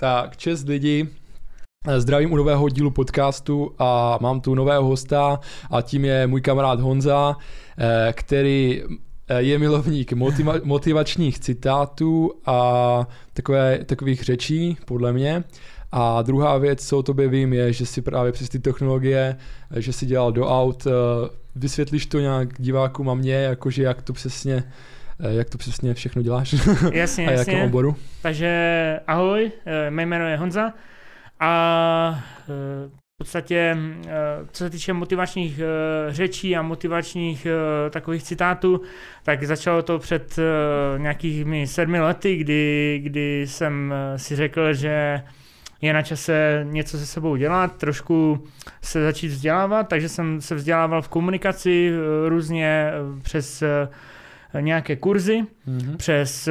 Tak, čest lidi, Zdravím u nového dílu podcastu a mám tu nového hosta a tím je můj kamarád Honza, eh, který eh, je milovník motiva- motivačních citátů a takové, takových řečí, podle mě. A druhá věc, co o tobě vím, je, že si právě přes ty technologie, eh, že si dělal do aut, vysvětlíš to nějak divákům a mě, jakože jak to přesně jak to přesně všechno děláš jasně, a jasně. jakém oboru. Takže ahoj, mé jméno je Honza a v podstatě, co se týče motivačních řečí a motivačních takových citátů, tak začalo to před nějakými sedmi lety, kdy, kdy jsem si řekl, že je na čase něco se sebou dělat, trošku se začít vzdělávat, takže jsem se vzdělával v komunikaci různě přes nějaké kurzy, mm-hmm. přes,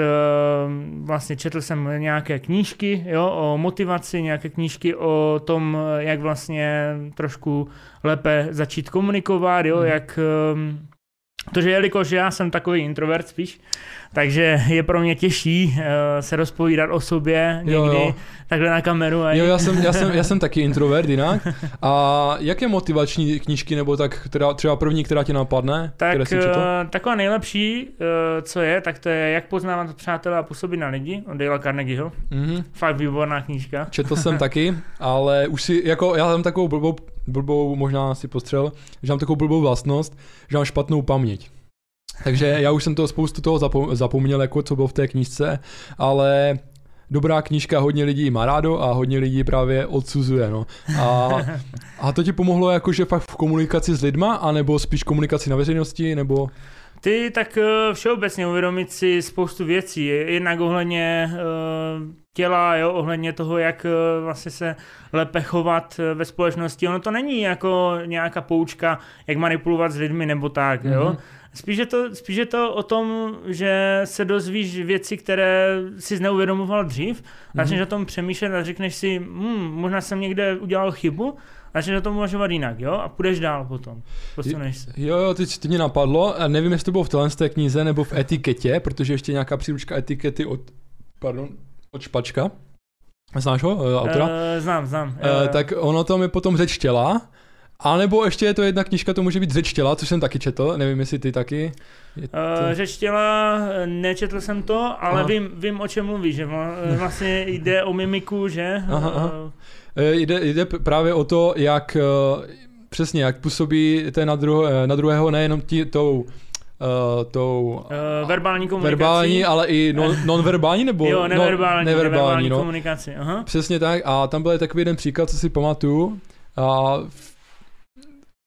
vlastně četl jsem nějaké knížky jo, o motivaci, nějaké knížky o tom, jak vlastně trošku lépe začít komunikovat, jo, mm-hmm. jak, protože jelikož já jsem takový introvert spíš, takže je pro mě těžší uh, se rozpovídat o sobě někdy jo, jo. takhle na kameru. A jo, já jsem, já, jsem, já jsem taky introvert jinak. A jaké motivační knížky, nebo tak která, třeba první, která ti napadne? Tak uh, taková nejlepší, uh, co je, tak to je Jak poznávat přátelé a působit na lidi od Dale Carnegieho. Mm-hmm. Fakt výborná knížka. Četl jsem taky, ale už si, jako já mám takovou blbou, blbou možná si postřel, že mám takovou blbou vlastnost, že mám špatnou paměť. Takže já už jsem to spoustu toho zapomněl, jako co bylo v té knížce, ale dobrá knížka, hodně lidí má rádo a hodně lidí právě odsuzuje. No. A, a to ti pomohlo jakože fakt v komunikaci s lidma, anebo spíš komunikaci na veřejnosti, nebo... Ty tak uh, všeobecně uvědomit si spoustu věcí, jednak ohledně uh, těla, jo, ohledně toho, jak uh, vlastně se lépe chovat ve společnosti. Ono to není jako nějaká poučka, jak manipulovat s lidmi nebo tak, mm-hmm. jo. Mhm. Spíš je, to, spíš je to o tom, že se dozvíš věci, které si neuvědomoval dřív, mm-hmm. začneš o tom přemýšlet a řekneš si, hm, možná jsem někde udělal chybu, začneš o tom uvažovat jinak, jo, a půjdeš dál potom, posuneš se. Jo, jo, teď, teď mě napadlo, a nevím, jestli to bylo v téhle té knize nebo v etiketě, protože ještě nějaká příručka etikety od, pardon, od Špačka, Znáš ho, eh, autora? Uh, znám, znám. Uh, tak ono tam je potom řeč těla a nebo ještě je to jedna knižka, to může být Řeč těla, což jsem taky četl, nevím jestli ty taky. Je to... Uh, řeč těla, nečetl jsem to, ale vím, vím o čem mluvíš, že vlastně jde o mimiku, že? Aha, aha. Jde, jde právě o to, jak přesně, jak působí ten na, druho, na druhého nejenom tí, tou Uh, tou uh, verbální komunikací. Verbální, ale i non, nonverbální nebo jo, neverbální, no, neverbální, neverbální no. komunikaci. Aha. Přesně tak a tam byl takový jeden příklad, co si pamatuju. A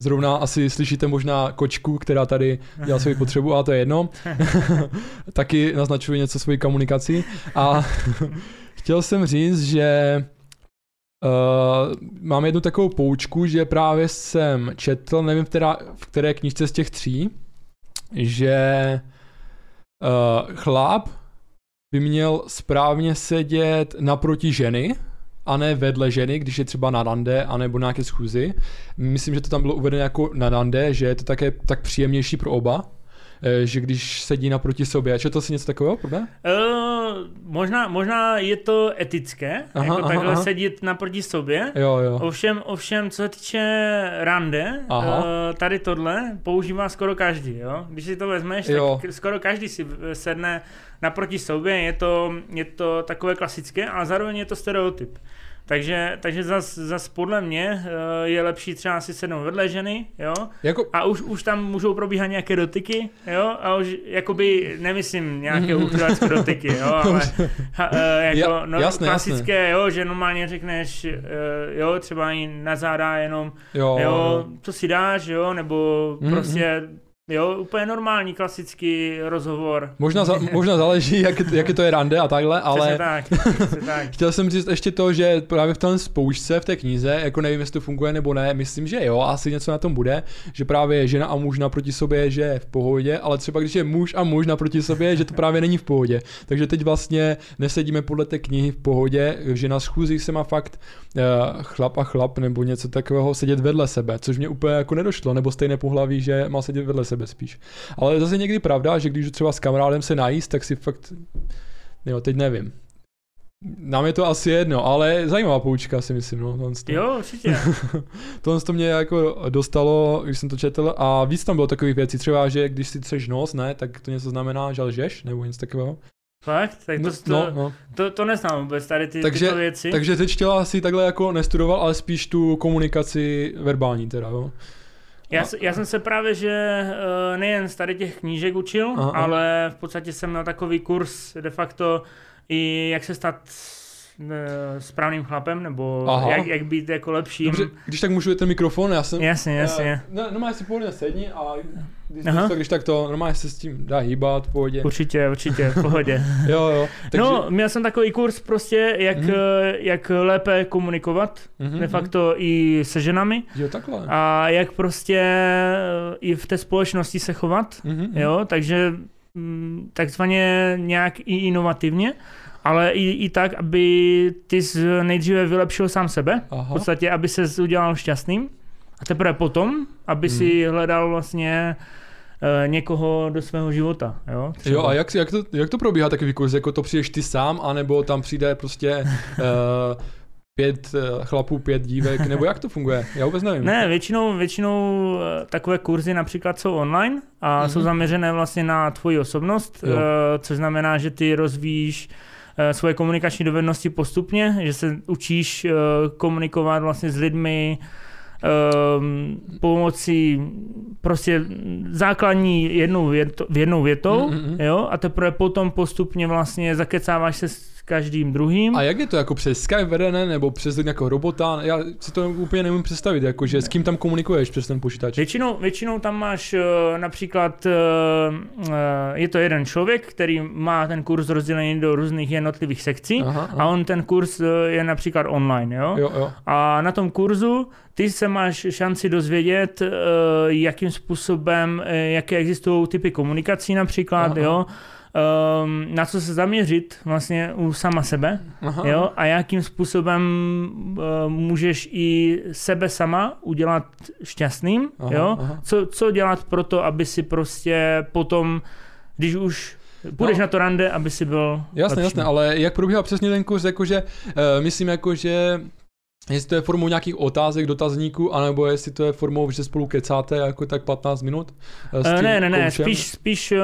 Zrovna asi slyšíte možná kočku, která tady dělá svoji potřebu, a to je jedno. Taky naznačuje něco svojí komunikací. A chtěl jsem říct, že uh, mám jednu takovou poučku, že právě jsem četl, nevím, která, v které knižce z těch tří, že uh, chlap by měl správně sedět naproti ženy, a ne vedle ženy, když je třeba na rande anebo na nějaké schůzi. Myslím, že to tam bylo uvedeno jako na rande, že je to také tak příjemnější pro oba, eh, že když sedí naproti sobě. Četl jsi něco takového, ne? Uh, možná, možná je to etické, aha, jako aha, takhle aha. sedět naproti sobě. Jo, jo. Ovšem, ovšem, co se týče rande, aha. Uh, tady tohle používá skoro každý. Jo? Když si to vezmeš, jo. tak skoro každý si sedne naproti sobě. Je to, je to takové klasické, ale zároveň je to stereotyp. Takže, takže zas, zas podle mě eh, je lepší třeba si sednout vedle ženy, jo, jako... a už, už tam můžou probíhat nějaké dotyky, jo, a už jakoby nemyslím nějaké uchylačské dotyky, jo, ale eh, jako ja, no, jasné, klasické, jasné. jo, že normálně řekneš, eh, jo, třeba i na záda jenom, jo, jo? co si dáš, jo, nebo mm-hmm. Jo, úplně normální, klasický rozhovor. Možná, za, možná záleží, jak, jak je to je rande a takhle, ale tak, tak. chtěl jsem říct ještě to, že právě v tom spoušťce v té knize, jako nevím, jestli to funguje nebo ne, myslím, že jo, asi něco na tom bude, že právě žena a muž naproti sobě, že je v pohodě, ale třeba když je muž a muž naproti sobě, že to právě není v pohodě. Takže teď vlastně nesedíme podle té knihy v pohodě, že na schůzi se má fakt uh, chlap a chlap nebo něco takového sedět vedle sebe, což mě úplně jako nedošlo, nebo stejné pohlaví, že má sedět vedle sebe spíš. Ale zase někdy pravda, že když třeba s kamarádem se najíst, tak si fakt, jo, teď nevím. nám je to asi jedno, ale zajímavá poučka si myslím, no. Tohle to. Jo, určitě. tohle to mě jako dostalo, když jsem to četl a víc tam bylo takových věcí, třeba, že když si třeš nos, ne, tak to něco znamená, že lžeš, nebo něco takového. Fakt? Tak to, No, to, no, no. to, to neznám vůbec, tady ty, Takže- tyto věci. Takže teď těla asi takhle jako nestudoval, ale spíš tu komunikaci verbální teda, jo. Já, s- já jsem se právě, že eh, nejen z tady těch knížek učil, Aha, ale v podstatě jsem měl takový kurz de facto i jak se stát správným chlapem, nebo Aha. jak, jak být jako lepším. Dobře, když tak můžu ten mikrofon, já jsem... Jasně, jasně. Uh, no, normálně si pohodlně sedni a když, Aha. to, když tak to, normálně se s tím dá hýbat, v pohodě. Určitě, určitě, v pohodě. Jo, jo. Takže, No, měl jsem takový kurz prostě, jak, Mhm. eh, jak lépe komunikovat, mhm, de facto i se ženami Jo, takhle. a jak prostě i v té společnosti se chovat, Mhm, jo, takže mm, takzvaně nějak i inovativně, ale i, i tak, aby ty nejdříve vylepšil sám sebe, v Aha. podstatě, aby se udělal šťastným a teprve potom, aby Hmm. si hledal vlastně eh, někoho do svého života, jo. třeba. Jo, a jak, jak, to, jak to probíhá takový kurz? Jako to přijdeš ty sám, anebo tam přijde prostě uh, pět uh, chlapů, pět dívek, nebo jak to funguje? Já vůbec nevím. Ne, většinou, většinou eh, takové kurzy například jsou online a Mhm. jsou zaměřené vlastně na tvoji osobnost, Jo. eh, což znamená, že ty rozvíjíš eh, svoje komunikační dovednosti postupně, že se učíš eh, komunikovat vlastně s lidmi ehm, pomocí prostě základní jednou věto, jednou větou, Mm, mm, mm. jo, a teprve potom postupně vlastně zakecáváš se s každým druhým. A jak je to jako přes Skype vedené, nebo přes nějakého robota? Já si to úplně nemůžu představit, jako že s kým tam komunikuješ přes ten počítač. Většinou, většinou tam máš uh, například, uh, uh, je to jeden člověk, který má ten kurz rozdělený do různých jednotlivých sekcí Aha, a aha. on ten kurz je například online, jo? Jo, jo. A na tom kurzu ty se máš šanci dozvědět, jakým způsobem, jaké existují typy komunikací například, Aha. jo? Um, na co se zaměřit vlastně u sama sebe, Aha. jo, a jakým způsobem uh, můžeš i sebe sama udělat šťastným, Aha, jo, aha. co, co dělat pro to, aby si prostě potom, když už půjdeš No. na to rande, aby si byl Jasně, lepší. jasně, ale jak probíhá přesně ten kurz, jakože uh, myslím jako, že jestli to je formou nějakých otázek, dotazníků, anebo jestli to je formou, že spolu kecáte jako tak 15 minut eh, s Eh, tím ne, ne, ne, koučem. spíš, spíš uh,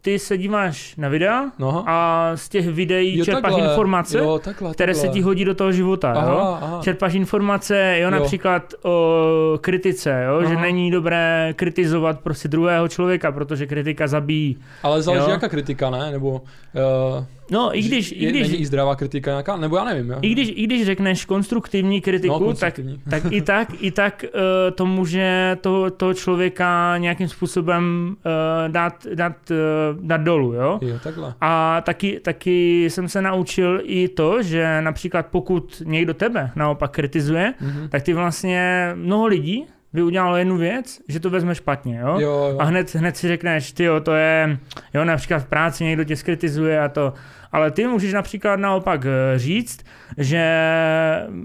ty se díváš na videa No, a z těch videí jo, čerpáš takhle. informace, jo, takhle, které se ti hodí do toho života, jo? Aha, aha. Čerpáš informace, jo, Jo. například o kritice, jo, že Aha. není dobré kritizovat prostě druhého člověka, protože kritika zabíjí. Ale záleží jo. jaká kritika, ne? Nebo uh, No, i když, i je, když, není i zdravá kritika nějaká, nebo já nevím, jo? i když, i když řekneš konstruktivní kritiku, no, tak, konstruktivní. tak i tak, i tak uh, to může to, toho člověka nějakým způsobem uh, dát, dát, uh, dát dolů, jo. Jo, takhle. A taky, taky jsem se naučil i to, že například pokud někdo tebe naopak kritizuje, Mhm. tak ty vlastně mnoho lidí by udělalo jednu věc, že to vezme špatně, jo? Jo, jo. A hned, hned si řekneš, ty jo, to je, jo, například v práci někdo tě skritizuje a to, ale ty můžeš například naopak eh, říct, že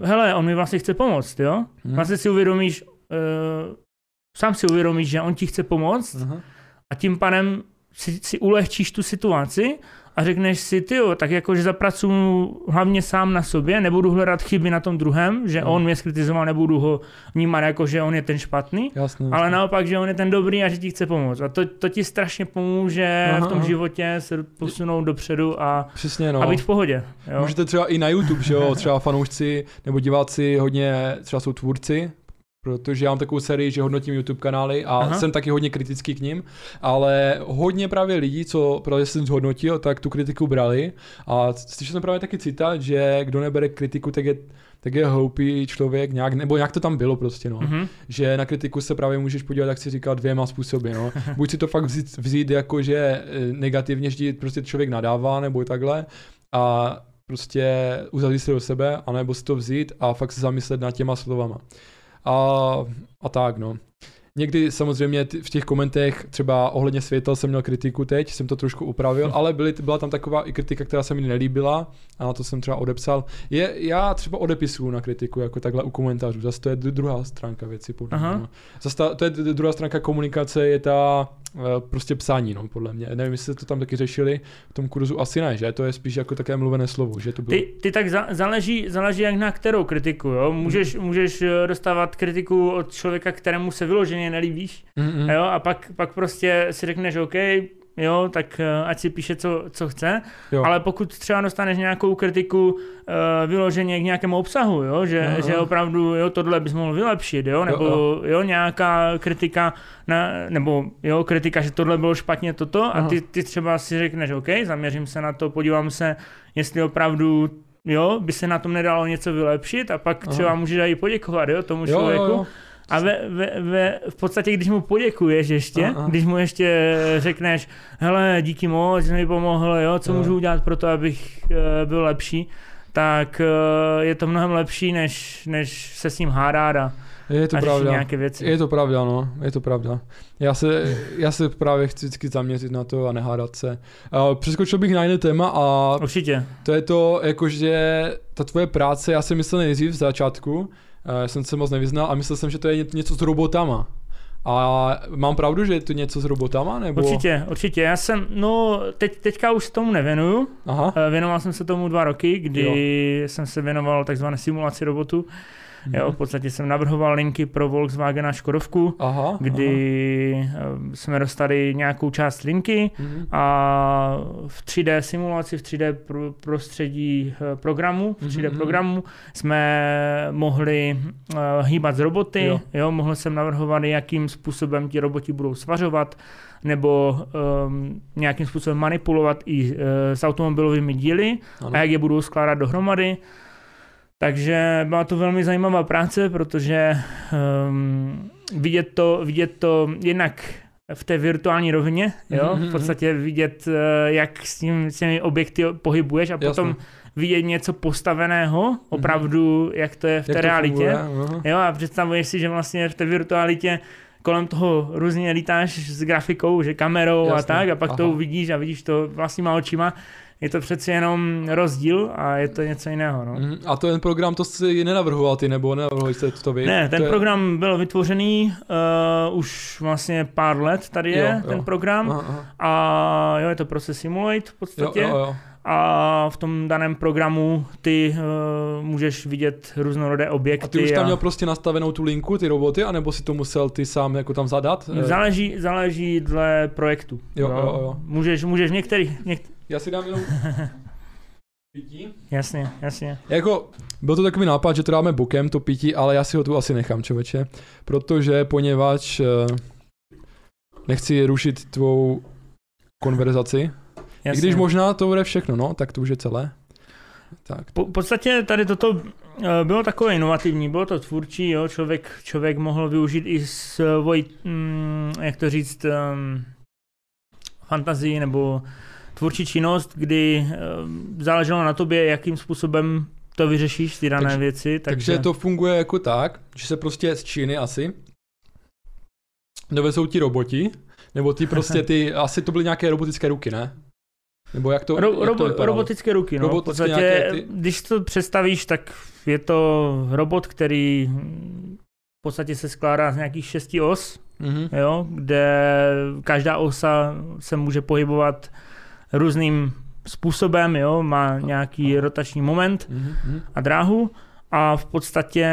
hele, on mi vlastně chce pomoct, jo? Mhm. Vlastně si uvědomíš, uh, sám si uvědomíš, že on ti chce pomoct Aha. a tím pádem si, si ulehčíš tu situaci a řekneš si, ty jo, tak jakože zapracuju hlavně sám na sobě, nebudu hledat chyby na tom druhém, že No. on mě skritizoval, nebudu ho vnímat jako, že on je ten špatný, Jasně. ale jasně. naopak, že on je ten dobrý a že ti chce pomoct. A to, to ti strašně pomůže Aha, v tom aha. životě se posunout dopředu a, Přesně, no. a být v pohodě. Jo? Můžete třeba i na YouTube, že jo, třeba fanoušci nebo diváci hodně, třeba jsou tvůrci, protože já mám takovou sérii, že hodnotím YouTube kanály a Aha. Jsem taky hodně kritický k ním, ale hodně právě lidí, co právě jsem zhodnotil, tak tu kritiku brali a slyšel jsem právě taky citát, že kdo nebere kritiku, tak je tak je hloupý člověk nějak, nebo nějak to tam bylo prostě, no. Mhm. Že na kritiku se právě můžeš podívat, jak si říkal, dvěma způsoby, no. Buď si to fakt vzít, vzít jako, že eh, negativně, že prostě člověk nadává, nebo takhle, a prostě uzavřít se do sebe, anebo si to vzít a fakt se zamyslet nad těma slovama. A, a tak, no. někdy samozřejmě v těch komentech třeba ohledně světel jsem měl kritiku teď, jsem to trošku upravil, Hm. ale byly, byla tam taková i kritika, která se mi nelíbila a na to jsem třeba odepsal. Je, já třeba odepisuju na kritiku, jako takhle u komentářů, zase to je druhá stránka věci, podle. No. Zase ta, to je druhá stránka komunikace, je ta prostě psání, no, podle mě. Nevím, jestli jste to tam taky řešili, v tom kurzu asi ne, že? To je spíš jako také mluvené slovo, že to bylo. Ty, ty tak za, záleží, záleží jak na kterou kritiku, jo. Můžeš, můžeš eh, dostávat kritiku od člověka, kterému se vyloženě nelíbíš, Mm-mm. jo, a pak, pak prostě si řekneš, OK, jo, tak eh, ať si píše, co, co chce, Jo. ale pokud třeba dostaneš nějakou kritiku uh, vyloženě k nějakému obsahu, jo, že, Aha. že opravdu, jo, tohle bys mohl vylepšit, jo, nebo jo, jo. nějaká kritika, na, nebo jo, kritika, že tohle bylo špatně toto a Aha. ty, ty třeba si řekneš, OK, zaměřím se na to, podívám se, jestli opravdu jo, by se na tom nedalo něco vylepšit a pak Aha. třeba můžeš i poděkovat, jo, tomu jo, člověku. jo, jo. A ve, ve, ve, v podstatě, když mu poděkuješ ještě, Aha. když mu ještě řekneš, hele, díky moc, že mi pomohl, jo, co Jo. můžu udělat pro to, abych eh, byl lepší, tak eh, je to mnohem lepší, než, než se s ním hádat a, Je to a pravda. nějaké věci. Je to pravda, no, je to pravda. Já se, já se právě chci vždycky zaměřit na to a nehádat se. Uh, přeskočil bych na jiné téma a Určitě. to je to, jakože ta tvoje práce, já jsem myslel nejdřív v začátku, uh, já jsem se moc nevyznal a myslel jsem, že to je ně- něco s robotama. A mám pravdu, že je to něco s robotama, nebo? Určitě, určitě. Já jsem, no, teď, teďka už se tomu nevěnuju. Aha. Eh, Věnoval jsem se tomu dva roky, kdy jsem se věnoval takzvané simulaci robotu. Jo, v podstatě jsem navrhoval linky pro Volkswagen a Škodovku. Aha. kdy eh, jsme dostali nějakou část linky Aha. Mhm. a v 3D simulaci, v 3D pro- prostředí eh, programu, v 3D Mhm, programu jsme mohli eh, hýbat z roboty, Jo. jo. jo, mohl jsem navrhovat, jakým způsobem ti roboti budou svařovat, nebo um, nějakým způsobem manipulovat i uh, s automobilovými díly Ano. a jak je budou skládat dohromady. Takže byla to velmi zajímavá práce, protože um, vidět, to, vidět to jednak v té virtuální rovině, jo? Mhm, v podstatě vidět, eh, jak s, tím, s těmi objekty pohybuješ a potom vidět něco postaveného, opravdu, jak to je v té Jak to realitě. funguje? Jo, a představuješ si, že vlastně v té virtualitě kolem toho různě lítáš s grafikou, že kamerou a Jasně, tak, a pak to aha. uvidíš a vidíš to vlastníma očima. Je to přeci jenom rozdíl a je to něco jiného. No. Mhm. A ten program, to si nenavrhoval ty, nebo nenavrhovali jste to vy? Ne, ten to je... program byl vytvořený uh, už vlastně pár let, tady je Jo, jo. ten program. Aha, aha. A jo, je to Process Simulate v Jo, podstatě. jo, jo. A v tom daném programu ty uh, můžeš vidět různorodé objekty. A ty už tam měl prostě nastavenou tu linku, ty roboty, anebo si to musel ty sám jako tam zadat? Záleží, záleží dle projektu. Jo, jo, jo. Můžeš, můžeš v některých, něk... Já si dám jenom... pití. jasně, jasně. Jako, byl to takový nápad, že to dáme bokem, to pití, ale já si ho tu asi nechám, člověče. Protože, poněvadž eh, nechci rušit tvou konverzaci. jasně. I když možná to bude všechno, no, tak to už je celé. Tak, Po, v podstatě tady toto eh, bylo takové inovativní, bylo to tvůrčí, jo, člověk, člověk mohl využít i svoj, mm, jak to říct, um, fantazii nebo tvůrčí činnost, kdy um, záleželo na tobě, jakým způsobem to vyřešíš, ty dané Takže- věci. takže, takže to funguje jako tak, že se prostě z Číny asi dovezou ti roboti, nebo ty prostě ty, asi to byly nějaké robotické ruky, ne? Nebo jak to, Ro, jak to robo, vypadalo? robotické ruky, no. Robotické v podstatě, ty- když to představíš, tak je to robot, který v podstatě se skládá z nějakých šesti os, Mhm. jo, kde každá osa se může pohybovat různým způsobem, jo, má nějaký rotační moment Mhm, mhm. a dráhu a v podstatě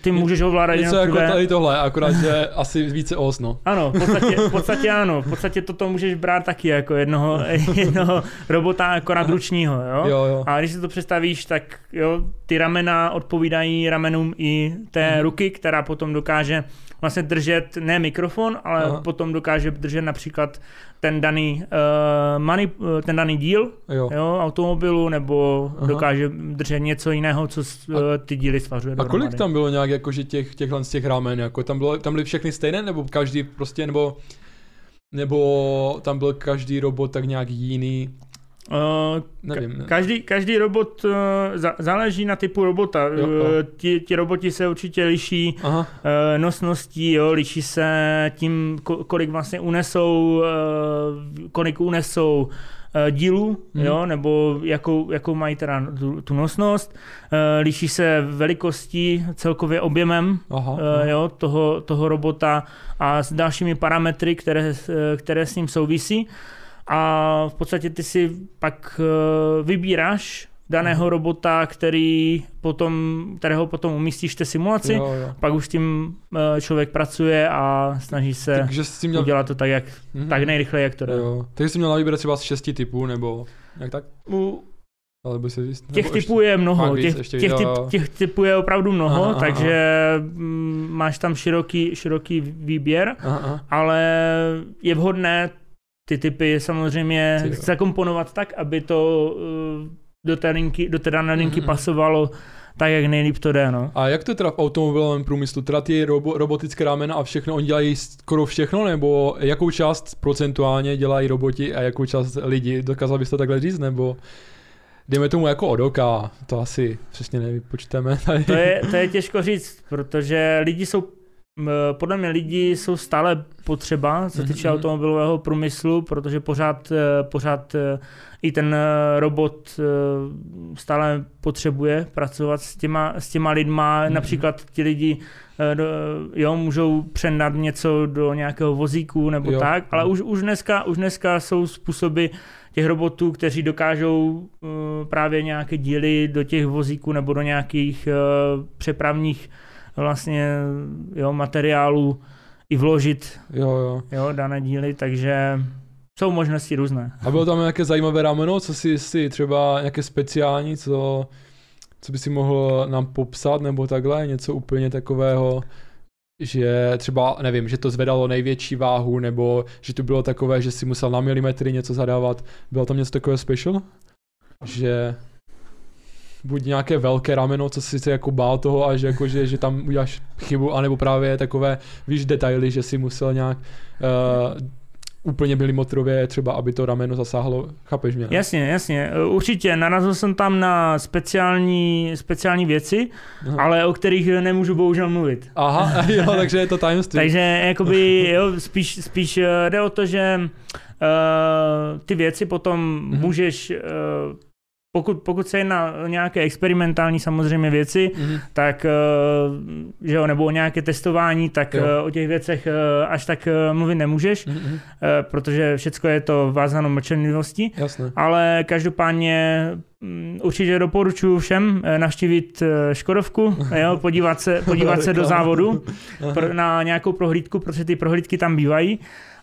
ty můžeš ovládat Něco jako jednotlivé... tady tohle, akorát, že asi více os, no. Ano, v podstatě, v podstatě ano, v podstatě toto můžeš brát taky jako jednoho, jednoho robota akorát ručního, jo? Jo, jo. A když si to představíš, tak jo, ty ramena odpovídají ramenům i té Mhm. ruky, která potom dokáže vlastně držet ne mikrofon, ale Aha. potom dokáže držet například ten daný, uh, mani, eh, ten daný díl jo. jo, automobilu, nebo Aha. dokáže držet něco jiného, co s- A- eh, ty díly svařuje A kolik tam bylo nějak jakože těch, těchhle z těch ramen, jako tam, bylo, tam byly všechny stejné, nebo každý prostě, nebo, nebo tam byl každý robot tak nějak jiný, Uh, Nevím. Ne. Každý, každý robot uh, za, záleží na typu robota. Jo, jo. Uh, ti, ti roboti se určitě liší Aha, uh, nosností, jo, liší se tím, ko, kolik vlastně unesou, uh, kolik unesou uh, dílů, Mhm. jo, nebo jakou, jakou mají teda tu, tu nosnost. Uh, liší se velikostí, celkově objemem aha. uh, jo, toho, toho robota a s dalšími parametry, které, eh, které s ním souvisí. A v podstatě ty si pak eh, vybíráš daného Mhm. robota, který potom, kterého potom umístíš té simulaci. Jo, jo. Pak už s tím eh, člověk pracuje a snaží se Takže jsi měl... udělat to tak, jak, Mhm. tak nejrychleji, jak to jde. Jo. Takže jsi měl výběr třeba z šesti typů, nebo jak tak? U Ale by si říct, těch typů je mnoho, víc, těch, těch, typ, těch typů je opravdu mnoho, Aha, aha, takže mm, máš tam široký, široký výběr. Aha, aha. ale je vhodné ty typy samozřejmě jo. zakomponovat tak, aby to uh, do té, linky, do té dané linky Mhm. pasovalo tak, jak nejlíp to jde. No. A jak to teda v automobilovém průmyslu? Teda ty robo, robotické ramena a všechno, oni dělají skoro všechno, nebo jakou část procentuálně dělají roboti a jakou část lidi? Dokázal byste takhle říct, nebo dejme tomu jako odoka, to asi přesně nevypočteme tady. To, je, to je těžko říct, protože lidi jsou podle mě lidi jsou stále potřeba, co se týče Mhm. automobilového průmyslu, protože pořád, eh, pořád eh, i ten eh, robot stále potřebuje pracovat s těma, s těma lidma, Mhm. například ti lidi do, jo, můžou přendat něco do nějakého vozíku nebo Jo. tak, ale Mhm. už, už, dneska, už dneska jsou způsoby těch robotů, kteří dokážou právě nějaké díly do těch vozíků nebo do nějakých přepravních vlastně jo, materiálů i vložit Jo, jo. jo, dané díly, takže jsou možnosti různé. A bylo tam nějaké zajímavé rameno, co si, si třeba nějaké speciální, co, co by si mohl nám popsat, nebo takhle, něco úplně takového, že třeba, nevím, že to zvedalo největší váhu, nebo že to bylo takové, že si musel na milimetry něco zadávat. Bylo tam něco takového special? Že buď nějaké velké rameno, co si se jako bál toho a že, jako, že, že tam uděláš chybu, anebo právě takové, víš, detaily, že si musel nějak uh, úplně milimetrově třeba, aby to rameno zasáhlo, chápeš mě? ne? Jasně, jasně, uh, určitě, narazil jsem tam na speciální, speciální věci, Aha. ale o kterých nemůžu bohužel mluvit. Aha, jo, takže je to tajemství. Takže jakoby, jo, spíš, spíš eh, jde o to, že uh, ty věci potom Mhm. můžeš, uh, pokud, pokud se jedná o nějaké experimentální samozřejmě věci, Mhm. tak, uh, že jo, nebo o nějaké testování, tak Jo. uh, o těch věcech uh, až tak mluvit nemůžeš, Mhm. protože všecko je to vázáno mlčenlivostí. Jasné. Ale každopádně mm, určitě doporučuji všem eh, navštívit eh, Škodovku, jo, podívat se, podívat se do závodu pro, na nějakou prohlídku, protože ty prohlídky tam bývají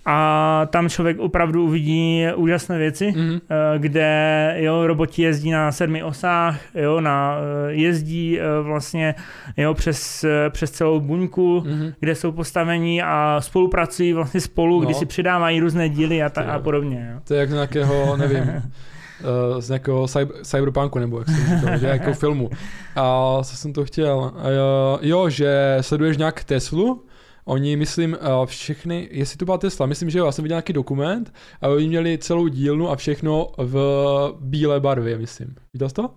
a tam člověk opravdu uvidí úžasné věci, Mhm. eh, kde jo, roboti jezdí na sedmi osách, jo, na, eh, jezdí eh, vlastně jo, přes, přes celou buňku, Mhm. kde jsou postavení a spolupracují vlastně spolu, kdy No. si přidávají různé díly a, ta, Ty a podobně. Jo. To je jak z nějakého, nevím, z nějakého cyber, cyberpunku, nebo jak jsem říkal, že jako filmu. A co jsem to chtěl? Jo, že sleduješ nějak Teslu, Oni, myslím, uh, všechny, jestli to byla Tesla, myslím, že jo, já jsem viděl nějaký dokument a oni měli celou dílnu a všechno v bílé barvě, myslím. Viděl jsi to?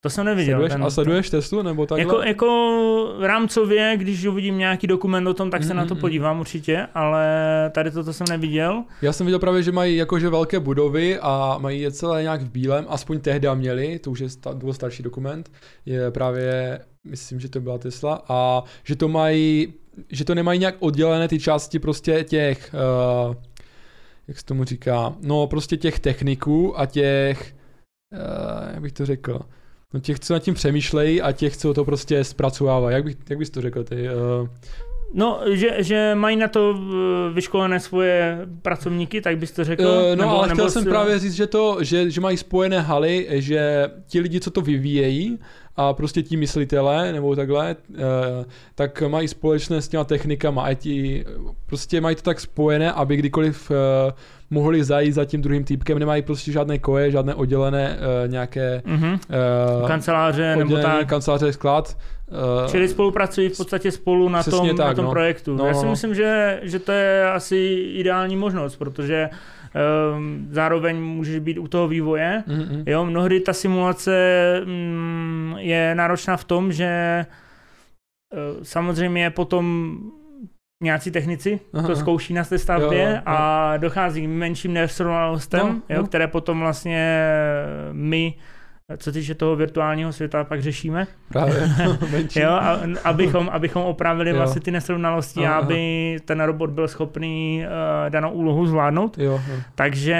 To jsem neviděl. Sleduješ, ten- a sleduješ Teslu, nebo takhle? Jako, jako rámcově, když uvidím nějaký dokument o tom, tak se Mm, na to mm, podívám určitě, ale tady toto jsem neviděl. Já jsem viděl právě, že mají jakože velké budovy a mají je celé nějak v bílém, aspoň tehdy měli, to už je sta, starší dokument, je právě, myslím, že to byla Tesla, a že to mají, že to nemají nějak oddělené ty části prostě těch, uh, jak se tomu říká, no prostě těch techniků a těch, uh, jak bych to řekl, no těch, co nad tím přemýšlejí a těch, co to prostě zpracovávají, jak, bych, jak bys to řekl ty, uh, No, že, že mají na to vyškolené svoje pracovníky, tak bys to řekl? Uh, no ale chtěl jsem s- právě říct, že to, že, že mají spojené haly, že ti lidi, co to vyvíjejí a prostě ti myslitelé nebo takhle, uh, tak mají společné s těma technikama a ti prostě mají to tak spojené, aby kdykoliv uh, mohli zajít za tím druhým týpkem, nemají prostě žádné koje, žádné oddělené uh, nějaké Mhm. uh, Kanceláře nebo tak. kanceláře sklad. Uh, Čili spolupracují v podstatě spolu na tom, na tak, tom no. projektu. No, Já si no. myslím, že, že to je asi ideální možnost, protože zároveň můžeš být u toho vývoje. Mm-hmm. Jo, mnohdy ta simulace mm, je náročná v tom, že eh, samozřejmě potom nějací technici Aha, to zkouší na té stavbě Jo, jo, jo. a dochází k menším nesrovnalostem, No, jo, no. které potom vlastně my, co týče toho virtuálního světa, pak řešíme. Právě. Jo, a, abychom, abychom opravili Jo. vlastně ty nesrovnalosti, aha. aby ten robot byl schopný uh, danou úlohu zvládnout. Jo, jo. Takže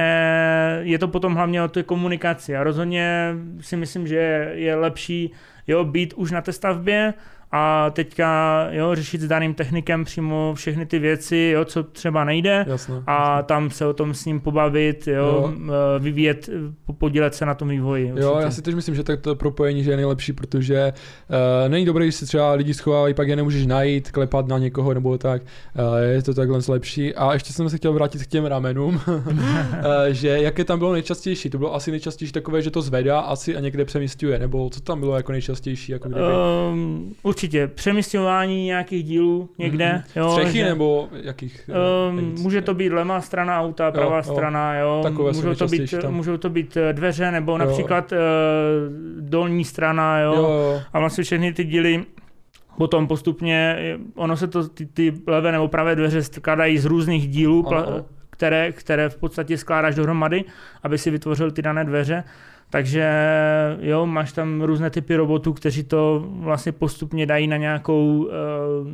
je to potom hlavně o té komunikaci a rozhodně si myslím, že je lepší jo, být už na té stavbě a teďka jo, řešit s daným technikem přímo všechny ty věci, jo, co třeba nejde Jasně. a tam se o tom s ním pobavit, jo, Jo. eh, vyvíjet, po- podílet se na tom vývoji. Jo, určitě. já si teď myslím, že tak to propojení že je nejlepší, protože uh, není dobré, když se třeba lidi schovávají, pak je nemůžeš najít, klepat na někoho nebo tak. Uh, je to takhle lepší. A ještě jsem se chtěl vrátit k těm ramenům, uh, že jaké tam bylo nejčastější? To bylo asi nejčastější takové, že to zvedá asi a někde přemístuje, nebo co tam bylo jako nejčastější? Jako kdyby? Um, určitě přemysťování nějakých dílů někde. Mhm. Jo, Střechy že- nebo jakých? eh, Um, může to být levá strana auta, pravá jo. strana, jo. Takové můžou, to být, tam. můžou to být eh, dveře nebo Jo. například uh, dolní strana, jo. Jo, jo. A vlastně všechny ty díly potom postupně, eh, ono se to, ty, ty levé nebo pravé dveře skládají z různých dílů, Ano. pla, které, které v podstatě skládáš dohromady, aby si vytvořil ty dané dveře. Takže jo, máš tam různé typy robotů, kteří to vlastně postupně dají na, nějakou, eh,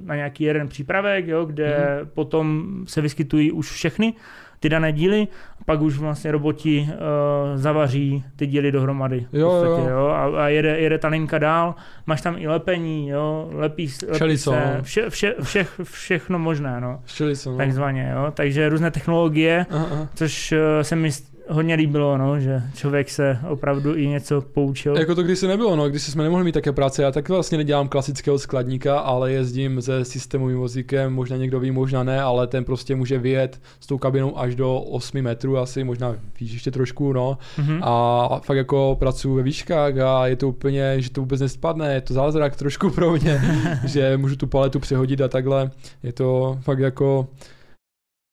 na nějaký jeden přípravek, jo, kde Mhm. mm-hmm. potom se vyskytují už všechny ty dané díly, a pak už vlastně roboti uh, zavaří ty díly dohromady. v Jo, podstatě, jo. jo, a, a jede, jede ta linka dál, máš tam i lepení, jo, lepí, lepí Všelico, se, no. vše, vše, vše, všechno možné, no, jsem. No. takzvaně, jo, takže různé technologie, Aha, aha. což uh, se mi hodně líbilo, no, že člověk se opravdu i něco poučil. Jako to kdysi nebylo, no, když jsme nemohli mít také práce, já tak vlastně nedělám klasického skladníka, ale jezdím se systémovým vozíkem, možná někdo ví, možná ne, ale ten prostě může vyjet s tou kabinou až do 8 metrů asi, možná víš ještě trošku, no. Mhm. A fakt jako pracuji ve výškách a je to úplně, že to vůbec nespadne, je to zázrak trošku pro mě, že můžu tu paletu přehodit a takhle, je to fakt jako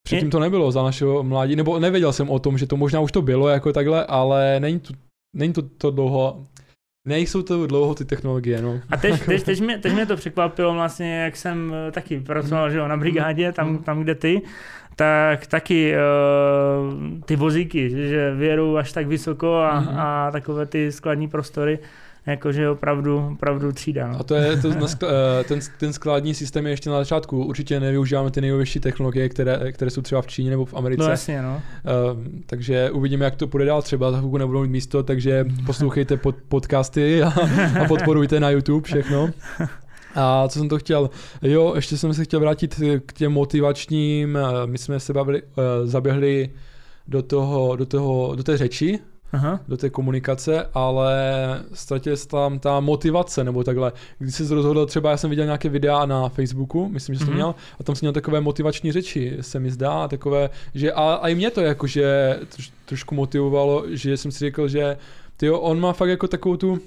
Předtím to nebylo za našeho mládí, nebo nevěděl jsem o tom, že to možná už to bylo jako takhle, ale není to, není to, to dlouho, nejsou to dlouho ty technologie, no. A teď, teď, teď, mě, teď mě to překvapilo vlastně, jak jsem eh, taky pracoval že jo, na brigádě, tam, tam kde ty, tak taky uh, ty vozíky, že- že vědou až tak vysoko a, Mhm. a takové ty skladní prostory, jakože opravdu, opravdu třída. No. A to je to, eh, ten, ten skladní systém je ještě na začátku. Určitě nevyužíváme ty nejnovější technologie, které, které jsou třeba v Číně nebo v Americe. No jasně, no. Uh, takže uvidíme, jak to půjde dál. Třeba za chvilku nebudou mít místo, takže poslouchejte pod, podcasty a, a podporujte na YouTube všechno. A co jsem to chtěl? Jo, ještě jsem se chtěl vrátit k těm motivačním. eh, My jsme se bavili, eh, zaběhli do toho, do toho, do té řeči, Aha. do té komunikace, ale ztratila se tam ta motivace, nebo takhle. Když jsi rozhodl, třeba já jsem viděl nějaké videa na Facebooku, myslím, že jsi to Mhm. měl, a tam jsi měl takové motivační řeči, se mi zdá, takové, že a, a i mě to jakože troš, trošku motivovalo, že jsem si řekl, že tyjo, on má fakt jako takovou tu,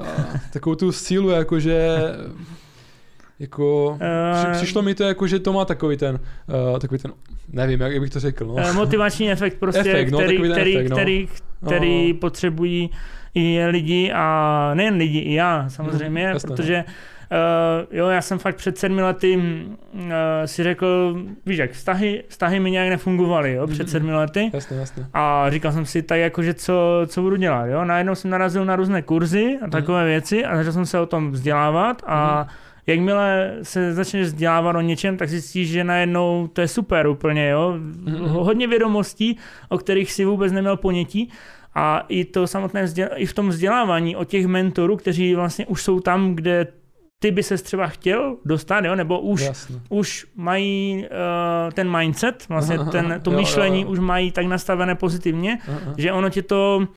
a, takovou tu sílu, jakože jako, Eh, přišlo mi to jako, že to má takový ten, uh, takový ten, nevím, jak, bych to řekl, no. Eh, Motivační efekt prostě, Efekt, no, který, který, efekt, no. který, který No. potřebují i lidi a nejen lidi, i já samozřejmě, jasně, no. protože Uh, jo, já jsem fakt před sedmi lety uh, si řekl, víš jak, vztahy, vztahy mi nějak nefungovaly, jo, před Mhm. sedmi lety. Jasně, jasně. A říkal jsem si tak jako, že co, co budu dělat, jo. Najednou jsem narazil na různé kurzy a takové věci a začal jsem se o tom vzdělávat a jakmile se začneš vzdělávat o něčem, tak zjistíš, že najednou to je super úplně, jo. Hodně vědomostí, o kterých si vůbec neměl ponětí. A i to samotné vzděl- i v tom vzdělávání o těch mentorů, kteří vlastně už jsou tam, kde ty by se třeba chtěl dostat, jo, nebo už Jasně. už mají uh, ten mindset, vlastně ten, to jo, jo, myšlení jo. už mají tak nastavené pozitivně, Aha. že ono tě to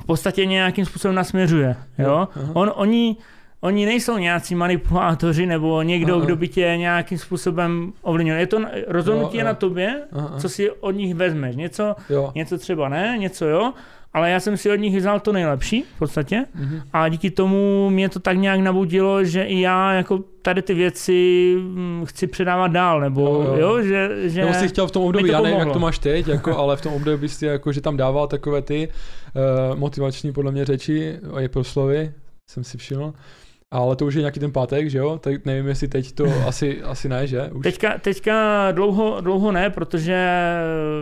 v podstatě nějakým způsobem nasměřuje. Jo? Aha. On, oni, oni nejsou nějací manipulátoři nebo někdo, Aha. kdo by tě nějakým způsobem ovlivnil. Je to rozhodnutí Jo, jo. na tobě, Aha. co si od nich vezmeš. Něco, Jo. něco třeba ne, něco jo. ale já jsem si od nich vzal to nejlepší v podstatě Mhm. a díky tomu mě to tak nějak nabudilo, že i já jako tady ty věci mm, chci předávat dál, nebo Jo, jo, jo. že, že Nebo jsi chtěl v tom období, to já nevím, jak to máš teď, jako, ale v tom období jsi jako, že tam dával takové ty uh, motivační podle mě řeči a je proslovy, jsem si všiml. Ale to už je nějaký ten pátek, že jo? Tak nevím, jestli teď to asi, asi ne, že? Už. Teďka, teďka dlouho, dlouho ne, protože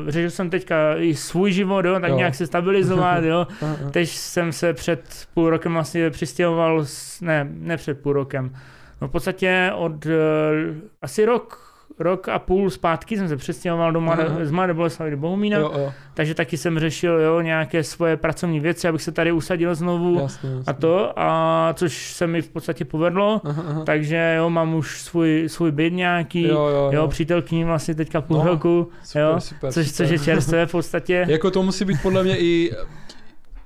řešil jsem teďka i svůj život, jo, tak Jo. nějak se stabilizovat, jo. Teď jsem se před půl rokem vlastně přistěhoval, s, ne, ne před půl rokem, no v podstatě od uh, asi rok, rok a půl zpátky jsem se přestěhoval do Mladé, Aha. z Mladé Boleslavy do Bohumína, Jo, jo, takže taky jsem řešil jo, nějaké svoje pracovní věci, abych se tady usadil znovu jasně, jasně. a to, a což se mi v podstatě povedlo, aha. takže jo, mám už svůj, svůj byt nějaký, Jo, jo, jo, jo. přítelkyni vlastně teďka půl No, roku, Super, jo, super, což, super. což je čerstvé v podstatě. Jako to musí být podle mě i,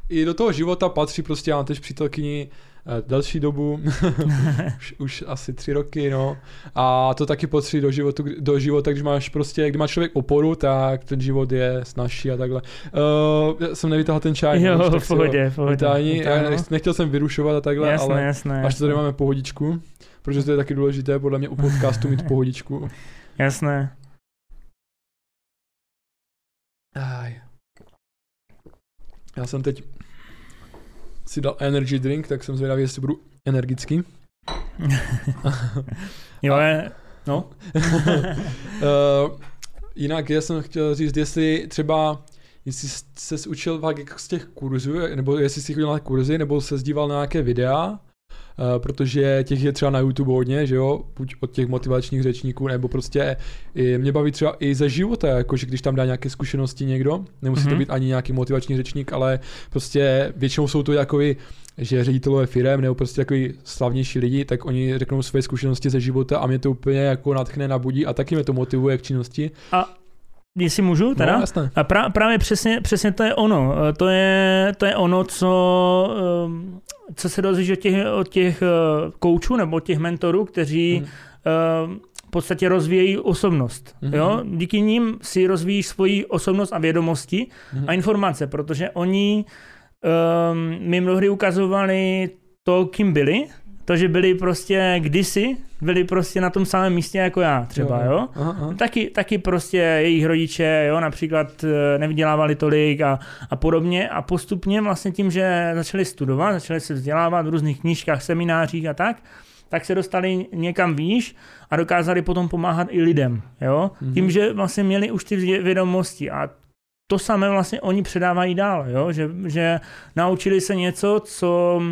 i do toho života patří prostě, já mám teď přítelkyni eh, delší dobu, už, už asi tři roky, no. A to taky patří do, životu, do života, když máš prostě, kdy má člověk oporu, tak ten život je snažší a takhle. Uh, já jsem nevytáhl ten čaj, Jo, no, v pohodě, v pohodě. Já nechtěl jsem vyrušovat a takhle, jasné, ale jasné, až to tady jasné. máme pohodičku, protože to je taky důležité podle mě u podcastu mít pohodičku. Jasné. Aj. Já jsem teď si dal energy drink, tak jsem zvědavý, jestli budu energický. jo, je, no. uh, jinak já jsem chtěl říct, jestli třeba jestli jsi učil fakt jako z těch kurzů, nebo jestli jsi chodil na kurzy, nebo se díval na nějaké videa, protože těch je třeba na YouTube hodně, že jo, buď od těch motivačních řečníků, nebo prostě i, mě baví třeba i ze života, jakože když tam dá nějaké zkušenosti někdo, nemusí mm-hmm. to Mhm. být ani nějaký motivační řečník, ale prostě většinou jsou to jakoby že ředitelové firem nebo prostě takový slavnější lidi, tak oni řeknou své zkušenosti ze života a mě to úplně jako natchne, nabudí a taky mě to motivuje k činnosti. Jestli můžu, teda? No, jasné. A pra, právě přesně, přesně to je ono. Eh, To je, to je ono, co, co se dozvíš od těch, od těch eh, koučů nebo od těch mentorů, kteří ehm, v podstatě rozvíjejí osobnost. Mhm. Jo? Díky nim si rozvíjíš svoji osobnost a vědomosti Mhm. a informace, protože oni um, mi mnohdy ukazovali to, kým byli, to, že byli prostě kdysi, byli prostě na tom samém místě jako já třeba, jo. Aha, aha. Taky, taky prostě jejich rodiče, jo, například eh, nevydělávali tolik a, a podobně a postupně vlastně tím, že začali studovat, začali se vzdělávat v různých knížkách, seminářích a tak, tak se dostali někam výš a dokázali potom pomáhat i lidem, jo, Mhm. tím, že vlastně měli už ty vě- vědomosti a to samé vlastně oni předávají dál, jo? Že, že naučili se něco, co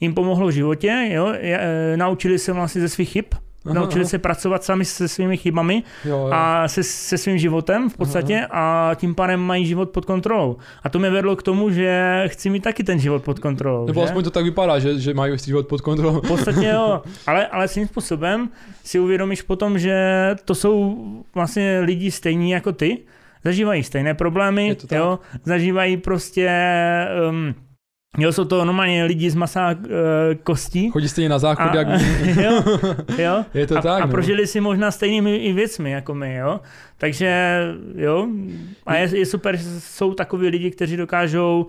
jim pomohlo v životě, jo? Je, e, naučili se vlastně ze svých chyb, Aha, naučili aha. se pracovat sami se svými chybami jo, jo. a se, se svým životem v podstatě a tím pádem mají život pod kontrolou. A to mě vedlo k tomu, že chci mít taky ten život pod kontrolou. Nebo že? aspoň to tak vypadá, že, že mají svůj život pod kontrolou. V podstatě jo, ale, ale svým způsobem si uvědomíš potom, že to jsou vlastně lidi stejní jako ty, zažívají stejné problémy, jo, zažívají prostě, um, jo, jsou to normálně lidi z masa uh, kostí. Chodí stejně na záchod, A- jak jo, jo. Je to a, tak, a no. prožili si možná stejnými i věcmi jako my, jo. Takže jo, a je, je super, že jsou takoví lidi, kteří dokážou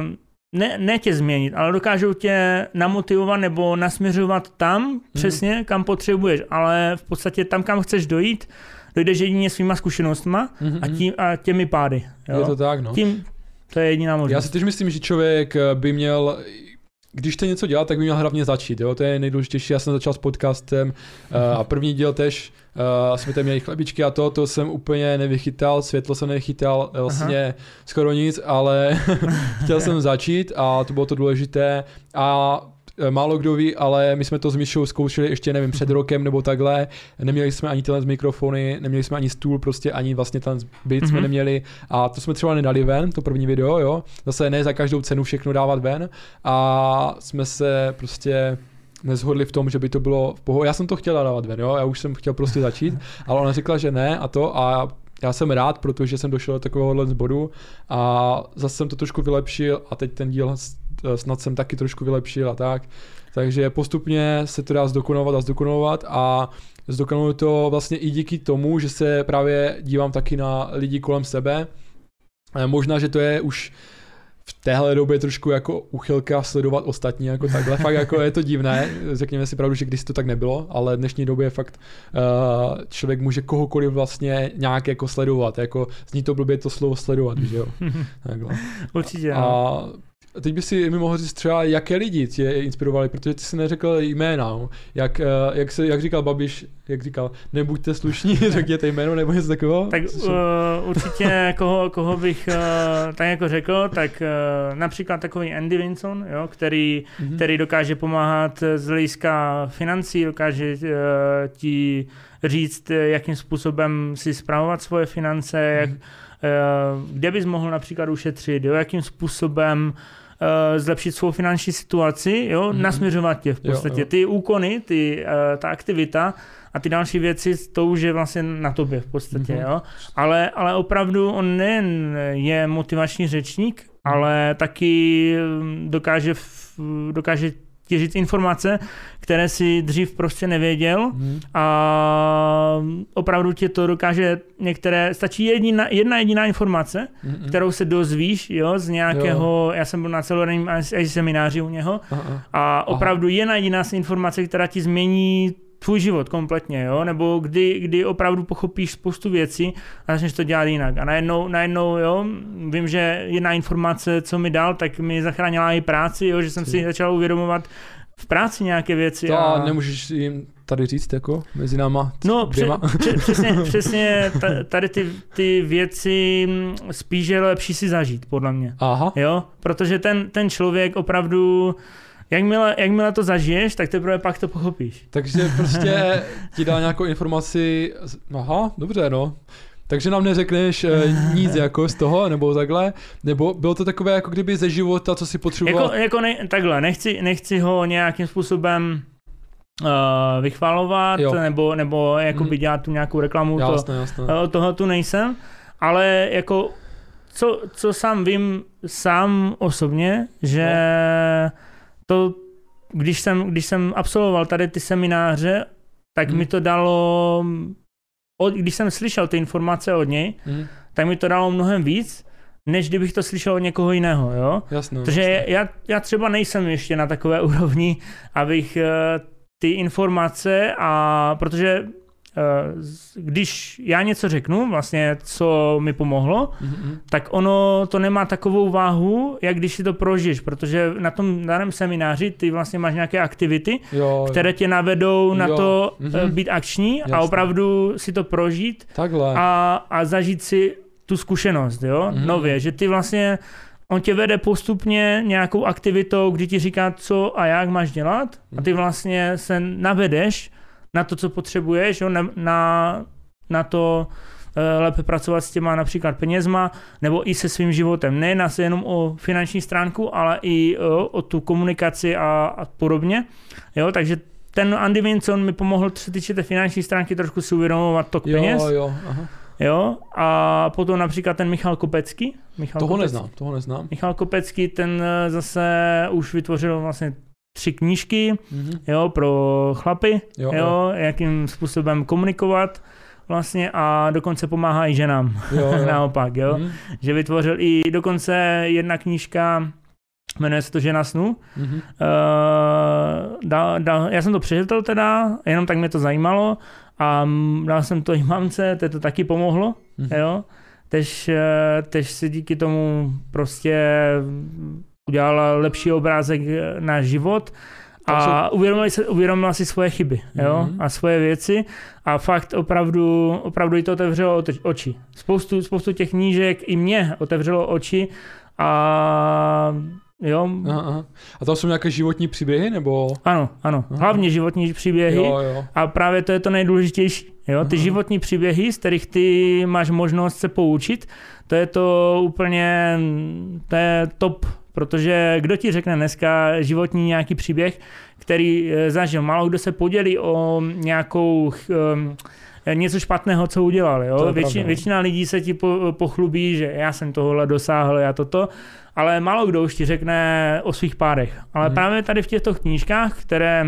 um, ne, ne tě změnit, ale dokážou tě namotivovat nebo nasměřovat tam Mhm. přesně, kam potřebuješ, ale v podstatě tam, kam chceš dojít, dojdeš jedině svýma zkušenostma Mhm, a, mhm. tím, a těmi pády. Jo? Je to tak, no. Tím, to je jediná Já možnost. si tež myslím, že člověk eh, by měl když chce něco dělat, tak by měl hlavně začít, jo? to je nejdůležitější. Já jsem začal s podcastem eh, a první díl tež uh, jsme tam měli chlebičky a to, to jsem úplně nevychytal, světlo jsem nevychytal, vlastně skoro nic, ale chtěl jsem začít a to bylo to důležité a Málo kdo ví, ale my jsme to s Myšou zkoušeli ještě, nevím, před rokem nebo takhle. Neměli jsme ani tyhle mikrofony, neměli jsme ani stůl, prostě ani vlastně ten byt jsme Mhm. neměli. A to jsme třeba nedali ven, to první video, jo. Zase ne za každou cenu všechno dávat ven. A jsme se prostě nezhodli v tom, že by to bylo v pohodě. Já jsem to chtěl dávat ven, jo, já už jsem chtěl prostě začít, ale ona řekla, že ne a to a já jsem rád, protože jsem došel do takovéhohle bodu a zase jsem to trošku vylepšil a teď ten díl snad jsem taky trošku vylepšil a tak. Takže postupně se to dá zdokonalovat a zdokonalovat a zdokonaluji to vlastně i díky tomu, že se právě dívám taky na lidi kolem sebe. Eh, Možná, že to je už v téhle době trošku jako uchylka sledovat ostatní, jako takhle, fakt jako je to divné, řekněme si pravdu, že když to tak nebylo, ale v dnešní době fakt uh, člověk může kohokoliv vlastně nějak jako sledovat, jako zní to blbě to slovo sledovat, že jo, takhle. Určitě. A No. Teď by si mi mohl říct třeba, jaké lidi tě inspirovali, protože ty jsi neřekl jména, jak, eh, jak, se, jak říkal Babiš, jak říkal, nebuďte slušní, řekněte jméno nebo něco takového. Tak uh, určitě, koho, koho bych uh, tak jako řekl, tak uh, například takový Andy Vinson, jo, který, Mhm. který dokáže pomáhat z hlediska financí, dokáže uh, ti říct, jakým způsobem si zpravovat svoje finance, jak, Mhm. uh, kde bys mohl například ušetřit, jo, jakým způsobem uh, zlepšit svou finanční situaci, jo, Mhm. nasměřovat tě v Jo, podstatě. jo. Ty úkony, ty, uh, ta aktivita a ty další věci, to už je vlastně na tobě v podstatě, Mhm. jo. Ale, ale opravdu on nejen je motivační řečník, ale taky mm, dokáže, dokáže ti říct informace, které si dřív prostě nevěděl Mhm. a opravdu tě to dokáže některé, stačí jedna, jedna jediná informace, Mhm. kterou se dozvíš, jo, z nějakého, já jsem byl na celodenním semináři u něho Aha, aha. a opravdu jedna jediná informace, která ti změní tvůj život kompletně, jo? nebo kdy, kdy opravdu pochopíš spoustu věcí a začneš to dělat jinak. A najednou, najednou jo, vím, že jedna informace, co mi dal, tak mi zachránila i práci, jo? že jsem si začal uvědomovat v práci nějaké věci. To a... nemůžeš jim tady říct, jako mezi náma No, pře- dvěma? pře- přesně, přesně ta- tady ty, ty věci mm, spíš je lepší si zažít, podle mě. Aha, Jo, protože ten, ten člověk opravdu, jakmile, jakmile to zažiješ, tak teprve pak to pochopíš. takže prostě ti dá nějakou informaci, aha, dobře, no. Takže nám neřekneš eh, nic jako z toho, nebo takhle, nebo bylo to takové jako kdyby ze života, co si potřeboval. Jako, jako ne, takhle, nechci, nechci ho nějakým způsobem uh, vychvalovat, Jo. nebo, nebo jakoby Mhm. dělat tu nějakou reklamu, to, jasné, jasné. od toho tu nejsem, ale jako co, co sám vím sám osobně, že to, když jsem, když jsem absolvoval tady ty semináře, tak Mhm. mi to dalo, od, když jsem slyšel ty informace od něj, Mhm, tak mi to dalo mnohem víc, než kdybych to slyšel od někoho jiného, jo? jasné. Protože já, já třeba nejsem ještě na takové úrovni, abych eh, ty informace a protože když já něco řeknu, vlastně co mi pomohlo, Mhm, tak ono to nemá takovou váhu, jak když si to prožiješ, protože na tom daném semináři ty vlastně máš nějaké aktivity, jo, které tě navedou na Jo. to eh, být akční a Jasně. opravdu si to prožít takhle. a, a zažít si tu zkušenost, jo, Mhm. nově, že ty vlastně, on tě vede postupně nějakou aktivitou, kdy ti říká, co a jak máš dělat a ty Mhm. vlastně se navedeš na to, co potřebuješ, jo, na, na, na to eh, lépe pracovat s těma například penězma, nebo i se svým životem. Ne nás jenom o finanční stránku, ale i o, o tu komunikaci a, a podobně. Jo, takže ten Andy Vinson mi pomohl, co se týče té finanční stránky, trošku si uvědomovat tok jo, peněz. jo, aha. Jo, a potom například ten Michal Kopecký. Michal Toho Kopecký. neznám, toho neznám. Michal Kopecký, ten eh, zase už vytvořil vlastně tři knížky, Mhm. jo, pro chlapy, Jo, jo, jo, jakým způsobem komunikovat vlastně a dokonce pomáhá i ženám, jo, jo. naopak, jo, Mhm, že vytvořil i dokonce jedna knížka, jmenuje se to Žena snů, mhm. Uh, dal, dal, já jsem to přečetl teda, jenom tak mě to zajímalo a dal jsem to i mamce, to to taky pomohlo, Mhm. jo. Tež, eh, tež si díky tomu prostě udělala lepší obrázek eh, na život a uvědomila si, uvědomila si svoje chyby jo, Mhm. a svoje věci a fakt opravdu, opravdu jí to otevřelo ote- oči. Spoustu, spoustu těch knížek i mě otevřelo oči a jo, Aha, aha. A tam jsou nějaké životní příběhy, nebo? ano, ano. Aha. Hlavně životní příběhy. Jo, jo. A právě to je to nejdůležitější. Jo? Ty Aha. životní příběhy, z kterých ty máš možnost se poučit, to je to úplně, to je top, protože kdo ti řekne dneska životní nějaký příběh, který eh, zažil. Málo kdo se podělí o nějakou um, něco špatného, co udělal. Jo? Větši, no. většina lidí se ti po, pochlubí, že já jsem tohle dosáhl, já toto, ale málo kdo už ti řekne o svých pádech. Ale Mhm. právě tady v těchto knížkách, které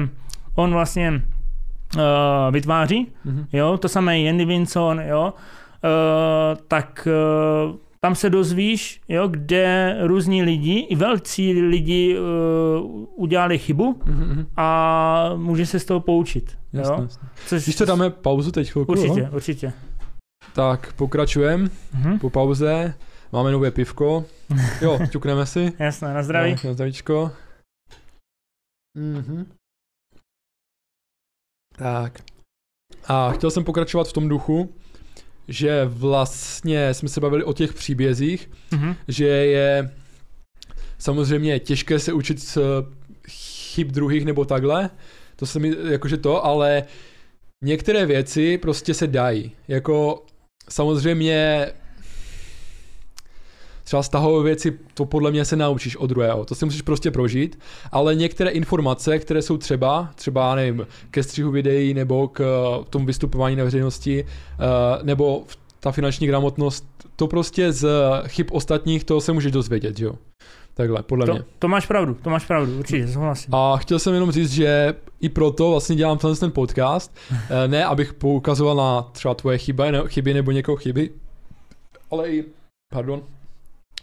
on vlastně uh, vytváří, Mhm. jo, to samé Andy Vinson, jo, uh, tak, uh, tam se dozvíš, jo, kde různí lidi, i velcí lidi uh, udělali chybu Mhm, a může se z toho poučit. Jasně, jo? jasně. Což, Když to dáme pauzu teď chvilku, Určitě, jo? určitě. tak pokračujeme Mhm. po pauze. Máme nové pivko. Jo, ťukneme si. Jasné, na zdraví. Tak, Na zdravíčko. Mhm. Tak. A chtěl jsem pokračovat v tom duchu, že vlastně jsme se bavili o těch příbězích, Mhm. že je samozřejmě těžké se učit z chyb druhých nebo takhle, to se mi, jakože to, ale některé věci prostě se dají. Jako samozřejmě třeba stahové věci, to podle mě se naučíš od druhého, to si musíš prostě prožít, ale některé informace, které jsou třeba, třeba nevím, ke střihu videí nebo k eh, tomu vystupování na veřejnosti, eh, nebo ta finanční gramotnost, to prostě z chyb ostatních, to se můžeš dozvědět, jo? Takhle, podle mě. To, to máš pravdu, to máš pravdu, určitě, souhlasím. A chtěl jsem jenom říct, že i proto vlastně dělám tenhle ten podcast, Eh, ne abych poukazoval na třeba tvoje chyby, ne, chyby nebo někoho chyby, ale i, pardon,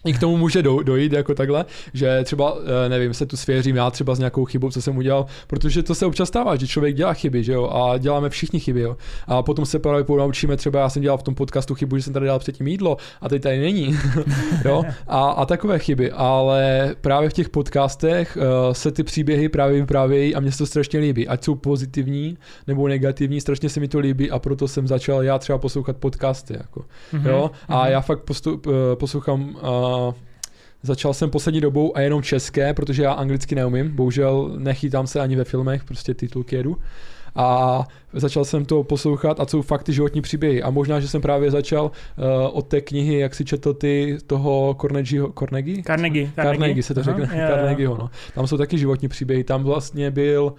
i k tomu může do, dojít jako takhle, že třeba, eh, nevím, se tu svěřím já třeba s nějakou chybou, co jsem udělal, protože to se občas stává, že člověk dělá chyby, že jo, a děláme všichni chyby, jo. A potom se právě naučíme, třeba já jsem dělal v tom podcastu chybu, že jsem tady dal předtím jídlo a teď tady není, jo, a, a takové chyby, ale právě v těch podcastech uh, se ty příběhy právě vyprávějí a mně se to strašně líbí, ať jsou pozitivní nebo negativní, strašně se mi to líbí a proto jsem začal já třeba poslouchat podcasty, jako. Mhm, Jo? A mhm. já fakt postup, eh, poslouchám, uh, začal jsem poslední dobou a jenom české, protože já anglicky neumím, bohužel nechytám se ani ve filmech, prostě titulky jedu. A začal jsem to poslouchat a jsou fakt ty životní příběhy. A možná, že jsem právě začal uh, od té knihy, jak si četl ty toho Carnegieho, Carnegie? Carnegie, Carnegie se to Aha, řekne, jo. Carnegieho, no. Tam jsou taky životní příběhy, tam vlastně byl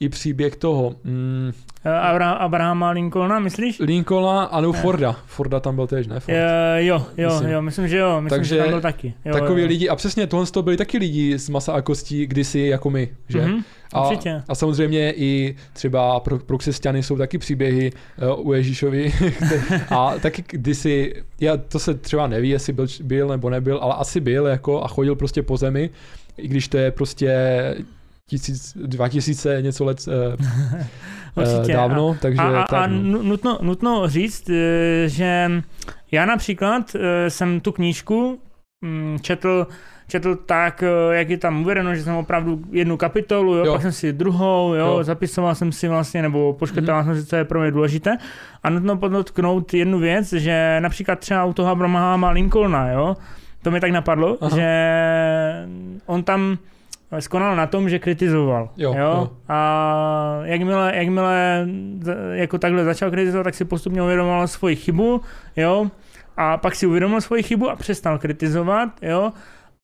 i příběh toho, mm, Eh, Abra- Abrahama Lincolna, myslíš? Lincolna a no Ne. Forda. Forda tam byl tež, ne? Ford. Eh, jo, jo, Myslím. jo, myslím, že jo, myslím, Takže že tam byl taky. Jo, Takový jo. lidi, a přesně tohle to byli taky lidi z masa a kostí kdysi jako my, že? Mhm, A, určitě. a samozřejmě i třeba pro, pro křesťany jsou taky příběhy uh, u Ježíšovi. a taky kdysi, já, to se třeba neví, jestli byl, byl nebo nebyl, ale asi byl jako a chodil prostě po zemi, i když to je prostě tisíc, dva tisíce něco let uh, Určitě. dávno, takže a, a, tak, a no. nu- nutno, nutno říct, eh, že já například eh, jsem tu knížku mm, četl, četl tak, eh, jak je tam uvedeno, že jsem opravdu jednu kapitolu, jo, Jo. pak jsem si druhou, jo, Jo. zapisoval jsem si vlastně, nebo poškrtal jsem si, co je pro mě důležité. A nutno podotknout jednu věc, že například třeba u toho Abrahama Lincolna, jo, to mi tak napadlo, Aha. že on tam skonal na tom, že kritizoval. Jo, jo? jo. A jakmile, jakmile jako takhle začal kritizovat, tak si postupně uvědomoval svoji chybu, jo? A pak si uvědomil svoji chybu a přestal kritizovat, jo?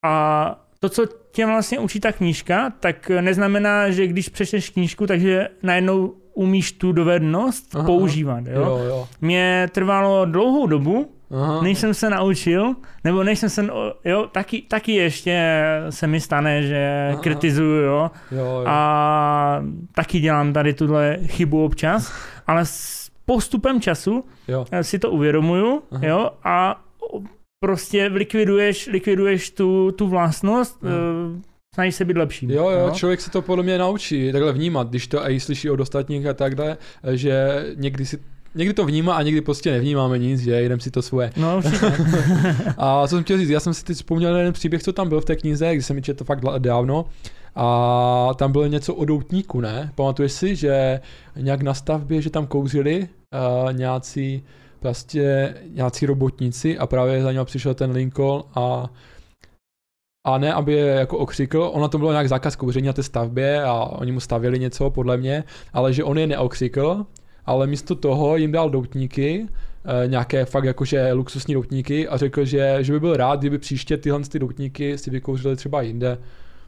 A to, co tě vlastně učí ta knížka, tak neznamená, že když přečteš knížku, takže najednou umíš tu dovednost Aha, používat, jo? jo, jo. Mě trvalo dlouhou dobu, Aha. než jsem se naučil, nebo než jsem se, jo, taky, taky ještě se mi stane, že Aha. kritizuju, jo, jo, jo. a taky dělám tady tuhle chybu občas, ale s postupem času jo. eh, si to uvědomuju, Aha. jo, a prostě likviduješ, likviduješ tu, tu vlastnost, Jo. eh, snažíš se být lepší. Jo, jo, člověk se to podle mě naučí takhle vnímat, když to i slyší od ostatních a takhle, že někdy si Někdy to vnímá a někdy prostě nevnímáme nic, že jdem si to svoje. No určitě. A co jsem chtěl říct, já jsem si teď vzpomněl na jeden příběh, co tam byl v té knize, když jsem ji četl fakt dávno. A tam bylo něco o doutníku, ne? Pamatuješ si, že nějak na stavbě, že tam kouřili uh, nějací prostě nějací robotníci a právě za něm přišel ten Lincoln a a ne, aby je jako okřikl, ona to bylo nějak zákaz kouření na té stavbě a oni mu stavěli něco, podle mě, ale že on je neokřikl, ale místo toho jim dal doutníky, eh, nějaké fakt jakože luxusní doutníky a řekl, že, že by byl rád, kdyby příště tyhle ty doutníky si vykouřili třeba jinde.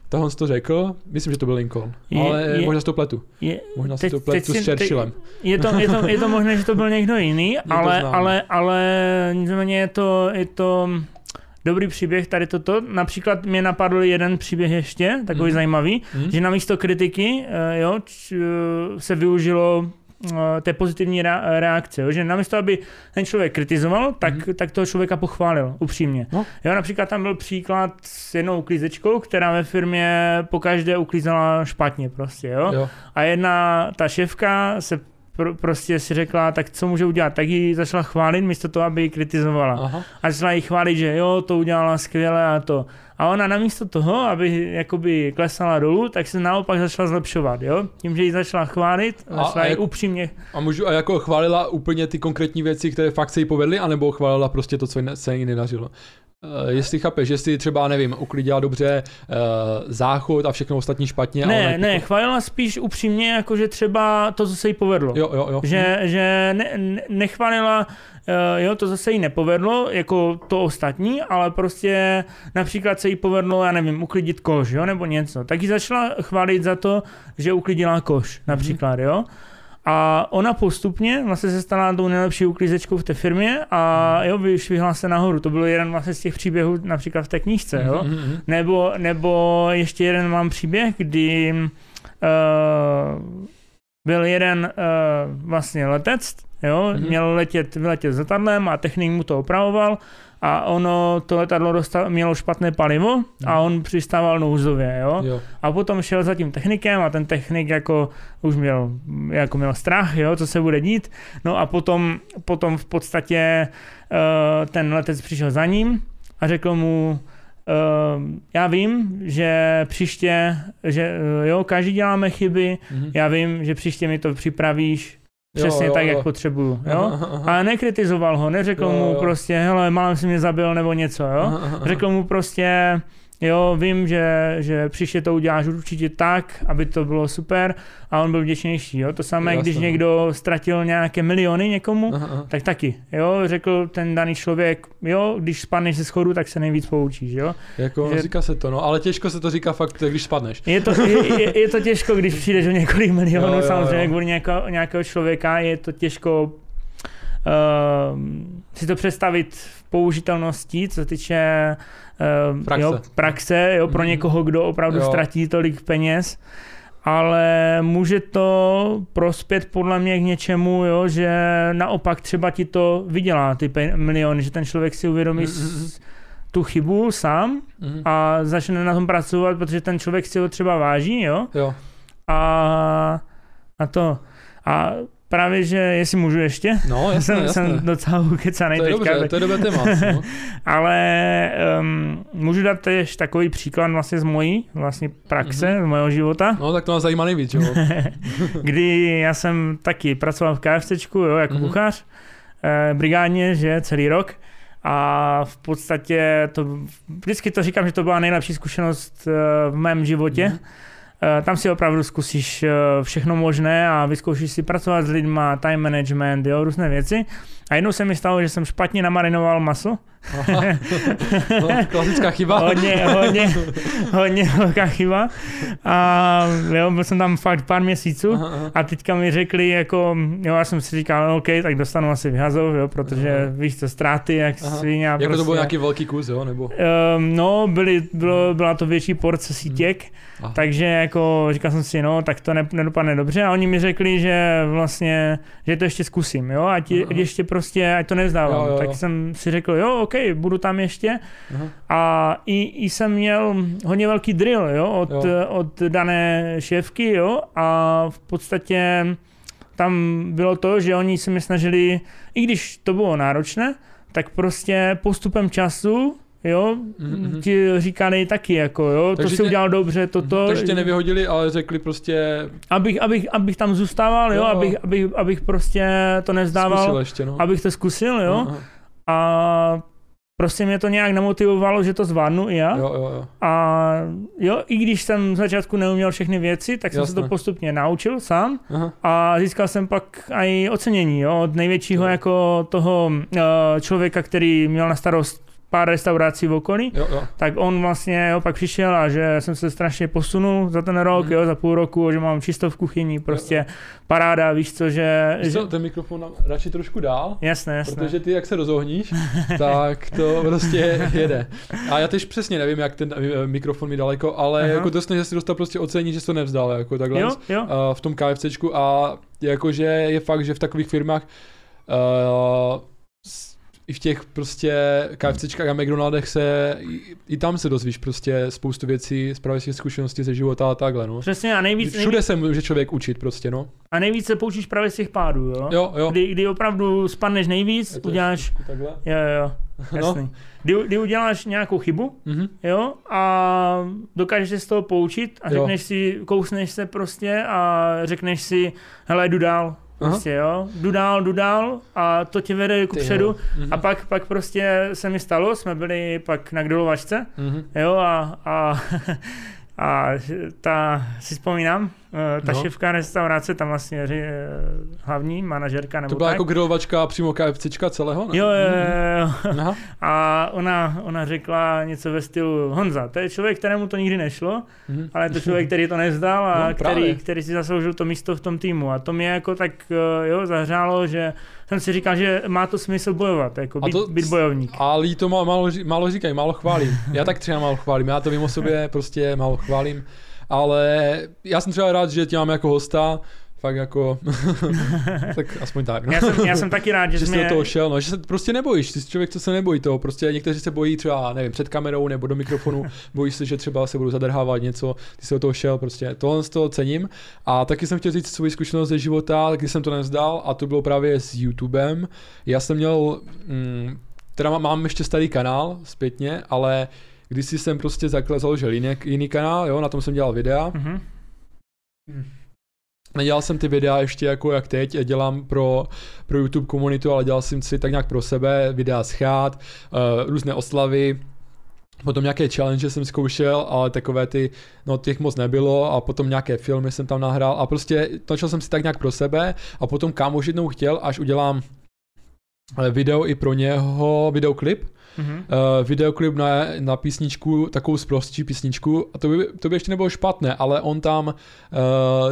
Tohle to řekl, myslím, že to byl Lincoln, Je- ale je- možná si to pletu. Je, Možná si to pletu s Churchillem. Je to, je, to, je to možné, že to byl někdo jiný, ale, ale, ale nicméně je to, je to dobrý příběh tady toto. Například mě napadl jeden příběh ještě, takový Mhm. zajímavý, Hm? že na místo kritiky eh, jo, č, eh, se využilo té pozitivní rea- reakce, jo? že namísto, aby ten člověk kritizoval, tak, Mhm. mm-hmm. tak toho člověka pochválil, upřímně. No. Jo, například tam byl příklad s jednou uklízečkou, která ve firmě pokaždé uklízela špatně prostě, jo? Jo. A jedna, ta šéfka se pr- prostě si řekla, tak co může udělat, tak ji začala chválit místo toho, aby ji kritizovala. Aha. A začala jí chválit, že jo, to udělala skvěle a to. A ona namísto toho, aby jakoby klesala dolů, tak se naopak začala zlepšovat, jo. Tím, že ji začala chválit, A- začala a jak- upřímně A můžu, a jako chválila úplně ty konkrétní věci, které fakt se jí povedly, anebo chválila prostě to, co se jí nedařilo? Uh, jestli chápeš, jestli třeba, nevím, uklidila dobře uh, záchod a všechno ostatní špatně. a ona Ne, jako- ne, chválila spíš upřímně, jako že třeba to, co se jí povedlo. Jo, jo, jo. Že, že ne, ne, nechválila, jo, to, co se jí nepovedlo, jako to ostatní, ale prostě například se jí povedlo, já nevím, uklidit koš, jo, nebo něco. Tak ji začala chválit za to, že uklidila koš, například, jo. A ona postupně vlastně se stala tou nejlepší uklízečkou v té firmě a jo, vyšvihla se nahoru. To byl jeden vlastně z těch příběhů například v té knížce, jo. Mhm, mhm. Nebo, nebo ještě jeden mám příběh, kdy uh, byl jeden uh, vlastně letec, jo, Mhm. mm-hmm. měl letět, vyletět s letadlem a technik mu to opravoval a ono, to letadlo dostal, mělo špatné palivo a on přistával nouzově, jo. Jo. A potom šel za tím technikem a ten technik jako už měl, jako měl strach, jo, co se bude dít. No a potom, potom v podstatě uh, ten letec přišel za ním a řekl mu, uh, já vím, že příště, že uh, jo, každý děláme chyby, Mhm. já vím, že příště mi to připravíš přesně jo, tak, jo. jak potřebuju, jo. Aha, aha. A nekritizoval ho, neřekl Jo, mu jo. prostě, hele, málem si mě zabil nebo něco, jo. Aha, aha, aha. Řekl mu prostě, jo, vím, že, že příště to uděláš určitě tak, aby to bylo super a on byl vděčnější, jo. To samé, Jasně, když no. někdo ztratil nějaké miliony někomu, Aha, aha. tak taky, jo, řekl ten daný člověk, jo, když spadneš ze schodu, tak se nejvíc poučíš, jo. Jako, že- říká se to, no, ale těžko se to říká fakt, když spadneš. Je to, je, je, je to těžko, když přijdeš o několik milionů, Jo, jo, samozřejmě jo. kvůli nějakého, nějakého člověka, je to těžko uh, si to představit v použitelnosti, co se týče Praxe. Jo, praxe jo, pro Mhm. někoho, kdo opravdu Jo. ztratí tolik peněz. Ale může to prospět podle mě k něčemu, jo, že naopak třeba ti to vydělá ty miliony, že ten člověk si uvědomí Mhm. s- tu chybu sám Mhm. a začne na tom pracovat, protože ten člověk si ho třeba váží, jo, Jo, a, a to. A právě, že jestli můžu ještě, no, jasně, jsem, jasně. jsem docela ukecanej To je teďka, dobře, to je dobré téma. No. ale um, můžu dát tež takový příklad vlastně z mojí vlastně praxe, Mhm. z mého života, no, tak to nás zajímá nejvíc, jo. kdy já jsem taky pracoval v KFCčku, jo, jako Mhm. kuchař, eh, brigádně, že celý rok. A v podstatě to, vždycky to říkám, že to byla nejlepší zkušenost eh, v mém životě. Mhm. Eh, Tam si opravdu zkusíš eh, všechno možné a vyzkoušíš si pracovat s lidma, time management, jo, různé věci. A jednou se mi stalo, že jsem špatně namarinoval maso. Aha. No, klasická chyba. Hodně, hodně, hodně velká chyba. A jo, byl jsem tam fakt pár měsíců. Aha, aha. A teďka mi řekli, jako, jo, já jsem si říkal, no, OK, tak dostanu asi vyhazov, jo, protože Aha. víš co, ztráty, jak svině. a Jako to byl prostě- nějaký velký kus, jo, nebo? Um, no, byly, bylo, byla to větší porce sítěk, Aha. takže jako říkal jsem si, no, tak to ne, nedopadne dobře a oni mi řekli, že vlastně, že to ještě zkusím, jo, Aha. ať ještě prostě, ať to nevzdávám. Jo, jo, jo. Tak jsem si řekl, jo, OK, budu tam ještě Aha. a i, i jsem měl hodně velký drill, jo, od, Jo. od dané šéfky, jo, a v podstatě tam bylo to, že oni se mi snažili, i když to bylo náročné, tak prostě postupem času, jo, Mhm. ti říkali taky, jako jo, Takže to si tě- udělal dobře, toto, Takže tě nevyhodili, ale řekli prostě abych, abych, abych tam zůstával, jo, Jo. abych, abych, abych prostě to zkusil nevzdával, ještě, no. abych to zkusil, jo, Aha. a prostě mě to nějak nemotivovalo, že to zvládnu i já. Jo, jo, jo. A jo, i když jsem v začátku neuměl všechny věci, tak jsem se Jasné. to postupně naučil sám Aha. a získal jsem pak i ocenění, jo, od největšího Jo. jako toho uh, člověka, který měl na starost pár restaurací v okolí, Jo, jo. tak on vlastně jo, pak přišel a že jsem se strašně posunul za ten rok, Mhm. jo, za půl roku, že mám čisto v kuchyni, prostě paráda, víš co, že... Víš že co, ten mikrofon nám radši trošku dál, jasné, jasné. protože ty, jak se rozohníš, tak to prostě jede. A já teď přesně nevím, jak ten mikrofon mi daleko, ale Aha. jako to že si dostal prostě ocení, že jsi to nevzdal, jako takhle. Jo, jo. a v tom KFCčku a jakože je fakt, že v takových firmách uh, i v těch prostě KFCčkách a McDonaldech se, i, i tam se dozvíš prostě spoustu věcí, zprávy si zkušenosti ze života a takhle, no. Přesně a nejvíc, Všude nejvíc, se může člověk učit prostě, no. a nejvíc se poučíš právě z těch pádů, jo? Jo, jo. Kdy, kdy opravdu spadneš nejvíc, uděláš, Takhle. jo, jo, jo, No. jasný. Kdy, kdy uděláš nějakou chybu, Mhm. jo, a dokážeš se z toho poučit a Jo. řekneš si, kousneš se prostě a řekneš si, hele, jdu dál. Prostě, jo, jdu dál, jdu dál a to tě vede ku předu. Mhm. a pak, pak prostě se mi stalo, jsme byli pak na grilovačce, Mhm. jo, a, a, a ta, si vzpomínám, ta No. šéfka restaurace, tam vlastně eh, hlavní manažerka nebo To byla tak. jako grilovačka přímo KFCčka celého, ne? Jo, jo, jo. Aha. A ona, ona řekla něco ve stylu Honza, to je člověk, kterému to nikdy nešlo, Mhm. ale je to člověk, který to nezdal a No, právě. který, který si zasloužil to místo v tom týmu. A to mě jako tak eh, jo, zahřálo, že jsem si říkal, že má to smysl bojovat, jako A být, to- být bojovník. A lidi to má- málo, málo říkají, málo chválím. Já tak třeba málo chválím, já to vím o sobě, prostě málo chválím. Ale já jsem třeba rád, že tě mám jako hosta, fakt jako, tak aspoň tak. No. Já jsem, já jsem taky rád, že, že jsi jsi do mě, toho šel, no, že se prostě nebojíš, ty jsi člověk, co se nebojí toho, prostě někteří se bojí třeba, nevím, před kamerou nebo do mikrofonu, bojí se, že třeba se budou zadrhávat něco, ty jsi do toho šel, prostě tohle z toho cením a taky jsem chtěl říct svou zkušenost ze života, když jsem to nevzdal a to bylo právě s YouTubem, já jsem měl, mm, teda má- mám ještě starý kanál zpětně, ale když jsem prostě zakl- založil jiný, jiný kanál, jo, na tom jsem dělal videa, Mhm. Nedělal jsem ty videa ještě jako jak teď, dělám pro, pro YouTube komunitu, ale dělal jsem si tak nějak pro sebe, videa schát, uh, různé oslavy, potom nějaké challenge jsem zkoušel, ale takové ty, no těch moc nebylo a potom nějaké filmy jsem tam nahrál a prostě točil jsem si tak nějak pro sebe a potom kámoš jednou chtěl, až udělám eh, video i pro něho, videoklip, Mhm. uh, videoklip na, na písničku, takovou zprostší písničku a to by, to by ještě nebylo špatné, ale on tam uh,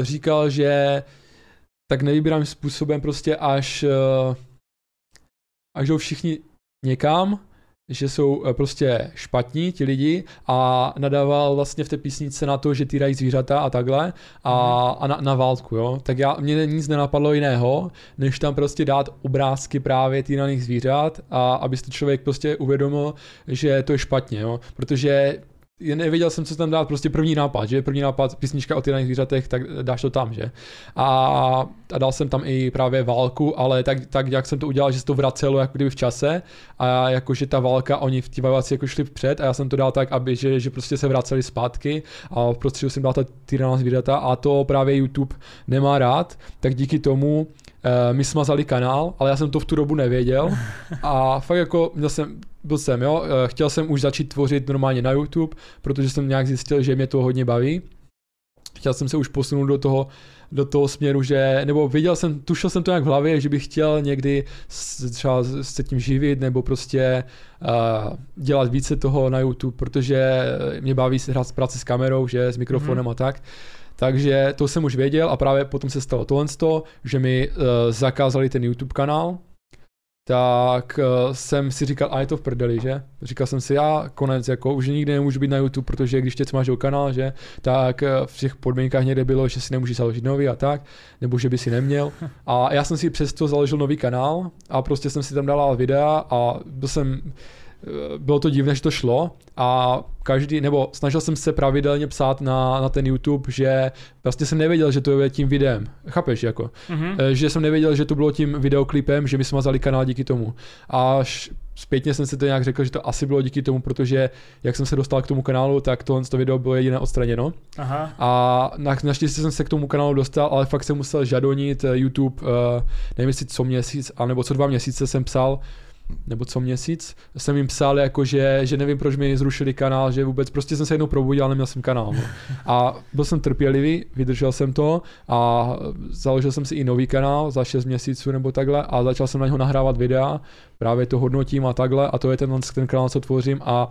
říkal, že tak nevybírám způsobem prostě až uh, až jdou všichni někam, že jsou eh, prostě špatní ti lidi a nadával vlastně v té písničce na to, že týrají zvířata a takhle a, a na, na válku, jo. Tak já, mě nic nenapadlo jiného, než tam prostě dát obrázky právě týraných zvířat a aby si to člověk prostě uvědomil, že to je špatně, jo. Protože jen nevěděl jsem, co tam dát, prostě první nápad, že první nápad, písnička o týraných zvířatech, tak dáš to tam, že. A, a dal jsem tam i právě válku, ale tak, tak jak jsem to udělal, že se to vracelo jako kdyby v čase a jakože ta válka, oni v tí válci jako šli vpřed a já jsem to dal tak, aby, že, že prostě se vraceli zpátky a v jsem dal ta týraná zvířata a to právě YouTube nemá rád, tak díky tomu my smazali kanál, ale já jsem to v tu dobu nevěděl a fakt jako měl jsem, byl jsem, jo, uh, chtěl jsem už začít tvořit normálně na YouTube, protože jsem nějak zjistil, že mě to hodně baví. Chtěl jsem se už posunout do toho, do toho směru, že, nebo věděl jsem, tušil jsem to nějak v hlavě, že bych chtěl někdy s, třeba se tím živit, nebo prostě uh, dělat více toho na YouTube, protože mě baví se hrát práce s kamerou, že, s mikrofonem mm-hmm. a tak. Takže to jsem už věděl a právě potom se stalo tohle, že mi uh, zakázali ten YouTube kanál, tak uh, jsem si říkal, a je to v prdeli, že? Říkal jsem si, já konec, jako už nikdy nemůžu být na YouTube, protože když teď máš kanál, že, tak uh, v těch podmínkách někde bylo, že si nemůžeš založit nový a tak, nebo že by si neměl. A já jsem si přesto založil nový kanál a prostě jsem si tam dal videa a byl jsem bylo to divné, že to šlo a každý, nebo snažil jsem se pravidelně psát na, na ten YouTube, že vlastně jsem nevěděl, že to je tím videem. Chápeš, jako? Mhm. Mm-hmm. Že jsem nevěděl, že to bylo tím videoklipem, že mi smazali kanál díky tomu. Až zpětně jsem si to nějak řekl, že to asi bylo díky tomu, protože jak jsem se dostal k tomu kanálu, tak tohle to video bylo jediné odstraněno. Aha. A na, naštěstí jsem se k tomu kanálu dostal, ale fakt jsem musel žadonit YouTube, uh, nevím jestli co měsíc, anebo co dva měsíce jsem psal, nebo co měsíc, jsem jim psal, jako že, že nevím, proč mi zrušili kanál, že vůbec prostě jsem se jednou probudil, ale neměl jsem kanál. No. A byl jsem trpělivý, vydržel jsem to a založil jsem si i nový kanál za 6 měsíců nebo takhle a začal jsem na něho nahrávat videa, právě to hodnotím a takhle a to je ten, ten kanál, co tvořím a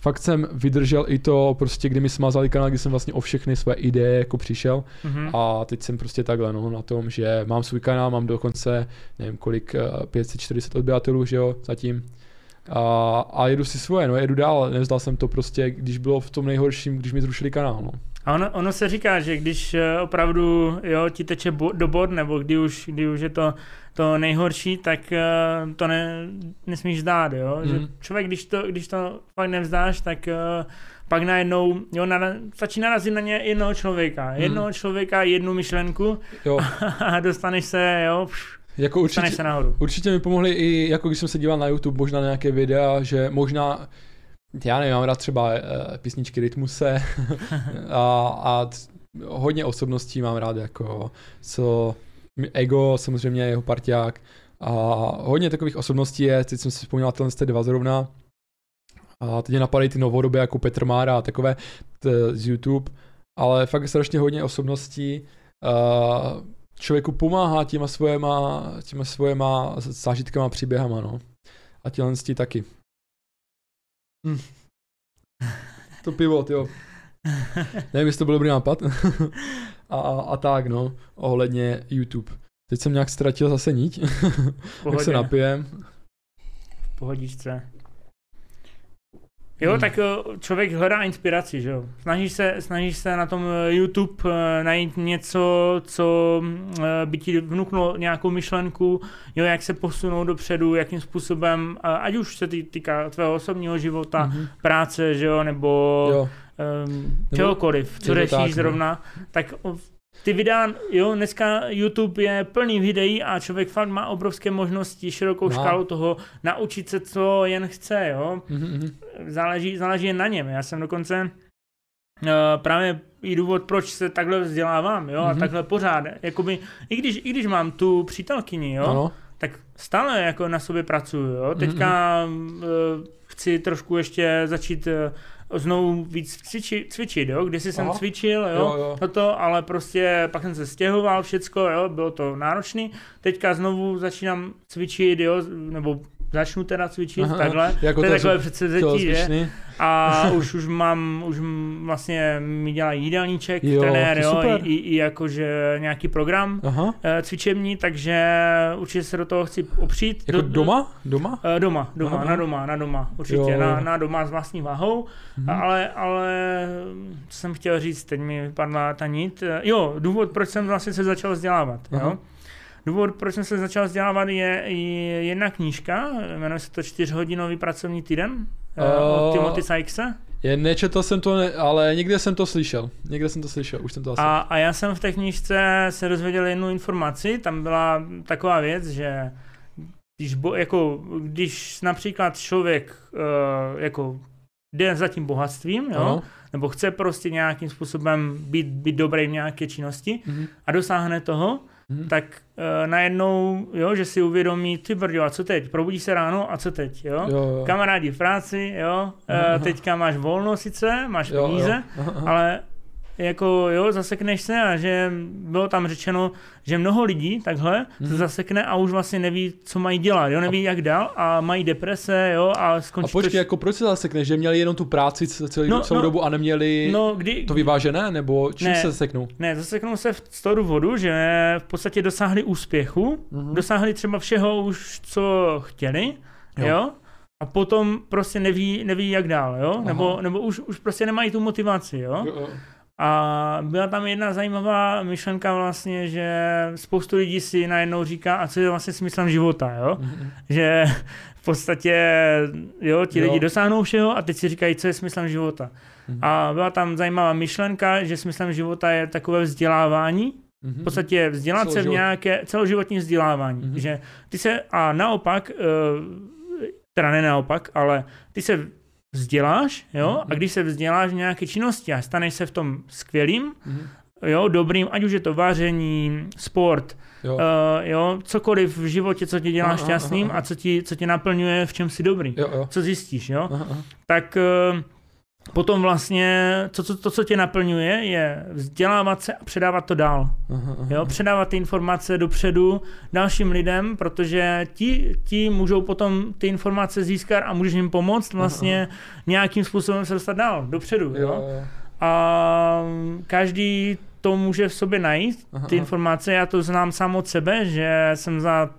fakt jsem vydržel i to, prostě kdy mi smazali kanál, kdy jsem vlastně o všechny své ideje jako přišel mm-hmm. a teď jsem prostě takhle no, na tom, že mám svůj kanál, mám dokonce nevím kolik, 540 eh, odběratelů, že jo, zatím. A, a jedu si svoje, no, jedu dál, nevzdal jsem to prostě, když bylo v tom nejhorším, když mi zrušili kanál, no. A ono, ono se říká, že když eh, opravdu jo, ti teče do bod, nebo kdy už, kdy už je to to nejhorší, tak uh, to ne, nesmíš zdát, jo. Mm. Že mhm. člověk, když to, když to fakt nevzdáš, tak uh, pak najednou, jo, na, stačí narazit na ně jednoho člověka. Mm. Jednoho člověka, jednu myšlenku jo. a dostaneš se, jo, pš, jako určitě, se nahoru. Určitě mi pomohli i, jako když jsem se díval na YouTube, možná na nějaké videa, že možná já nevím, mám rád třeba uh, písničky Rytmuse a, a hodně osobností mám rád, jako co Ego, samozřejmě jeho parťák a hodně takových osobností je, teď jsem si vzpomněl tyhle ty dva zrovna, a teď napadají ty novodobé jako Petr Mára a takové t, z YouTube, ale fakt strašně hodně osobností. Uh, člověku pomáhá těma svojema, těma svojema zážitkama, příběhama, no. A těhle taky. Hm. To pivo, jo. Nevím, jestli to byl dobrý nápad. a, a, a tak, no, ohledně YouTube. Teď jsem nějak ztratil zase niť, tak se napijem. V pohodičce. Jo, hmm. tak eh, člověk hledá inspiraci, že jo. Snažíš se, snažíš se na tom eh, YouTube eh, najít něco, co by ti vnuklo nějakou myšlenku, jo, jak se posunout dopředu, jakým způsobem, ať už se týká tvého osobního života, hmm. práce, že jo, nebo jo um, čehokoliv, co řešíš tak, no. zrovna, tak ty videa, jo, dneska YouTube je plný videí a člověk fakt má obrovské možnosti, širokou no. škálu toho, naučit se, co jen chce, jo. Mm-hmm. Záleží, záleží jen na něm. Já jsem dokonce uh, právě i důvod, proč se takhle vzdělávám, jo, mm-hmm. a takhle pořád. Jakoby, i když, i když mám tu přítelkyni, jo, ano. tak stále jako na sobě pracuju, jo. Teďka mm-hmm. uh, chci trošku ještě začít uh, znovu víc cviči, cvičit, jo, kdysi jsem Aha. cvičil, jo, jo, jo. toto, ale prostě pak jsem se stěhoval všecko, jo, bylo to náročný, teďka znovu začínám cvičit, jo, nebo začnu teda cvičit Aha, takhle, jako to je takové předsevzetí, že? A už, už mám, už vlastně mi dělá jídelníček, jo, trenér, jo, i, i, jakože nějaký program Aha. Eh, cvičební, takže určitě se do toho chci opřít. Jako do, doma? Doma? Uh, doma, doma, Aha. na doma, na doma, určitě, jo. na, na doma s vlastní váhou, mhm. ale, ale co jsem chtěl říct, teď mi vypadla ta nit. Jo, důvod, proč jsem vlastně se začal vzdělávat, Aha. jo. Důvod, proč jsem se začal vzdělávat, je, je jedna knížka, jmenuje se to čtyřhodinový pracovní týden uh, od Timothy Sykesa. Je, nečetl jsem to, ne, ale někde jsem to slyšel. Někde jsem to slyšel, už jsem to asi. A, a já jsem v té knížce se dozvěděl jednu informaci, tam byla taková věc, že když, bo, jako, když například člověk uh, jako jde za tím bohatstvím, jo, nebo chce prostě nějakým způsobem být, být dobrý v nějaké činnosti mm-hmm. a dosáhne toho, hmm. tak najednou, jo, že si uvědomí, ty brďo, a co teď? Probudí se ráno a co teď, jo? jo, jo. Kamarádi v práci, jo, uh, teďka máš volno sice, máš peníze, ale jako jo, zasekneš se a že bylo tam řečeno, že mnoho lidí takhle hmm. se mhm. zasekne a už vlastně neví, co mají dělat, jo, neví jak dál a mají deprese, jo, a skončí. A počkej, to... jako proč se zasekne, že měli jenom tu práci celý, no, celou no, dobu a neměli no, kdy, to vyvážené, nebo čím ne, se zaseknou? Ne, zaseknou se v z toho důvodu, že v podstatě dosáhli úspěchu, hmm. dosáhli třeba všeho už, co chtěli, jo, jo a potom prostě neví, neví jak dál, jo? Nebo, nebo už, už prostě nemají tu motivaci, jo? jo, jo. A byla tam jedna zajímavá myšlenka vlastně, že spoustu lidí si najednou říká, a co je vlastně smyslem života, jo? Mm-hmm. Že v podstatě, jo, ti jo. lidi dosáhnou všeho a teď si říkají, co je smyslem života. Mm-hmm. A byla tam zajímavá myšlenka, že smyslem života je takové vzdělávání, Mm-hmm. V podstatě vzdělat se v nějaké celoživotní vzdělávání. Mm-hmm. Že ty se, a naopak, eh, teda ne naopak, ale ty se vzděláš, jo, a když se vzděláš v nějaké činnosti a staneš se v tom skvělým, mm-hmm. jo, dobrým, ať už je to vaření, sport, Jo. uh, jo, cokoliv v životě, co tě dělá Aha, šťastným aha, aha. a co ti, co tě naplňuje, v čem jsi dobrý, Jo, jo. co zjistíš, jo, Aha, aha. tak uh, potom vlastně to, co, to, co tě naplňuje, je vzdělávat se a předávat to dál. Aha, aha. Jo, předávat ty informace dopředu dalším lidem, protože ti, ti můžou potom ty informace získat a můžeš jim pomoct vlastně nějakým způsobem se dostat dál, dopředu. Jo? Jo, jo. A každý to může v sobě najít, Aha, ty aha. informace. Já to znám sám od sebe, že jsem za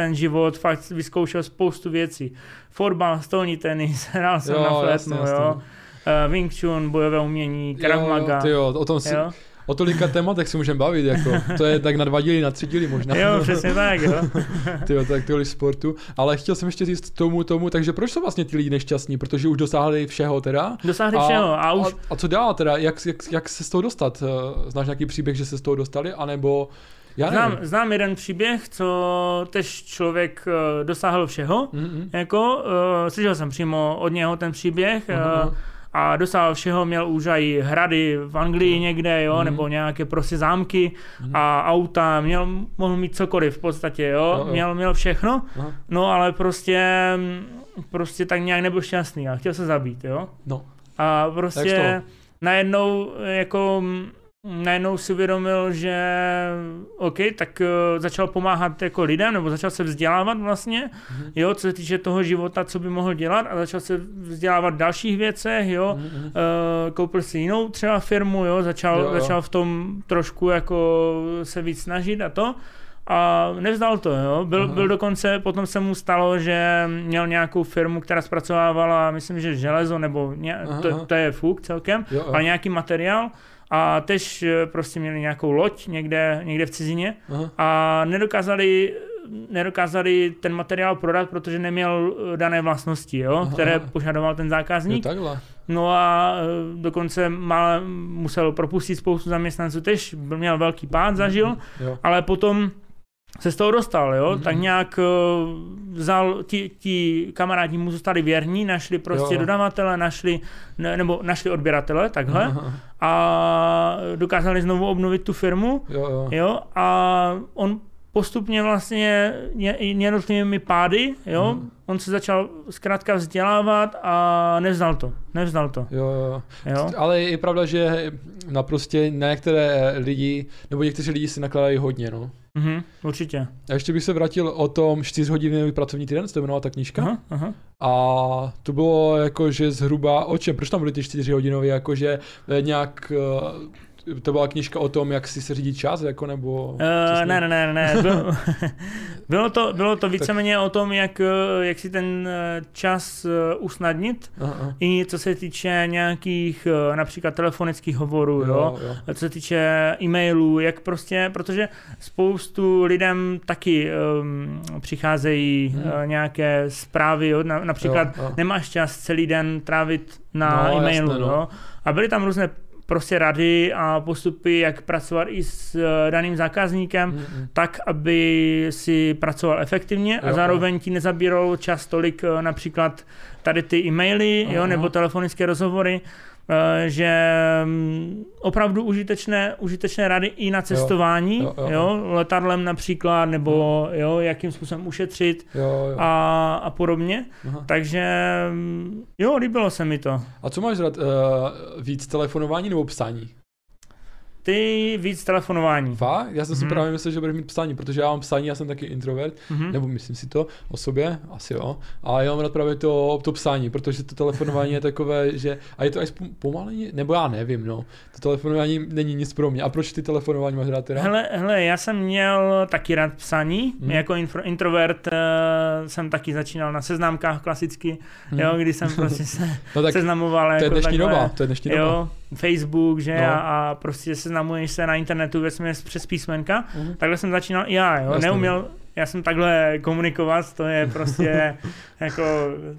ten život fakt vyzkoušel spoustu věcí. Fotbal, stolní tenis, hrál jsem Jo, na flétnu, jasně, jasně. Jo. Uh, Wing Chun, bojové umění, Krav Jo, Maga. ty jo, o tom si, jo? o tolika tématech si můžeme bavit, jako. To je tak na dva díly, na tři díly možná. jo, přesně tak, jo. Tyjo, tak tolik sportu. Ale chtěl jsem ještě říct tomu, tomu, takže proč jsou vlastně ti lidi nešťastní? Protože už dosáhli všeho teda. Dosáhli všeho a už a, a co dál teda? Jak, jak, jak se z toho dostat? Eh, Znáš nějaký příběh, že se z toho dostali? A nebo já nevím. Znám, znám jeden příběh, co tež člověk uh, dosáhl všeho. Mm-mm. Jako, uh, slyšel jsem přímo od něho ten příběh Aha, uh, a dosáhl všeho, měl už i hrady v Anglii někde, jo, Mhm. nebo nějaké prostě zámky Mhm. a auta, měl, mohl mít cokoliv v podstatě, jo, Jo, jo. Měl, měl všechno, Aha. no ale prostě, prostě tak nějak nebyl šťastný a chtěl se zabít, jo. No. A prostě najednou jako mm, najednou si uvědomil, že OK, tak uh, začal pomáhat jako lidem, nebo začal se vzdělávat vlastně, Mhm. jo, co se týče toho života, co by mohl dělat a začal se vzdělávat v dalších věcech, jo, Mm-mm. uh, koupil si jinou třeba firmu, jo, začal, Jo, jo. začal v tom trošku jako se víc snažit a to. A nevzdal to, jo. Byl, Aha. byl dokonce, potom se mu stalo, že měl nějakou firmu, která zpracovávala, myslím, že železo, nebo ně, aha. to, to je fuk celkem, Jo, jo. ale nějaký materiál. A tež eh, prostě měli nějakou loď někde, někde v cizině Aha. a nedokázali, nedokázali ten materiál prodat, protože neměl eh, dané vlastnosti, jo, Aha, které aha. požadoval ten Jo, zákazník. takhle. No a e, dokonce mal, musel propustit spoustu zaměstnanců, tež měl velký pád, zažil, Jo. ale potom se z toho dostal, jo, Mhm. tak nějak e, vzal, ti, ti kamarádi mu zůstali věrní, našli prostě Jo. dodavatele, našli, ne, nebo našli odběratele, takhle, Aha. a dokázali znovu obnovit tu firmu, Jo, jo. jo, a on postupně vlastně ně- jednotlivými pády, jo, Mhm. on se začal zkrátka vzdělávat a nevzdal to, nevzdal to, Jo, jo. jo. Ale je pravda, že na prostě na některé lidi, nebo někteří lidi si nakládají hodně, no. Mhm, určitě. A ještě bych se vrátil o tom 4-hodinový pracovní týden, se to jmenovala ta knížka. Aha, aha. A to bylo jako, že zhruba o čem, proč tam byly ty 4 hodinové, jakože eh, nějak, eh, to byla knížka o tom, jak si se řídí čas, jako nebo... Uh, ne, ne, ne, ne. Bylo, bylo, to, bylo to víceméně o tom, jak, eh, jak si ten eh, čas usnadnit. Aha. I co se týče nějakých například telefonických hovorů, jo, Jo, jo. co se týče e-mailů, jak prostě, protože spoustu lidem taky um, přicházejí Hmm. uh, nějaké zprávy, jo, na, například Jo, jo. nemáš čas celý den trávit na No, e-mailu, jasné, no. jo, a byly tam různé prostě rady a postupy, jak pracovat i s uh, daným zákazníkem, Mm, mm. tak, aby si pracoval efektivně a Jo, zároveň ti nezabíral čas tolik eh, například tady ty e-maily, jo, Aha. nebo telefonické rozhovory, eh, že mm, opravdu užitečné, užitečné rady i na cestování, Jo, jo, jo, jo. letadlem například, nebo jo, jakým způsobem ušetřit Jo, jo. a, a podobně. Aha. Takže mm, jo, líbilo se mi to. A co máš rád, uh, víc telefonování nebo psání? Ty víc telefonování. Fakt? Já jsem si Mhm. právě myslel, že budeš mít psání, protože já mám psání, já jsem taky introvert, Mhm. nebo myslím si to o sobě, asi jo. A já mám rád právě to, to psání, protože to telefonování je takové, že a je to až pom- pomalení, nebo já nevím, no. To telefonování není nic pro mě. A proč ty telefonování máš rád teda? Hele, hele, já jsem měl taky rád psaní, Hmm. jako infro, introvert uh, jsem taky začínal na seznamkách klasicky, Hmm. jo, kdy jsem prostě se no tak seznamoval to je jako dnešní takhle, doba, to je dnešní doba. Facebook, že, No. a, a prostě seznamuješ se na internetu ve směs přes písmenka, Mhm. takhle jsem začínal i já, jo, Jasně. neuměl, já jsem takhle komunikovat, to je prostě jako,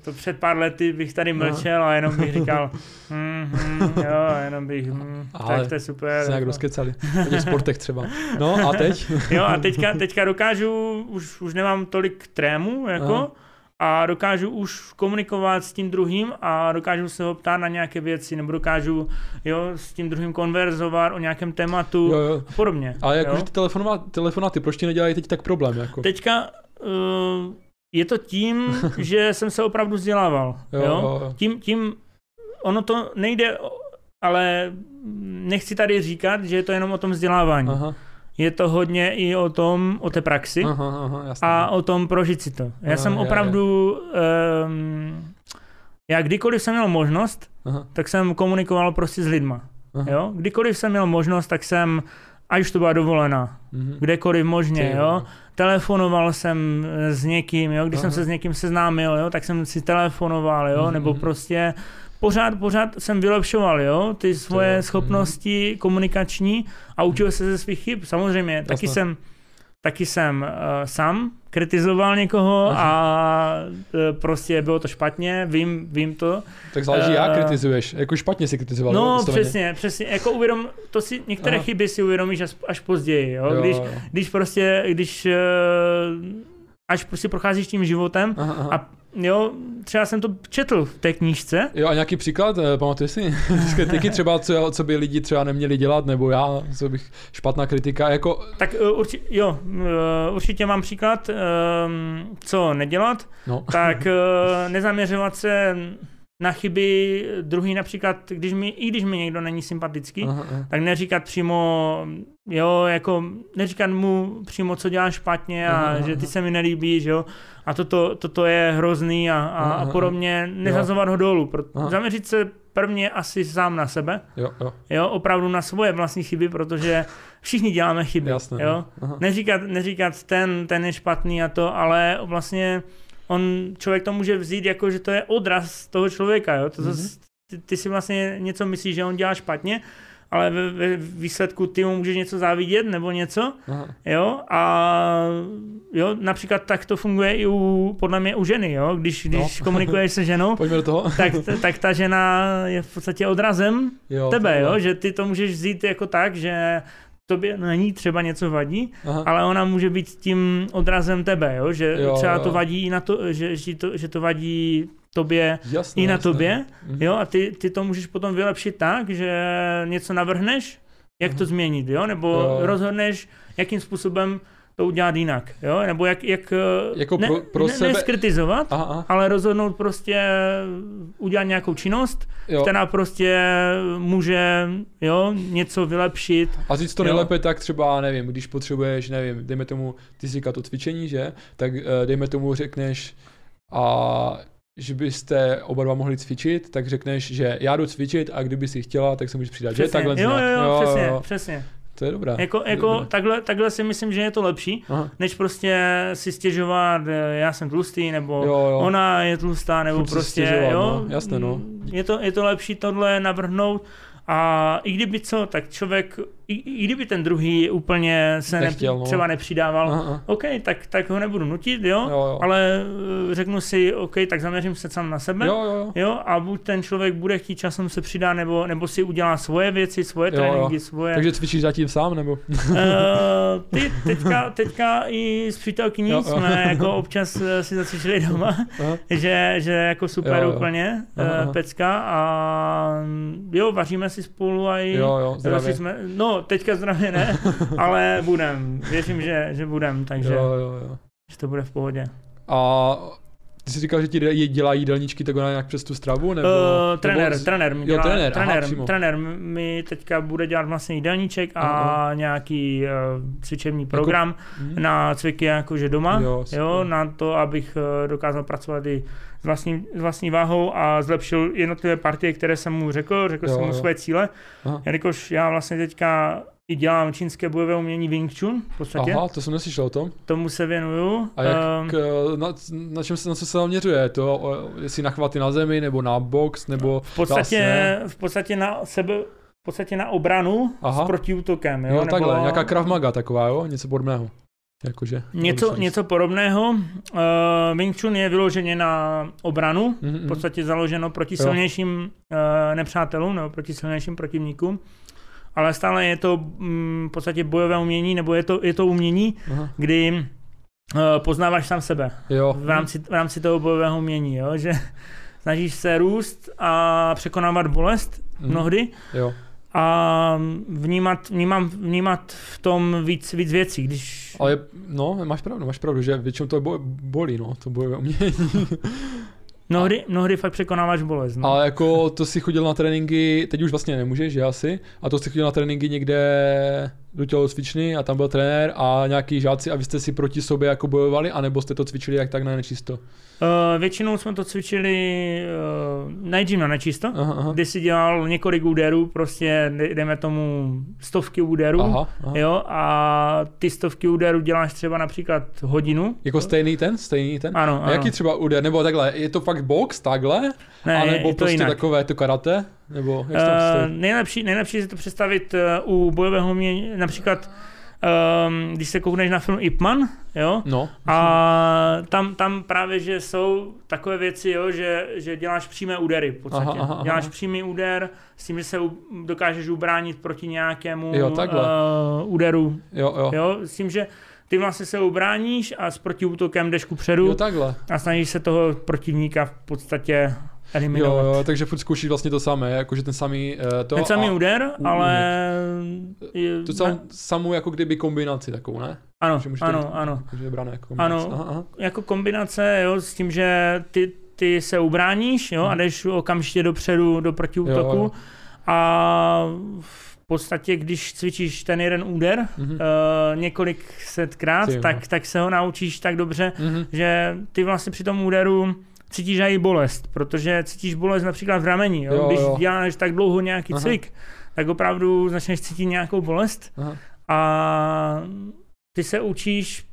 to před pár lety bych tady Aha. mlčel a jenom bych říkal, hm, hm, jo, jenom bych, hm, Ale tak to je super. Se nějak jako. rozkecali. Těch sportech třeba. No a teď? Jo, a teďka, teďka dokážu, už, už nemám tolik trému, jako, Aha. A dokážu už komunikovat s tím druhým a dokážu se ho ptát na nějaké věci, nebo dokážu jo, s tím druhým konverzovat o nějakém tématu Jo, jo. a podobně. Ale jo. jakože ty telefonáty, proč ti nedělají teď tak problém? Jako? Teďka uh, je to tím, že jsem se opravdu vzdělával. Jo, Jo, jo, jo. Tím, tím ono to nejde, ale nechci tady říkat, že je to jenom o tom vzdělávání. Aha, Je to hodně i o tom, o té praxi aha, aha, jasně. a o tom prožít si to. Já No, jsem opravdu, um, já kdykoliv jsem měl možnost, Aha, tak jsem komunikoval prostě s lidma. aha. Jo? Kdykoliv jsem měl možnost, tak jsem, ať už to byla dovolená, Mhm. kdekoliv možně, Ty, jo. Telefonoval jsem eh, s někým, jo, když Aha. jsem se s někým seznámil, jo, tak jsem si telefonoval, jo, Mhm, nebo mhm. prostě pořád, pořád jsem vylepšoval, jo, ty svoje jo, mhm. schopnosti komunikační a učil se ze svých chyb. Samozřejmě, taky Jasné. jsem taky jsem uh, sám kritizoval někoho a uh, prostě bylo to špatně, vím, vím to. Tak záleží, jak Eh, kritizuješ. Jako špatně si kritizoval. jo, No, vysloveně. přesně, přesně. Jako uvědom, to si, některé Aha. chyby si uvědomíš až, až později, jo? Jo, Když, jo. když prostě, když eh, až prostě procházíš tím životem Aha, aha. a jo, třeba jsem to četl v té knížce, Jo, a nějaký příklad, eh, pamatuješ si? Kritiky třeba, co, co by lidi třeba neměli dělat, nebo já, co bych, špatná kritika, jako, tak uh, urči, jo, uh, určitě mám příklad, um, co nedělat, no, tak nezaměřovat se na chyby druhý například, když mi, i když mi někdo není sympatický, aha, aha. tak neříkat přímo, jo, jako neříkat mu přímo, co dělá špatně a Aha, aha, že ty se mi nelíbíš, jo, a toto, toto je hrozný a, a, Aha, a podobně, nezazovat ho dolů, pro, Aha. zaměřit se prvně asi sám na sebe, jo, jo, jo, opravdu na svoje vlastní chyby, protože všichni děláme chyby, jasné. jo, Aha. neříkat, neříkat ten, ten je špatný a to, ale vlastně on, člověk to může vzít jako, že to je odraz toho člověka, jo, to Mhm. zase, ty, ty si vlastně něco myslíš, že on dělá špatně, ale ve, ve výsledku ty mu můžeš něco závidět nebo něco, Aha. jo, a jo, například tak to funguje i u, podle mě u ženy, jo, když, když No. komunikuješ se ženou, Pojďme do toho. tak, tak ta žena je v podstatě odrazem Jo, tebe, jo, že ty to můžeš vzít jako tak, že tobě není třeba něco vadí, Aha. ale ona může být tím odrazem tebe, jo? že Jo, třeba jo. to vadí i na to, že, že, to, že to vadí tobě Jasné, i na jasné. tobě, Mhm. jo, a ty, ty to můžeš potom vylepšit tak, že něco navrhneš, jak to Mhm. změnit, jo, nebo Jo. rozhodneš, jakým způsobem to udělat jinak, jo, nebo jak, jak Jako ne, pro- pro ne, sebe- neskritizovat, Aha, aha. ale rozhodnout prostě udělat nějakou činnost, Jo. která prostě může, jo, něco vylepšit, A říct to Jo. nejlépe tak třeba, nevím, když potřebuješ, nevím, dejme tomu, ty říkal to cvičení, že? Tak eh, dejme tomu řekneš, a že byste oba dva mohli cvičit, tak řekneš, že já jdu cvičit a kdyby si chtěla, tak se můžeš přidat. Že? Přesně. Takhle jo, jo, nějak. jo, přesně, přesně. To je dobré. Jako, jako dobré. takhle, takhle si myslím, že je to lepší, Aha. než prostě si stěžovat, eh, já jsem tlustý, nebo Jo, jo. ona je tlustá, nebo Furt si prostě, stěžovat, jo. no, jasné, no. Je to, je to lepší tohle navrhnout a i kdyby co, tak člověk, i, i kdyby ten druhý úplně se Nechtěl, ne, třeba nepřidával, uh-uh. OK, tak, tak ho nebudu nutit, jo? Jo, jo, ale eh, řeknu si, OK, tak zaměřím se sám na sebe, jo, jo. jo, a buď ten člověk bude chtít časem se přidá, nebo, nebo si udělá svoje věci, svoje jo, tréninky, jo. svoje... Takže cvičíš zatím sám, nebo? uh, ty, teďka, teďka i s přítelkyní jo, jo. jsme jako občas eh, si zacvičili doma, uh-huh. že, že jako super jo, jo. úplně, uh-huh. pecka a jo, vaříme si spolu a i... Jo, jo, jsme, no, teďka zdravě ne, ale budem, věřím, že, že budem, takže Jo, jo, jo. že to bude v pohodě. A ty jsi říkal, že ti dělá jídelníčky tak ona nějak přes tu stravu? Nebo, Uh, trenér, nebo... trenér, mi jo, dělá, trenér, aha, trenér, přímo. trenér mi teďka bude dělat vlastně jídelníček a Aha. nějaký uh, cvičební program Hm? na cviky jakože doma, Jo, jo, na to, abych eh, dokázal pracovat i s vlastní, s vlastní váhou a zlepšil jednotlivé partie, které jsem mu řekl, řekl Jo, jsem mu jo. svoje cíle, Aha. jelikož já vlastně teďka i dělám čínské bojové umění Wing Chun, v podstatě, Aha, to jsem neslyšel o tom. tomu se věnuju. A jak, k, na, na, čem se, na co se zaměřuje? To, jestli na chvaty na zemi, nebo na box, nebo... v podstatě, v podstatě na sebe, v podstatě na obranu Aha. s protiútokem, jo, Jo, nebo takhle, nějaká Krav Maga taková, jo? Něco podobného. Jakože. něco, něco podobného. Uh, Wing Chun je vyloženě na obranu, Mhm, v mhm. podstatě založeno proti Jo. silnějším uh, nepřátelům nebo proti silnějším protivníkům. Ale stále je to mm, v podstatě bojové umění, nebo je to, je to umění, Aha. kdy eh, poznáváš sám sebe Jo. v rámci, v rámci toho bojového umění, jo? že snažíš se růst a překonávat bolest Mhm. mnohdy Jo. a vnímat, vnímám, vnímat v tom víc, víc věcí, když... Ale no, máš pravdu, máš pravdu, že většinou to bo- bolí, no, to bojové umění. Mnohdy, mnohdy fakt překonáváš bolest. No. Ale jako to si chodil na tréninky, teď už vlastně nemůžeš, že asi, a to si chodil na tréninky někde do tělocvičny a tam byl trenér a nějaký žáci a vy jste si proti sobě jako bojovali, anebo jste to cvičili jak tak na nečisto? Uh, většinou jsme to cvičili uh, nejdřív na nečisto, Aha, aha. kdy si dělal několik úderů, prostě dejme tomu stovky úderů, Aha, aha. jo, a ty stovky úderů děláš třeba například hodinu. Jako stejný ten, stejný ten? Ano, A ano. jaký třeba úder, nebo takhle, je to fakt box, takhle? Ne, a je, nebo je to prostě jinak. takové to karate? Nebo jak Uh, nejlepší, nejlepší si to představit uh, u bojového umění, například um, když se koukneš na film Ip Man, jo, No, a tam, tam právě, že jsou takové věci, jo, že, že děláš přímé údery v podstatě. Aha, aha, aha. Děláš přímý úder s tím, že se u, dokážeš ubránit proti nějakému Jo, takhle. uh, úderu. jo, jo. Jo, s tím, že ty vlastně se ubráníš a s protiútokem jdeš ku předu Jo, takhle. a snažíš se toho protivníka v podstatě eliminovat. jo, takže furt zkoušíš vlastně to samé, jakože ten samý uh, to. Ten samý a úder, ale... je- tu sam, samou jako kdyby kombinaci takovou, ne? ano, Že můžeš to- ano, ano. Jakože je brána jako kombinace. Ano. Aha, aha. jako kombinace, jo, s tím, že ty, ty se ubráníš, jo, a Mhm. jdeš okamžitě dopředu do protiútoku Jo, jo. a v podstatě, když cvičíš ten jeden úder Mhm. uh, několik setkrát, jo. tak, tak se ho naučíš tak dobře, Mhm. že ty vlastně při tom úderu cítíš i bolest, protože cítíš bolest například v rameni, jo? Jo, když jo. děláš tak dlouho nějaký Aha. cvik, tak opravdu začneš cítit nějakou bolest Aha, a ty se učíš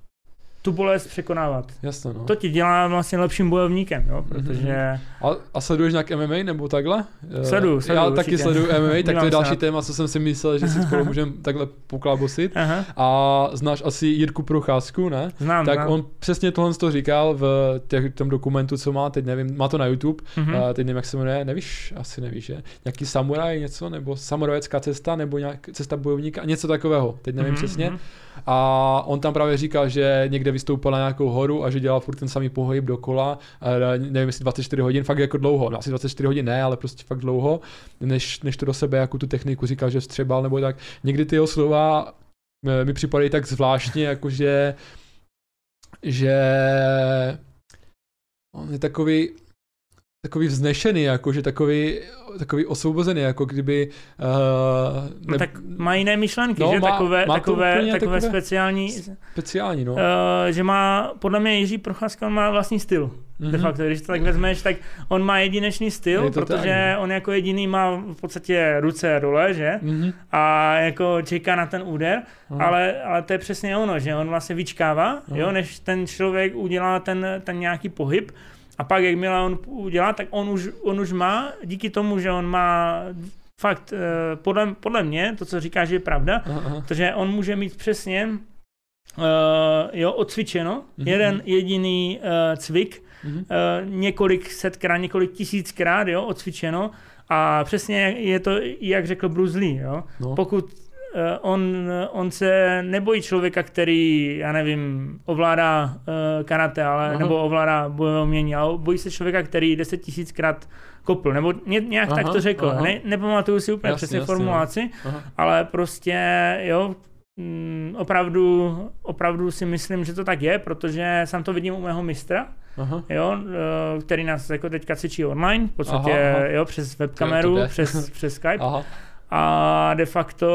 tu bolest překonávat. jasně, no. To ti dělá vlastně lepším bojovníkem, jo, protože A, a sleduješ nějak MMA nebo takhle? Eh, Sleduju, Já sleduju, taky určitě. sleduju MMA, tak to je další téma, co jsem si myslel, že si spolu můžeme takhle poklábosit. aha, A znáš asi Jirku Procházku, ne? znám, tak znám. on přesně tohle to říkal v těch, tom dokumentu, co má, teď nevím, má to na YouTube, Mhm. uh, teď nevím, jak se jmenuje, nevíš, asi nevíš, že? Nějaký samuraj něco, nebo samurajecká cesta, nebo nějak cesta bojovníka, něco takového, teď nevím Mhm, přesně. mhm. A on tam právě říkal, že někde vystoupil na nějakou horu a že dělal furt ten samý pohyb dokola, nevím, jestli 24 hodin, fakt jako dlouho, no, asi 24 hodin ne, ale prostě fakt dlouho, než, než to do sebe jako tu techniku říkal, že vstřebal nebo tak. Někdy ty jeho slova eh, mi připadají tak zvláštně, jakože že on je takový takový vznešený, jakože takový, takový osvobozený, jako kdyby uh, No, tak má jiné myšlenky, No, že? má- takové, má takové, takové takové- speciální, speciální, no. uh, že má, podle mě Jiří Procházka, on má vlastní styl. De Mhm. facto, když to tak vezmeš, tak on má jedinečný styl, Je to protože tak, no. on jako jediný má v podstatě ruce dole, že? Mhm. A jako čeká na ten úder, Aha. ale, ale to je přesně ono, že on vlastně vyčkává, Aha. jo, než ten člověk udělá ten, ten nějaký pohyb a pak jakmile on udělá, tak on už, on už má, díky tomu, že on má fakt, eh, podle, podle mě, to, co říká, že je pravda, Aha, protože on může mít přesně uh, jo, odcvičeno, Mhm. jeden jediný uh, cvik, Mhm. uh, několik setkrát, několik tisíckrát, jo, odcvičeno a přesně je to, jak řekl Bruce Lee, jo. No. Pokud on, on se nebojí člověka, který, já nevím, ovládá uh, karate, ale, Aha. nebo ovládá bojové umění, ale bojí se člověka, který deset tisíckrát kopl, nebo ně, nějak Aha, tak to řekl. aha. Ne, nepamatuju si úplně Jasně, přesně jasně, no. formulaci, Aha. ale prostě, jo, mm, opravdu, opravdu si myslím, že to tak je, protože sám to vidím u mého mistra, Aha. jo, eh, který nás jako teďka cvičí online, v podstatě, Aha, aha. jo, přes webkameru, přes, přes Skype Aha. A de facto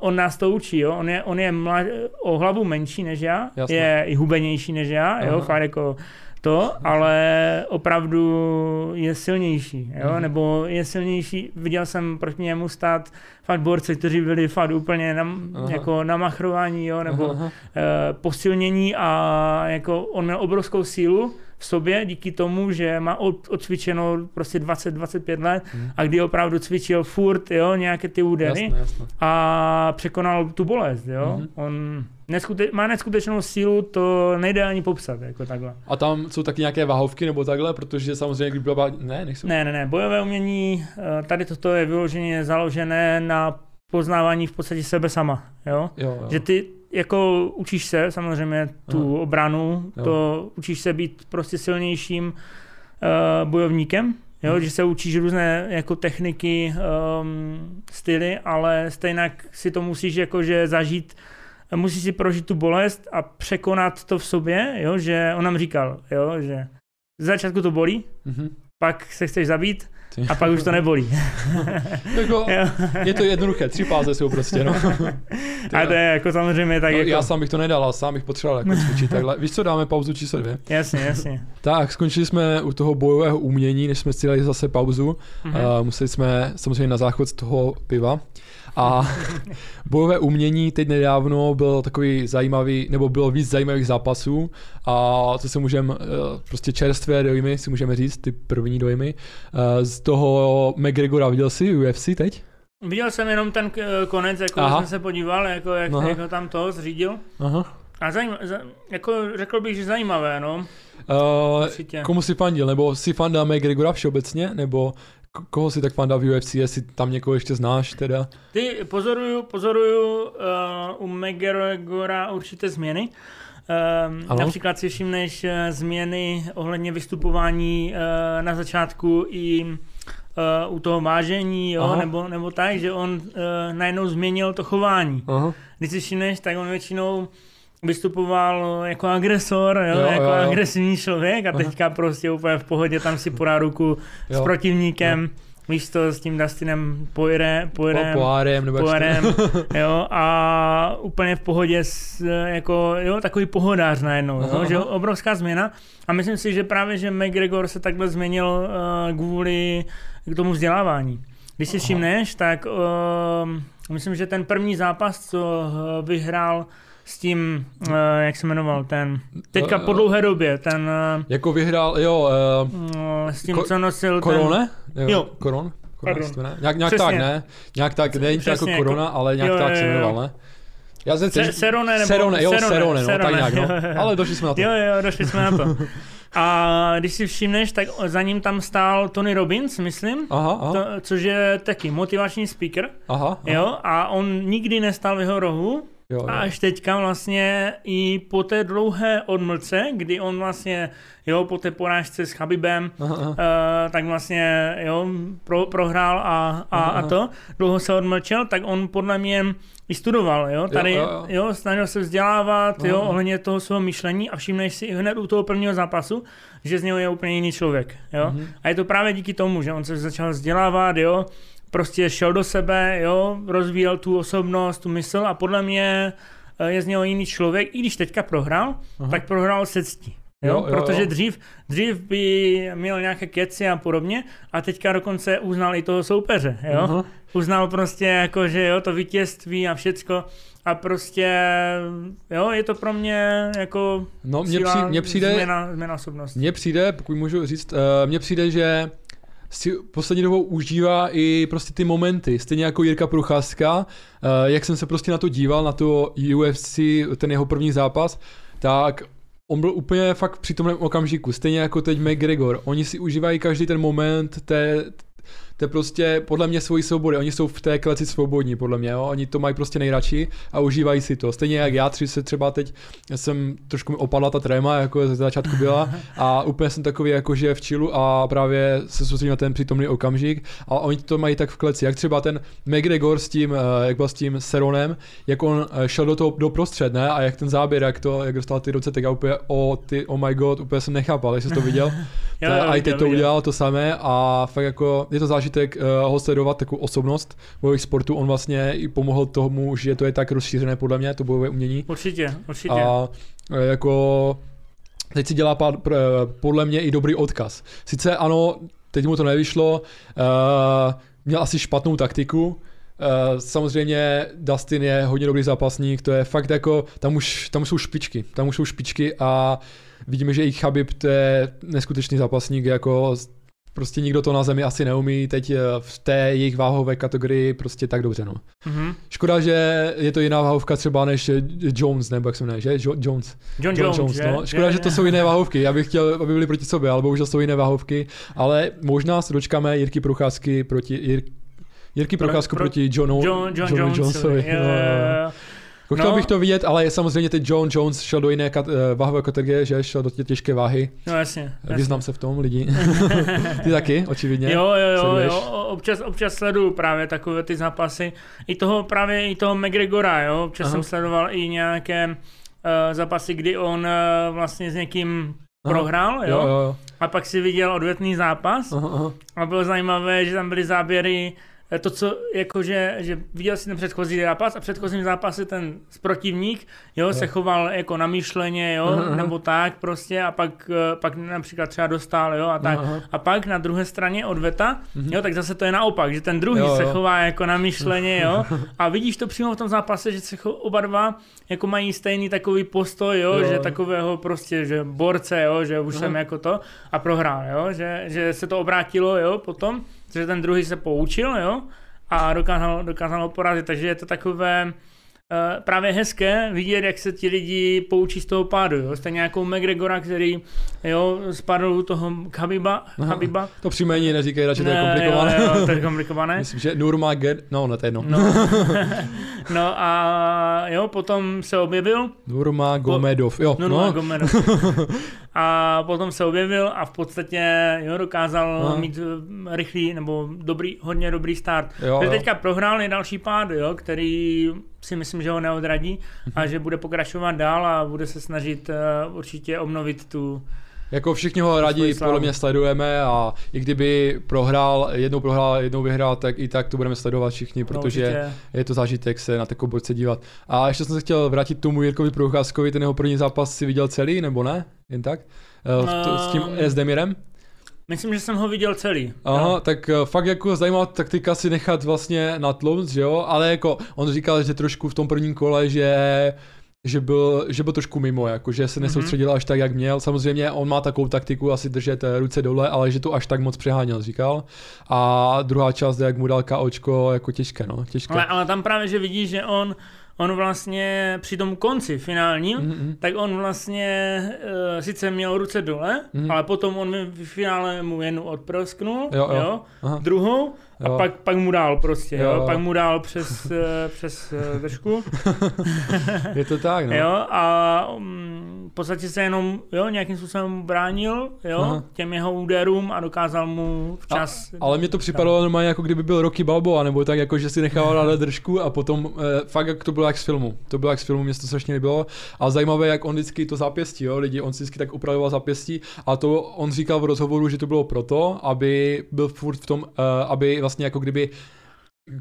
on nás to učí, jo, on je, on je mlad, o hlavu menší než já, Jasně. je i hubenější než já, jo, fakt jako to, ale opravdu je silnější, jo, Mhm. nebo je silnější, viděl jsem proti němu stát fakt borci, kteří byli fakt úplně na, jako namachrování, jo, nebo Aha. eh, posilnění a jako on měl obrovskou sílu v sobě díky tomu, že má od, odcvičeno prostě 20-25 let Mhm. a kdy opravdu cvičil furt, jo, nějaké ty údery a překonal tu bolest, jo. Mhm. On neskute- má neskutečnou sílu, to nejde ani popsat, jako takhle. A tam jsou taky nějaké váhovky nebo takhle, protože samozřejmě, když byla... Ne, nejsou. Ne, ne, ne, bojové umění, eh, tady toto je vyloženě založené na poznávání v podstatě sebe sama, jo. Jo, jo. Že ty, jako učíš se samozřejmě tu Aha. obranu, Jo. to učíš se být prostě silnějším uh, bojovníkem, jo, Mhm. že se učíš různé jako techniky, um, styly, ale stejně si to musíš jakože zažít, musíš si prožít tu bolest a překonat to v sobě, jo, že on nám říkal, jo, že z začátku to bolí, Mhm. pak se chceš zabít. A pak už to nebolí. Jako, je to jednoduché, tři páze jsou prostě, no. Ty A to je jako samozřejmě tak no, jako... Já sám bych to nedal, ale sám bych potřeboval jako cvičit takhle. Víš co, dáme pauzu číslo dvě. Jasně, jasně. Tak, skončili jsme u toho bojového umění, než jsme si dali zase pauzu. Mhm. Uh, museli jsme samozřejmě na záchod z toho piva. A bojové umění teď nedávno byl takový zajímavý, nebo bylo víc zajímavých zápasů a co si můžeme, uh, prostě čerstvé dojmy si můžeme říct, ty první dojmy. Uh, z toho McGregora viděl jsi UFC teď? Viděl jsem jenom ten k- konec, jako Aha. jsem se podíval, jako jak, Aha. jak ho tam to zřídil. Aha. A zajím, za, jako řekl bych, že zajímavé, no. Uh, Určitě. komu si fandil? Nebo si fanda McGregora všeobecně? Nebo koho si tak fanda v UFC, jestli tam někoho ještě znáš teda? Ty pozoruju, pozoruju uh, u McGregora určité změny. Um, Ano. například si všimneš uh, změny ohledně vystupování uh, na začátku i uh, u toho vážení, jo, Aha. nebo, nebo tak, že on uh, najednou změnil to chování. Aha. Když si všimneš, tak on většinou vystupoval jako agresor, jo, Jo, jako jo, jo. agresivní člověk a Aha. teďka prostě úplně v pohodě tam si podá ruku s Jo. protivníkem, víš to, s tím Dustinem Poirem, Poirem, Po, poárem, nebo Poirem, jo, a úplně v pohodě, s, jako, jo, takový pohodář najednou, Aha, jo, že aha. obrovská změna a myslím si, že právě, že McGregor se takhle změnil uh, kvůli k tomu vzdělávání. Když si Aha. všimneš, tak uh, myslím, že ten první zápas, co uh, vyhrál s tím, uh, jak se jmenoval, ten, teďka po Eh, dlouhé době, ten, Jako vyhrál, jo, uh, uh, s tím, Ko- co nosil Korone? Jo. Koron? Pardon. Nějak, nějak Přesně. tak, ne? Nějak tak, není to jako korona, jako- ale nějak jo, tak jo, se jmenoval, ne? Já jsem Se, Serone nebo Serone, jo, Serone, no, tak nějak, no. jo, jo. Ale došli jsme na to. Jo, jo, došli jsme na to. A když si všimneš, tak za ním tam stál Tony Robbins, myslím, Aha, aha, to, což je taky motivační speaker, aha, aha. jo, a on nikdy nestal v jeho rohu, jo, jo. a až teďka vlastně i po té dlouhé odmlce, kdy on vlastně, jo, po té porážce s Chabibem, Aha, aha. Uh, tak vlastně, jo, pro, prohrál a, a, Aha, a aha. to, dlouho se odmlčel, tak on podle mě i studoval, jo, tady, Jo, jo, jo, snažil se vzdělávat, Aha, jo, aha. ohledně toho svého myšlení a všimneš si hned u toho prvního zápasu, že z něho je úplně jiný člověk, jo, Mhm. a je to právě díky tomu, že on se začal vzdělávat, jo, prostě šel do sebe, jo, rozvíjel tu osobnost, tu mysl a podle mě eh, je z něho jiný člověk, i když teďka prohrál, Aha. tak prohrál se ctí. Jo, Jo, protože jo. Dřív, dřív by měl nějaké keci a podobně a teďka dokonce uznal i toho soupeře, jo. Aha. Uznal prostě jako, že jo, to vítězství a všecko a prostě, jo, je to pro mě jako No, mně přijde, změna, změna osobnosti. Mně přijde, pokud můžu říct, uh, mně přijde, že si poslední dobou užívá i prostě ty momenty, stejně jako Jirka Procházka, uh, jak jsem se prostě na to díval, na to UFC, ten jeho první zápas, tak on byl úplně fakt při tomhle okamžiku, stejně jako teď McGregor. Oni si užívají každý ten moment té, to je prostě podle mě svoji svobody. Oni jsou v té kleci svobodní, podle mě. Jo? Oni to mají prostě nejradši a užívají si to. Stejně jak já, tři se třeba teď jsem trošku mi opadla ta tréma, jako ze začátku byla a úplně jsem takový jako, že v čilu a právě se soustředím na ten přítomný okamžik a oni to mají tak v kleci. Jak třeba ten McGregor s tím, eh, jak byl s tím Seronem, jak on eh, šel do toho do prostřed, ne? A jak ten záběr, jak to, jak dostal ty ruce, tak já úplně, oh, ty, oh my god, úplně jsem nechápal, jestli jsi to viděl. Jo, To- jo, a i teď to udělal to samé a fakt jako je to zážitek uh, ho sledovat takovou osobnost bojových sportů. On vlastně i pomohl tomu, že to je tak rozšířené podle mě, to bojové umění. Určitě, určitě. A eh, jako teď si dělá pár, pr- podle mě i dobrý odkaz. Sice ano, teď mu to nevyšlo, uh, měl asi špatnou taktiku, Uh, samozřejmě Dustin je hodně dobrý zápasník, to je fakt jako, tam už, tam už jsou špičky, tam už jsou špičky a vidíme, že i Chabib to je neskutečný zápasník, jako prostě nikdo to na zemi asi neumí teď eh, v té jejich váhové kategorii prostě tak dobře, no. Mhm. Škoda, že je to jiná váhovka třeba než eh, Jones, nebo jak se jmenuje, že? Jo- Jones. John, John Jones, Jones, že? no. Škoda, že to jsou jiné váhovky. Já bych chtěl, aby byly proti sobě, ale bohužel jsou jiné váhovky. Ale možná se dočkáme Jirky Procházky proti Jir, Jirky Pro- Procházku pro- proti Johnu, John, John Johnu Jones. Jonesovi. Jo, No, no. Jako chtěl No. bych to vidět, ale samozřejmě teď John Jones šel do jiné kat- eh, váhové kategorie, že šel do tě těžké váhy. No jasně. jasně. Vyznám se v tom, lidi. Ty taky, očividně. Jo, jo, jo, Sleduješ? jo, občas, občas sleduju právě takové ty zápasy. I toho právě, i toho McGregora, jo, občas Aha. jsem sledoval i nějaké uh, zápasy, kdy on uh, vlastně s někým Aha. prohrál, jo, jo, jo. jo. a pak si viděl odvetný zápas Aha, aha. a bylo zajímavé, že tam byly záběry, to, co, jakože, že viděl si ten předchozí zápas a v předchozím zápase ten protivník, jo, se choval jako namyšleně, jo, aha. nebo tak prostě a pak, eh, pak například třeba dostal, jo, a tak. Aha. A pak na druhé straně odveta, Mhm. jo, tak zase to je naopak, že ten druhý Jo, se jo. chová jako namyšleně, jo, a vidíš to přímo v tom zápase, že se oba dva jako mají stejný takový postoj, jo, Jo. že takového prostě, že borce, jo, že už Aha. jsem jako to a prohrál, jo, že, že se to obrátilo, jo, potom, že ten druhý se poučil, jo, a dokázal, dokázal ho porazit, takže je to takové právě hezké vidět, jak se ti lidi poučí z toho pádu, jo, stejně jako McGregora, který, jo, spadl u toho Khabiba. Khabiba, To příjmení neříkej, radši to je komplikované. Jo, jo, to je komplikované. Myslím, že Nurmaged, no, ne, to je jedno. No. no a jo, potom se objevil, Nurmagomedov, jo, no, no. no. Gomero. A potom se objevil a v podstatě jo, dokázal Aha. mít eh, rychlý nebo dobrý, hodně dobrý start. Jo, Že jo. teďka prohrál je další pád, jo, který si myslím, že ho neodradí a že bude pokračovat dál a bude se snažit uh, určitě obnovit tu, Jako všichni ho rádi podle mě sledujeme a i kdyby prohrál, jednou prohrál, jednou vyhrál, tak i tak to budeme sledovat všichni, no, protože určitě, je to zážitek se na takovou borce dívat. A ještě jsem se chtěl vrátit k tomu Jirkovi Procházkovi, ten jeho první zápas si viděl celý, nebo ne? Jen tak? Eh, v to, s tím Um, S. Demirem? Myslím, že jsem ho viděl celý. Aha, jo. tak eh, fakt jako zajímavá taktika si nechat vlastně na tlouc, že jo, ale jako on říkal, že trošku v tom prvním kole, že že byl, že byl trošku mimo, jako že se Mhm. nesoustředil až tak, jak měl. Samozřejmě on má takovou taktiku asi držet eh, ruce dole, ale že to až tak moc přeháněl, říkal. A druhá část, jak mu dal KOčko, jako těžké, no, těžké. Ale, ale tam právě, že vidíš, že on, on vlastně při tom konci finálním, Mm-mm. tak on vlastně uh, sice měl ruce dole, Mhm. ale potom on mi v finále mu jednu odprosknul, Jo, jo, jo. Aha. druhou a Jo. pak, pak mu dál prostě, jo, Jo, pak mu dál přes, eh, přes eh, držku, Je to tak, no. jo, a um, v podstatě se jenom, jo, nějakým způsobem bránil, jo, Aha. těm jeho úderům a dokázal mu včas... Ale mně to připadalo normálně jako kdyby byl Rocky Balboa, nebo tak jako, že si nechával na držku a potom eh, fakt jak to bylo jak z filmu. To bylo jak z filmu, mě to strašně líbilo. A zajímavé, jak on vždycky to zápěstí, jo, lidi, on si vždycky tak upravoval zápěstí a to on říkal v rozhovoru, že to bylo proto, aby byl furt v tom, eh, aby vlastně jako kdyby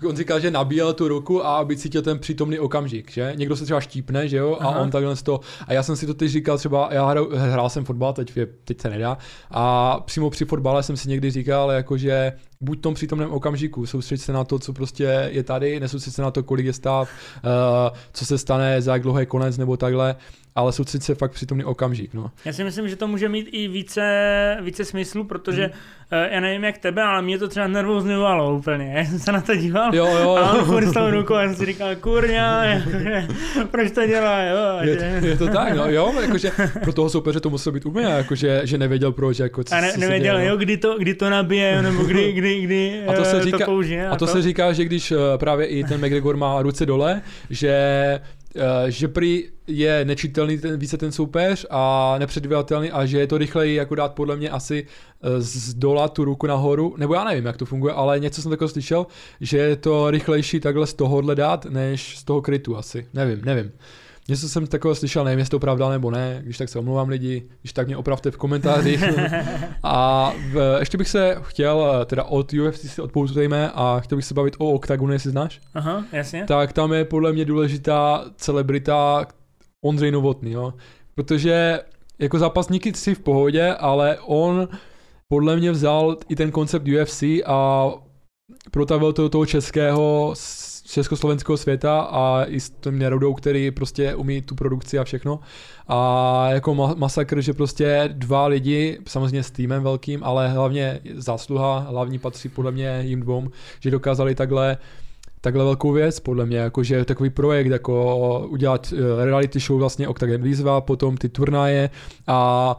On říkal, že nabíjel tu ruku a aby cítil ten přítomný okamžik, že? Někdo se třeba štípne, že jo? A Aha. on takhle z toho. A já jsem si to teď říkal třeba, já hrál, hrál jsem fotbal, teď, je, teď se nedá. A přímo při fotbale jsem si někdy říkal, jako že buď v tom přítomném okamžiku, soustředit se na to, co prostě je tady, nesoustředit se na to, kolik je stav, uh, co se stane, za jak dlouho je konec nebo takhle, ale soustředit se fakt přítomný okamžik, no. Já si myslím, že to může mít i více, více smyslu, protože hmm. já nevím jak tebe, ale mě to třeba nervozňovalo úplně. Já jsem se na to díval Jo, jo, a on jo. furt s tou rukou a jsem si říkal, kurňa, jakože, proč to dělá, jo. Je, že- je, to tak, no jo, jakože pro toho soupeře to muselo být úplně, jakože že nevěděl proč, jako co, A ne, nevěděl, děje, no. jo, kdy to, kdy to nabije, nebo kdy, kdy, kdy A to se eh, říká- to použije. A to se říká, že když eh, právě i ten McGregor má ruce dole, že eh, že prý je nečitelný ten, více ten soupeř a nepředvídatelný a že je to rychleji jako dát podle mě asi z dola tu ruku nahoru, nebo já nevím, jak to funguje, ale něco jsem takového slyšel, že je to rychlejší takhle z tohohle dát, než z toho krytu asi, nevím, nevím. Něco jsem takového slyšel, nevím, jestli to pravda nebo ne, když tak se omlouvám lidi, když tak mě opravte v komentářích. a v, ještě bych se chtěl, teda od UFC si odpoutejme a chtěl bych se bavit o Octagonu, jestli znáš. Aha, jasně. Tak tam je podle mě důležitá celebrita Ondřej Novotný, jo. Protože jako zápasníky si v pohodě, ale on podle mě vzal i ten koncept UFC a protavil to do toho českého, s- československého světa a i s tím Nerodou, který prostě umí tu produkci a všechno. A jako ma- masakr, že prostě dva lidi, samozřejmě s týmem velkým, ale hlavně zásluha, hlavní patří podle mě jim dvou, že dokázali takhle takhle velkou věc, podle mě, jakože takový projekt, jako udělat eh, reality show vlastně Octagon výzva, potom ty turnaje a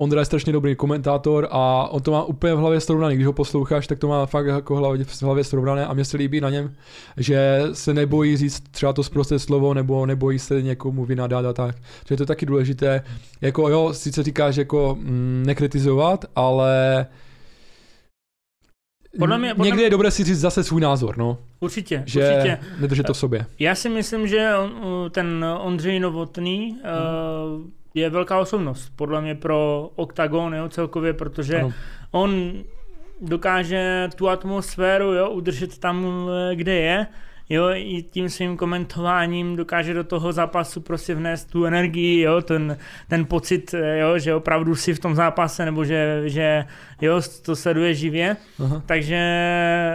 Ondra je strašně dobrý komentátor a on to má úplně v hlavě srovnaný. Když ho posloucháš, tak to má fakt jako hlavě, v hlavě srovnané a mně se líbí na něm, že se nebojí říct třeba to zprosté slovo nebo nebojí se někomu vynadat a tak. Že je to taky důležité. Jako jo, sice říkáš jako mm, nekritizovat, ale Podle mě- podle někdy je dobré si říct zase svůj názor, no. Určitě, Že určitě. nedržet to v sobě. Já si myslím, že on, ten Ondřej Novotný uh, je velká osobnost, podle mě pro OKTAGON jo, celkově, protože Ano. on dokáže tu atmosféru jo, udržet tam, eh, kde je, jo, i tím svým komentováním dokáže do toho zápasu prostě vnést tu energii, jo, ten, ten pocit, eh, jo, že opravdu si v tom zápase, nebo že, že jo, to sleduje živě. Aha. Takže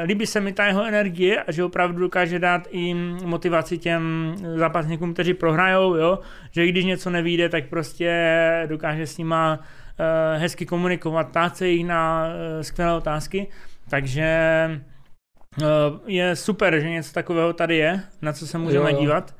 líbí se mi ta jeho energie a že opravdu dokáže dát i motivaci těm zápasníkům, kteří prohrajou, jo? že i když něco nevíde, tak prostě dokáže s nima uh, hezky komunikovat, ptát se jich na uh, skvělé otázky. Takže je super, že něco takového tady je, na co se můžeme Jo, jo. dívat.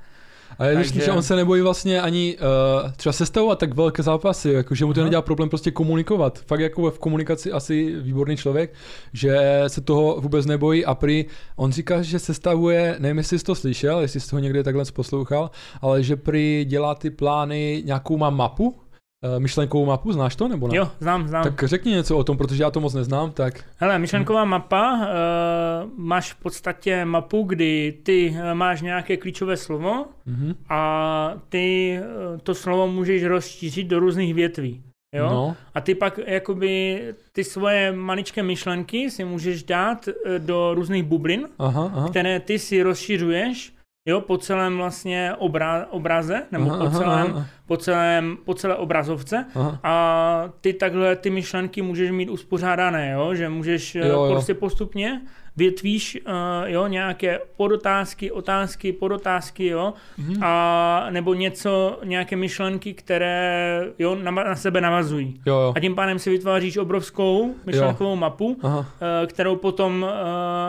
A je Takže- že on se nebojí vlastně ani uh, třeba sestavovat tak velké zápasy, jako že mu to Aha. nedělá problém prostě komunikovat. Fakt jako v komunikaci asi výborný člověk, že se toho vůbec nebojí a prý on říká, že sestavuje, nevím jestli jsi to slyšel, jestli jsi toho někde takhle poslouchal, ale že prý dělá ty plány, nějakou má mapu, myšlenkovou mapu, znáš to nebo ne? Jo, znám, znám. Tak řekni něco o tom, protože já to moc neznám, tak Hele, myšlenková mapa, uh, máš v podstatě mapu, kdy ty uh, máš nějaké klíčové slovo mhm. a ty to slovo můžeš rozšířit do různých větví. Jo? no, A ty pak jakoby ty svoje maličké myšlenky si můžeš dát eh, do různých bublin, aha, aha. které ty si rozšiřuješ jo, po celém vlastně obra- obraze, nebo aha, po, celém, aha, po, celém, po celé obrazovce aha. a ty takhle ty myšlenky můžeš mít uspořádané, jo? že můžeš Jo, jo. jo. prostě postupně větvíš uh, jo, nějaké podotázky, otázky, podotázky, jo, Mhm. a nebo něco, nějaké myšlenky, které jo, na, na sebe navazují. Jo, jo. A tím pádem si vytváříš obrovskou myšlenkovou mapu, Aha. eh, kterou potom,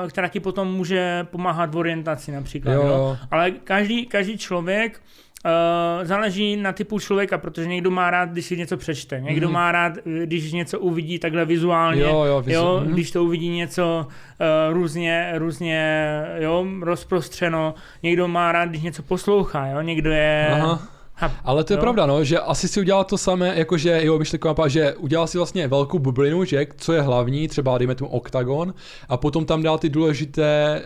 eh, která ti potom může pomáhat v orientaci například. Jo, Jo, jo. Ale každý, každý člověk Uh, záleží na typu člověka, protože někdo má rád, když si něco přečte, někdo Mhm. má rád, když něco uvidí takhle vizuálně, Jo, jo, vizu- jo mhm. když to uvidí něco uh, různě, různě jo, rozprostřeno, někdo má rád, když něco poslouchá, jo, někdo je... Aha. Ha, Ale to je jo. pravda, no, že asi si udělal to samé, jakože, jo, myšlenková mapa, že udělal si vlastně velkou bublinu, že, co je hlavní, třeba dejme tomu oktagon, a potom tam dal ty důležité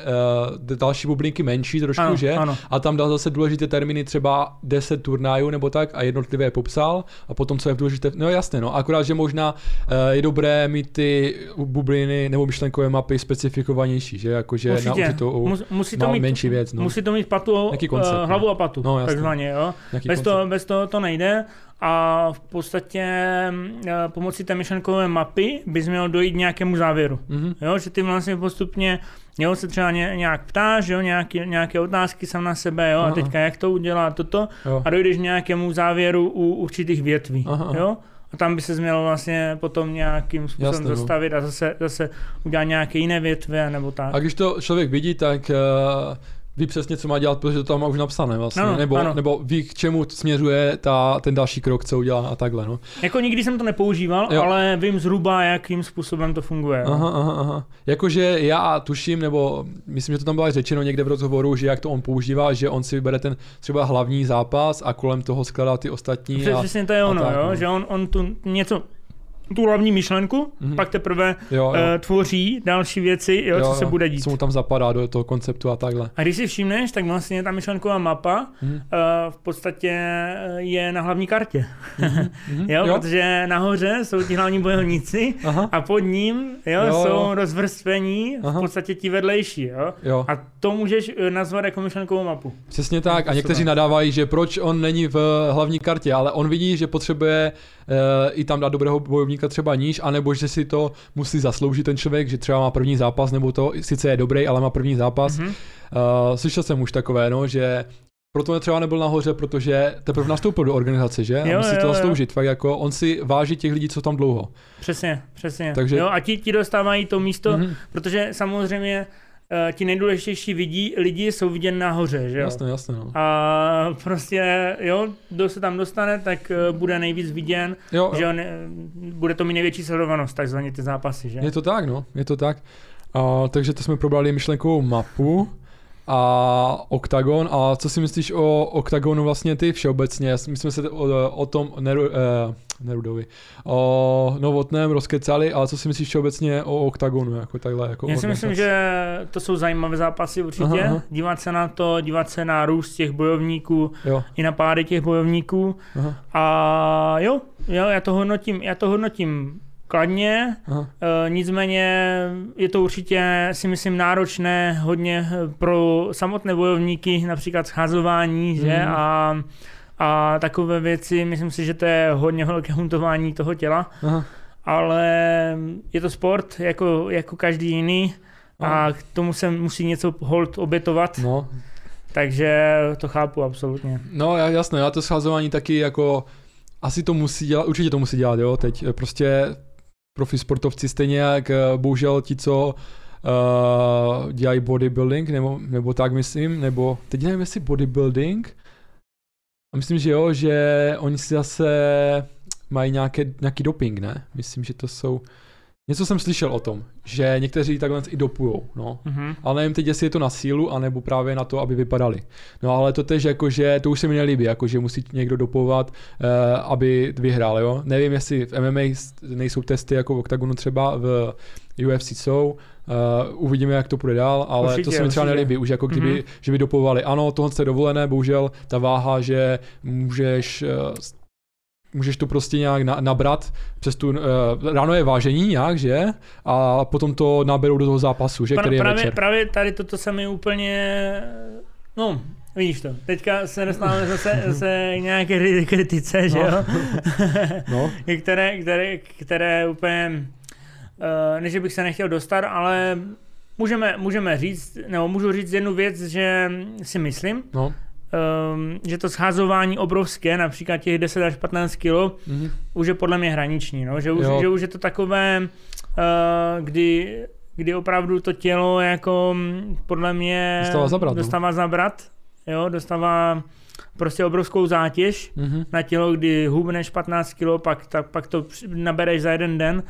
uh, další bublinky menší trošku, Ano, že? ano. A tam dal zase důležité termíny, třeba 10 turnajů nebo tak, a jednotlivě je popsal, a potom co je důležité, no jasně, no, akorát, že možná uh, je dobré mít ty bubliny nebo myšlenkové mapy specifikovanější, že, jakože na Určitě. určitou Mus, musí to mít, menší věc, no. musí to mít patu, Jaký uh, koncept, no. hlavu a patu, No, jasně. takzvaně, jo. Bez koncept. Toho, bez toho to nejde a v podstatě uh, pomocí té myšlenkové mapy bys měl dojít nějakému závěru. Mhm. Jo, že ty vlastně postupně jo, se třeba ně, nějak ptáš, jo, nějaký, nějaké otázky sam na sebe, jo, a teďka jak to udělat, toto, Jo. a dojdeš k nějakému závěru u určitých větví, Aha, jo. A tam by se měl vlastně potom nějakým způsobem Jasně, no. zastavit a zase, zase udělat nějaké jiné větve, nebo tak. A když to člověk vidí, tak uh, ví přesně, co má dělat, protože to tam má už napsané vlastně. Ano, nebo, ano. nebo ví, k čemu směřuje ta, ten další krok, co udělá a takhle. No. Jako nikdy jsem to nepoužíval, Jo. ale vím zhruba, jakým způsobem to funguje. Aha, aha, aha. Jakože já tuším, nebo myslím, že to tam bylo řečeno někde v rozhovoru, že jak to on používá, že on si vybere ten třeba hlavní zápas a kolem toho skladá ty ostatní. A, Přesně to je ono, tak, jo? no. že on, on tu něco, tu hlavní myšlenku, Mhm. pak teprve jo, jo. uh, tvoří další věci, jo, co se bude dít. Co mu tam zapadá do toho konceptu a takhle. A když si všimneš, tak vlastně ta myšlenková mapa Mhm. uh, v podstatě eh, je na hlavní kartě. Mhm. Jo, jo, protože nahoře jsou ti hlavní bojovníci Aha, a pod ním jo, Jo, jsou jo. rozvrstvení v Aha. podstatě ti vedlejší. Jo? jo. A to můžeš nazvat jako myšlenkovou mapu. Přesně tak. A někteří nadávají, že proč on není v hlavní kartě, ale on vidí, že potřebuje i tam dát dobrého bojovníka třeba níž, anebo že si to musí zasloužit ten člověk, že třeba má první zápas, nebo to sice je dobrý, ale má první zápas. Mhm. Uh, slyšel jsem už takové, no, že proto třeba nebyl nahoře, protože teprve nastoupil do organizace, že? A Jo, musí jo, to jo. zasloužit. Fakt jako on si váží těch lidí, co tam dlouho. Přesně, přesně. Takže- Jo, a ti, ti dostávají to místo, Mhm. protože samozřejmě ti nejdůležitější vidí, lidi jsou viděn nahoře, že jo? Jasně, jasně, no. A prostě, jo, kdo se tam dostane, tak uh, bude nejvíc viděn, Jo, že on, eh, bude to mít největší sledovanost, takzvaně ty zápasy, že? je to tak, no, je to tak. A, takže to jsme probrali myšlenkovou mapu a Octagon. A co si myslíš o Octagonu vlastně ty všeobecně? My jsme se o, o tom Neru, eh, Nerudovi, o Novotném rozkecali, ale co si myslíš všeobecně o Octagonu? Jako takhle, jako Já si myslím, že to jsou zajímavé zápasy určitě. Aha, aha. Dívat se na to, dívat se na růst těch bojovníků, Jo, i na pády těch bojovníků. aha, A jo, jo, já to hodnotím, já to hodnotím kladně, aha. e, nicméně je to určitě, si myslím, náročné hodně eh, pro samotné bojovníky, například scházování, že, Mhm. a, a takové věci, myslím si, že to je hodně velké huntování toho těla, aha. ale je to sport, jako, jako každý jiný, a k tomu se musí něco hold obětovat, No, takže to chápu absolutně. No jasné, já to scházování taky jako asi to musí dělat, určitě to musí dělat, jo, teď eh, prostě profi sportovci stejně jak eh, bohužel ti, co uh, dělají bodybuilding, nebo, nebo tak myslím, nebo teď nevím jestli bodybuilding, a myslím, že jo, že oni si zase mají nějaké, nějaký doping, ne? Myslím, že to jsou, něco jsem slyšel o tom, že někteří takhle i dopujou, no. Mhm. Ale nevím teď, jestli je to na sílu, anebo právě na to, aby vypadali. No ale to tež jako, že to už se mi nelíbí, jako, že musí někdo dopovat, uh, aby vyhrál, jo. Nevím, jestli v MMA nejsou testy jako v Octagonu třeba, v UFC jsou, Uh, uvidíme, jak to půjde dál, ale Určitě, to se mi třeba určitě. nelíbí, už jako kdyby, Mhm. že by dopovali. Ano, tohle je dovolené, bohužel ta váha, že můžeš uh, můžeš to prostě nějak na, nabrat přes tu, uh, ráno je vážení nějak, že? A potom to naberou do toho zápasu, že? Pra, Který je právě, večer. právě tady toto se mi úplně, no, vidíš to, teďka se dostáváme zase, zase k nějaké ri- kritice, že No. jo, No, které, které, které úplně, uh, ne, že bych se nechtěl dostat, ale můžeme, můžeme říct, nebo můžu říct jednu věc, že si myslím, no. Um, že to scházování obrovské, například těch 10 až 15 kilo, Mhm. už je podle mě hraniční, no? že, už, Jo. že už je to takové, uh, kdy, kdy opravdu to tělo jako mm, podle mě Dostává zabrat, no. dostává zabrat, jo, dostává prostě obrovskou zátěž Mhm. na tělo, kdy hubneš 15 kg, pak, tak, pak to nabereš za jeden den,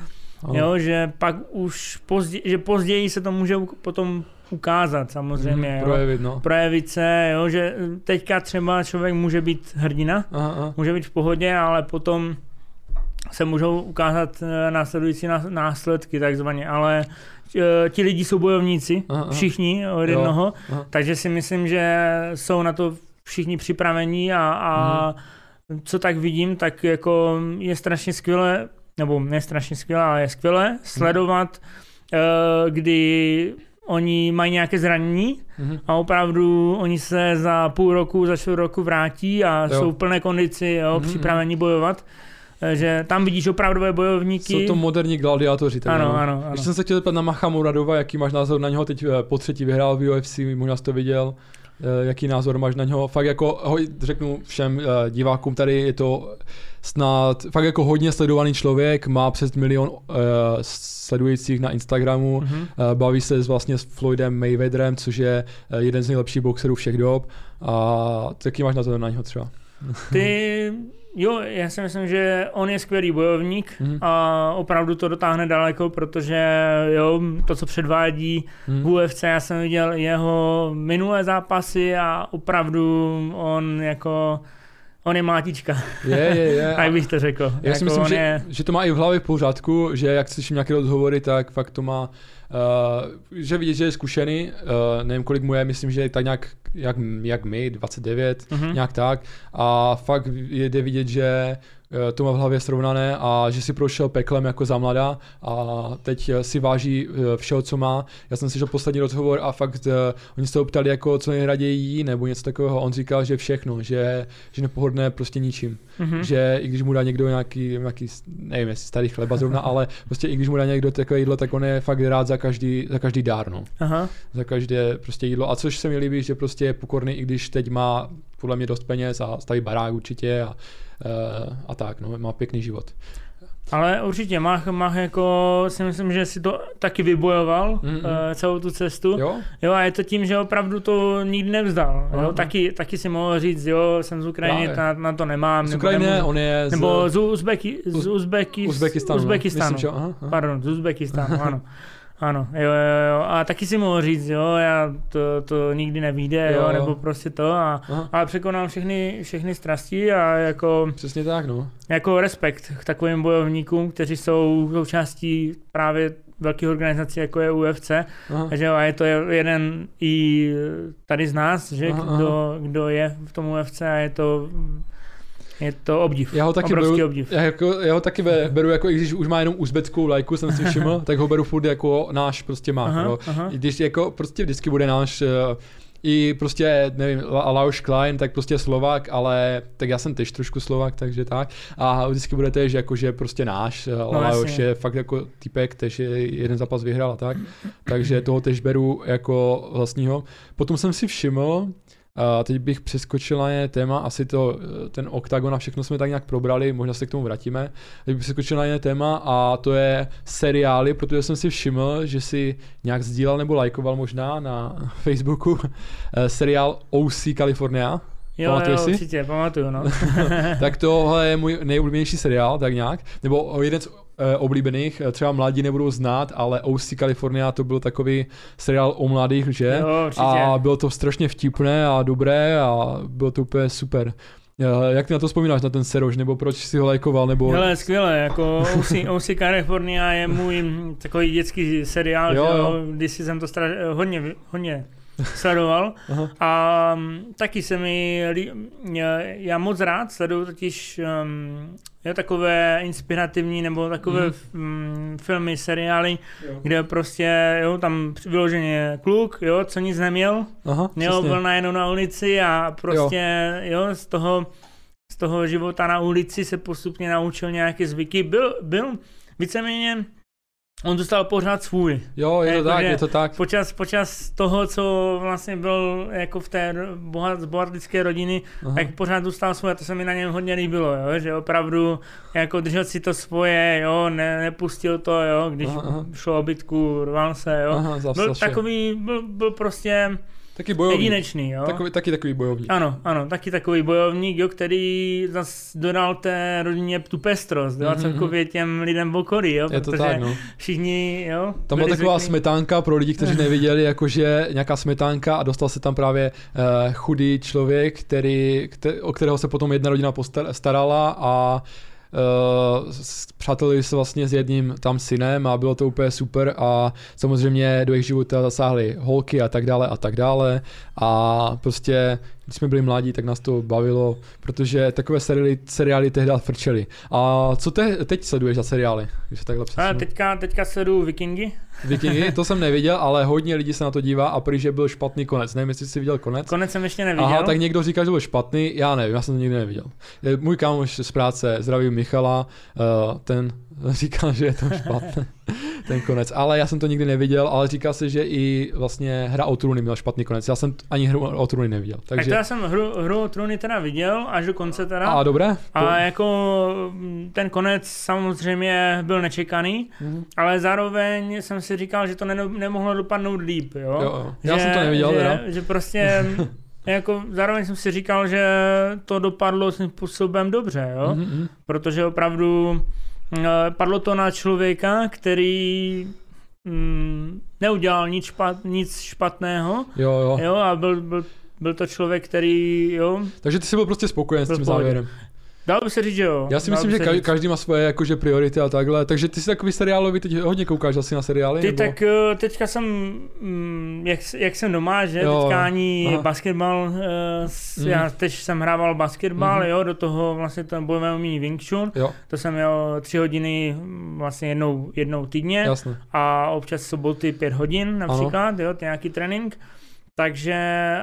Ano. jo, že pak už později, že později se to může potom ukázat samozřejmě, Mhm, jo. Projevit, no. projevit se, jo, že teďka třeba člověk může být hrdina, Aha, aha. může být v pohodě, ale potom se můžou ukázat eh, následující nás- následky takzvaně, ale eh, ti lidi jsou bojovníci, Aha, aha. všichni od Jo. jednoho, Aha. takže si myslím, že jsou na to všichni připravení a, a Mhm. co tak vidím, tak jako je strašně skvělé, nebo ne strašně skvělé, ale je skvělé sledovat, eh, kdy oni mají nějaké zranění Mhm. a opravdu oni se za půl roku, za čtvrt roku vrátí a Jo. jsou v plné kondici, jo, Mhm. připraveni bojovat. Že tam vidíš opravdové bojovníky. Jsou to moderní gladiátoři. tak ano, no. ano, ano. Když jsem se chtěl zeptat na Macha Muradova, jaký máš názor na něho, teď eh, po třetí vyhrál v UFC, možná jsi to viděl, jaký názor máš na něho, fakt jako, řeknu všem eh, divákům tady, je to snad, fakt jako hodně sledovaný člověk, má přes milion uh, sledujících na Instagramu, Mhm. Eh, Baví se s vlastně s Floydem Mayweatherem, což je eh, jeden z nejlepších boxerů všech dob. A jaký máš názor na něho třeba? Ty, jo, já si myslím, že on je skvělý bojovník Mhm. a opravdu to dotáhne daleko, protože jo, to, co předvádí Hmm. v UFC, já jsem viděl jeho minulé zápasy a opravdu on jako, on je mátička, Je, je, je. jak bych to řekl. Já jako si myslím, že, je, že to má i v hlavě v pořádku, že jak slyším nějaké rozhovory, tak fakt to má, uh, že vidět, že je zkušený, uh, nevím kolik mu je, myslím, že je tak nějak jak, jak my, 29, Mhm. nějak tak. A fakt je jde vidět, že eh, to má v hlavě srovnané a že si prošel peklem jako za mladá a teď eh, si váží eh, všeho, co má. Já jsem slyšel poslední rozhovor a fakt uh, oni se ho ptali, jako co nejraději jí nebo něco takového. On říkal, že všechno, že, že nepohodne prostě ničím. Mhm. Že i když mu dá někdo nějaký, nějaký nevím, jestli starý chleba zrovna, ale prostě i když mu dá někdo takové jídlo, tak on je fakt rád za každý, za každý dár, no Aha. za každé prostě jídlo. A což se mi líbí, že prostě je pokorný, i když teď má podle mě dost peněz a staví barák určitě a, uh, a tak, no, má pěkný život. Ale určitě Mach, Mach jako si myslím, že si to taky vybojoval Mm, mm. uh, celou tu cestu. Jo? Jo, a je to tím, že opravdu to nikdy nevzdal. Jo? Taky, taky si mohl říct, jo, jsem z Ukrajiny, na, na to nemám. Z nebo Ukrajiny, nemůžu- on je z, nebo z Uzbeky, z Uz- Uzbeky, Uzbekistánu. no. Uzbekistánu. Myslím, že, aha, aha. Pardon, z Uzbekistánu, ano. Ano, jo, jo, jo. A taky si mohl říct, jo, já to, to nikdy nevíde, Jo, jo, nebo prostě to. A, Aha. ale překonal všechny, všechny strasti a jako, Přesně tak, no. jako respekt k takovým bojovníkům, kteří jsou součástí právě velkých organizací, jako je UFC. Aha. Takže jo, a je to jeden i tady z nás, že Aha, aha. kdo, kdo je v tom UFC a je to, je to obdiv. Já ho taky obrovský beru, obdiv. já, jako, já ho taky be, beru, jako i když už má jenom uzbeckou lajku, jsem si všiml, tak ho beru furt jako náš prostě má. Aha, Jo. aha. I když jako prostě vždycky bude náš, eh, i prostě, nevím, La- Lajos Klein, tak prostě Slovák, ale tak já jsem tež trošku Slovák, takže tak. A vždycky bude tež jako, že prostě náš, no, Lajos jasně. je fakt jako typek, tež je jeden zápas vyhrál a tak. Takže toho tež beru jako vlastního. Potom jsem si všiml, a teď bych přeskočil na jiné téma, asi to, eh, ten oktagon a všechno jsme tak nějak probrali, možná se k tomu vrátíme. Teď bych přeskočil na jiné téma a to je seriály, protože jsem si všiml, že si nějak sdílel nebo lajkoval možná na Facebooku eh, seriál OC California. Jo, pamatuješ jo, si? určitě, pamatuju, no. tak tohle je můj nejoblíbenější seriál, tak nějak. Nebo jeden z oblíbených, eh, třeba mladí nebudou znát, ale OC California to byl takový seriál o mladých, že? Jo, určitě. A bylo to strašně vtipné a dobré a bylo to úplně super. Eh, Jak ty na to vzpomínáš, na ten Seroš, nebo proč si ho lajkoval, nebo... Hele, skvěle, jako OC, OC California je můj takový dětský seriál, Jo, jo, když jsem to stra... hodně, hodně sledoval a mm, taky se mi, já, moc rád sleduju totiž um, jo, takové inspirativní nebo takové Mhm. mm. filmy, seriály, kde prostě, jo, tam vyloženě kluk, jo, co nic neměl, Aha, Jo, přesně. byl najednou na ulici a prostě, jo, jo z toho, z toho života na ulici se postupně naučil nějaké zvyky. Byl, byl víceméně, on zůstal pořád svůj. Jo, je to Jako, tak, je to tak. Počas, počas toho, co vlastně byl jako v té bohat, z bohatlické rodiny, Aha. tak pořád zůstal svůj a to se mi na něm hodně líbilo, jo, že opravdu jako držel si to svoje, jo, ne, nepustil to, jo, když Aha, aha. šlo o bitku, rval se, jo. Aha, byl takový, byl, byl prostě Taky bojovník. jedinečný, jo. Takový, taky takový bojovník. Ano, ano, taky takový bojovník, jo, který zas dodal té rodině tu pestrost, jo, a Mhm, celkově těm lidem v okolí, jo, Je to protože tak, no. všichni, jo. Tam byla taková zvyklí- smetánka pro lidi, kteří neviděli, jakože nějaká smetánka a dostal se tam právě uh, chudý člověk, který, kte, o kterého se potom jedna rodina postar, starala a přátelili se vlastně s jedním tam synem a bylo to úplně super a samozřejmě do jejich života zasáhly holky a tak dále a tak dále a prostě když jsme byli mladí, tak nás to bavilo, protože takové seriály, seriály tehdy frčely. A co te, teď sleduješ za seriály? Když se takhle A teďka, teďka sleduju Vikingy. Vikingy, to jsem neviděl, ale hodně lidí se na to dívá a prý, že byl špatný konec. Nevím, jestli jsi viděl konec. Konec jsem ještě neviděl. Aha, tak někdo říká, že byl špatný, já nevím, já jsem to nikdy neviděl. Můj kámoš z práce, zdraví Michala, eh, ten říká, že je to špatný, ten konec. Ale já jsem to nikdy neviděl, ale říká se, že i vlastně hra o trůny měl špatný konec. Já jsem ani hru o trůny neviděl. Tak to Takže... já jsem hru, hru o trůny teda viděl, až do konce teda. A dobré? A jako mm, ten konec samozřejmě byl nečekaný, Mhm. ale zároveň jsem si říkal, že to ne, nemohlo dopadnout líp, jo. Jo, jo. Já jsem to neviděl, že, teda. že prostě jako zároveň jsem si říkal, že to dopadlo svým způsobem dobře, jo. Mhm, mhm. Protože opravdu padlo to na člověka, který mm, neudělal nic, špat, nic špatného, Jo, jo. jo, a byl, byl, byl to člověk, který, jo, Takže ty jsi byl prostě spokojen s Byl tím v pohodě. závěrem. Dalo by se říct, že jo. Já si myslím, že se každý, má svoje jakože priority a takhle, takže ty jsi takový seriálový, teď hodně koukáš asi na seriály? Ty nebo? tak eh, teďka jsem, mm, jak, jak jsem doma, že Jo, teďka ani aha. basketbal, eh, s- Mhm. já teď jsem hrával basketbal, Mhm. jo, do toho vlastně ten bojové umění Wing Chun, Jo, to jsem měl tři hodiny mm, vlastně jednou, jednou týdně jasně. a občas soboty pět hodin například, jo, to nějaký trénink. Takže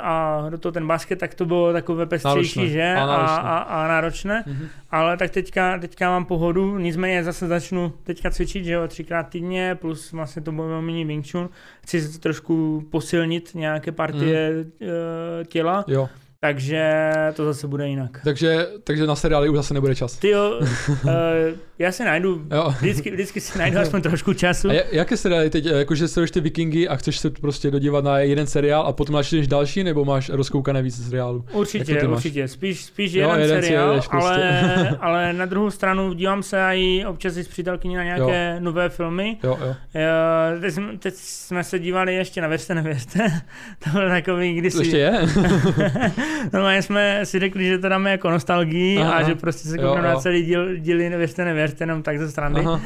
a do toho ten basket, tak to bylo takové pestřejší, Náročné. že? A A, náročné. a, a náročné. Mhm. Ale tak teďka, teďka mám pohodu, nicméně zase začnu teďka cvičit, že jo, třikrát týdně, plus vlastně to bojové umění Wing Chun. Chci si trošku posilnit nějaké partie e, těla, Jo, takže to zase bude jinak. takže, takže na seriály už zase nebude čas. Ty jo, e, já si najdu, Jo. vždycky, vždycky si najdu aspoň trošku času. A ja- jaké seriály teď, jakože sleduješ ty Vikingy a chceš se prostě dodívat na jeden seriál a potom načteš další, nebo máš rozkoukané více seriálů? Určitě, určitě. Spíš, spíš Jo, jeden, jeden seriál, jedeš prostě. ale, ale na druhou stranu dívám se i občas i s přítelkyní na nějaké jo. nové filmy. Jo, jo. Jo, teď, jsme, teď jsme se dívali ještě na Věřte, nevěřte. to byl takový, kdy To ještě je? Normálně jsme si řekli, že to dáme jako nostalgii Aha, a že prostě se koukneme na celý díl, díly Nevěřte, nevěřte, jenom tak ze strany. Aha.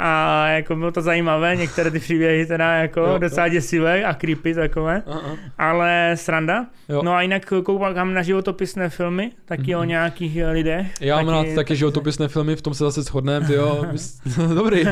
A jako bylo to zajímavé, některé ty příběhy teda jako Jo, jo. docela děsivé a creepy takové, Aha. ale sranda. Jo. No a jinak koukám na životopisné filmy, taky Mhm. o nějakých eh, lidech. Já mám rád taky životopisné filmy, v tom se zase shodneme, jo. Dobrý.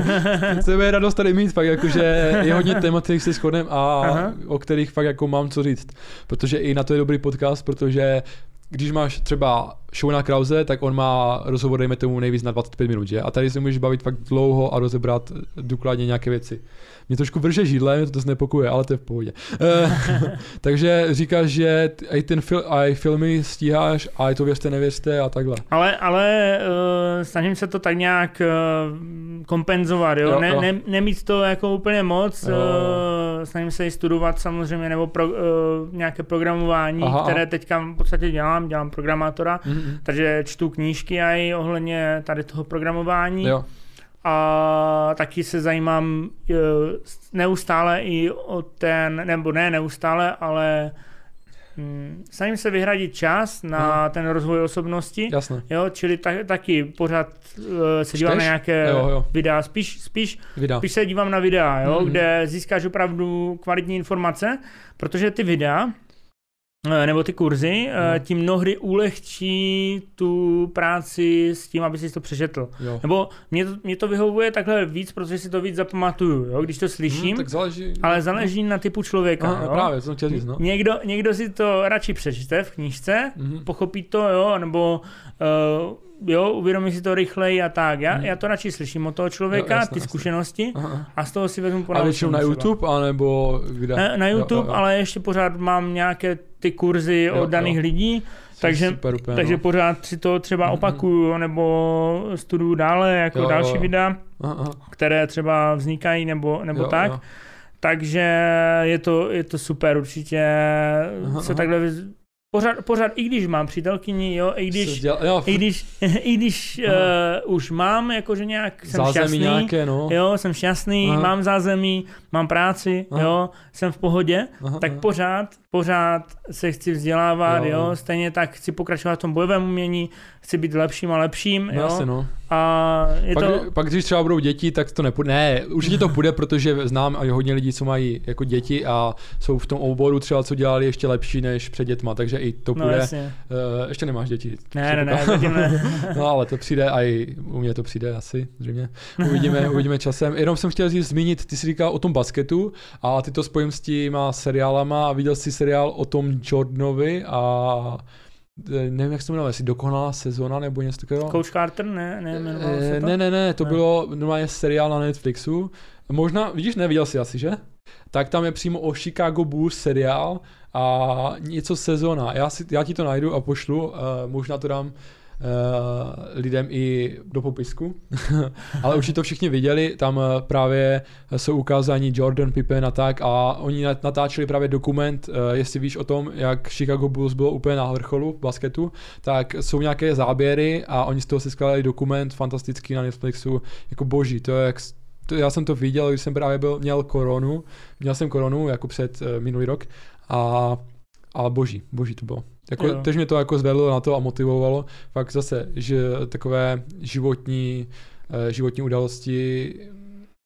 To je radost tady mít, fakt jakože je hodně témat, kterých se shodneme a Aha. o kterých fakt jako mám co říct. Protože i na to je dobrý podcast, protože když máš třeba Shona Krause, tak on má rozhovor, dejme tomu, nejvíc na 25 minut, že? A tady se můžeš bavit fakt dlouho a rozebrat důkladně nějaké věci. Mě trošku vrže židle, mě to znepokuje, ale to je v pohodě. Eh, takže říkáš, že i ten fil, i filmy stíháš, a i to věřte, nevěřte a takhle. Ale, ale uh, snažím se to tak nějak uh, kompenzovat, jo? Jo, ne, jo. Ne, nemít to jako úplně moc, Jo, jo. uh, snažím se i studovat samozřejmě, nebo pro, uh, nějaké programování, Aha, které aha. teďka v podstatě dělám, dělám programátora, Takže čtu knížky i ohledně tady toho programování. Jo. a taky se zajímám eh, neustále i o ten, nebo ne neustále, ale hm, snažím se vyhradit čas na Aha. ten rozvoj osobnosti. Jasné. Jo, čili ta, taky pořád uh, se dívám Čteš? na nějaké Jo, jo. videa, spíš, spíš, Videa. spíš se dívám na videa, jo, Mhm. kde získáš opravdu kvalitní informace, protože ty videa nebo ty kurzy eh, No. ti mnohdy ulehčí tu práci s tím, aby si to přečetl. Jo. Nebo mě to, mě to vyhovuje takhle víc, protože si to víc zapamatuju, jo, když to slyším, Hm, tak záleží. ale záleží na typu člověka. Aha, jo. právě, to jsem chtěl říct, no. Někdo, někdo si to radši přečte v knížce, Mhm. pochopí to, jo, nebo uh, jo, uvědomí si to rychleji a tak. Já, Mhm. já to radši slyším od toho člověka, Jo, jasně, ty jasně. zkušenosti Aha. a z toho si vezmu A ponaučení většinou na třeba. YouTube, anebo kde? Na, na YouTube, jo, jo. ale ještě pořád mám nějaké ty kurzy Jo, od daných jo. lidí, takže- Super, úplně, takže no. pořád si to třeba Mhm. opakuju, nebo studuju dále, jako Jo, další jo. videa, Aha, aha. které třeba vznikají, nebo, nebo Jo, tak. jo. Takže je to, je to super, určitě Aha, se aha. takhle pořád, pořád, i když mám přítelkyni, jo, i když, děla- jo, i když, i když uh, už mám jakože nějak, jsem zázemí šťastný, nějaké, no. jo, jsem šťastný, Aha. mám zázemí, mám práci, Aha. jo, jsem v pohodě, Aha, tak aha. pořád, pořád se chci vzdělávat, Jo, jo, jo. stejně tak chci pokračovat v tom bojovém umění, chci být lepším a lepším, No, jo, jasně, no. A je Pak, to, pak, když třeba budou děti, tak to nepůjde. Ne, určitě to půjde, protože znám i hodně lidí, co mají jako děti a jsou v tom oboru třeba, co dělali ještě lepší než před dětma, takže i to no půjde. jasně, Uh, ještě nemáš děti. ne, ne, ne, zatím ne. No ale to přijde a i u mě to přijde asi, zřejmě. Uvidíme, uvidíme časem. Jenom jsem chtěl říct, zmínit, ty jsi říkal o tom basketu a ty to spojím s těma seriálama a viděl jsi seriál o tom Jordanovi a nevím, jak se to jmenuje, jestli dokonalá sezona nebo něco takového. Coach Carter, ne, ne, jmenovalo se Eh, to? ne, ne, ne, to Ne. bylo normálně seriál na Netflixu. Možná, vidíš, neviděl jsi asi, že? Tak tam je přímo o Chicago Bulls seriál a něco sezona. Já, si, já ti to najdu a pošlu, uh, možná to dám lidem i do popisku. Ale určitě to všichni viděli, tam uh, právě jsou ukázáni Jordan, Pippen a tak a oni nat- natáčeli právě dokument, uh, jestli víš o tom, jak Chicago Bulls bylo úplně na vrcholu v basketu, tak jsou nějaké záběry a oni z toho si skladali dokument fantastický na Netflixu, jako boží, to je jak to, já jsem to viděl, když jsem právě byl, měl koronu, měl jsem koronu jako před uh, minulý rok a, a boží, boží to bylo. Jako, takže mě to jako zvedlo na to a motivovalo. Fakt zase, že takové životní, eh, životní události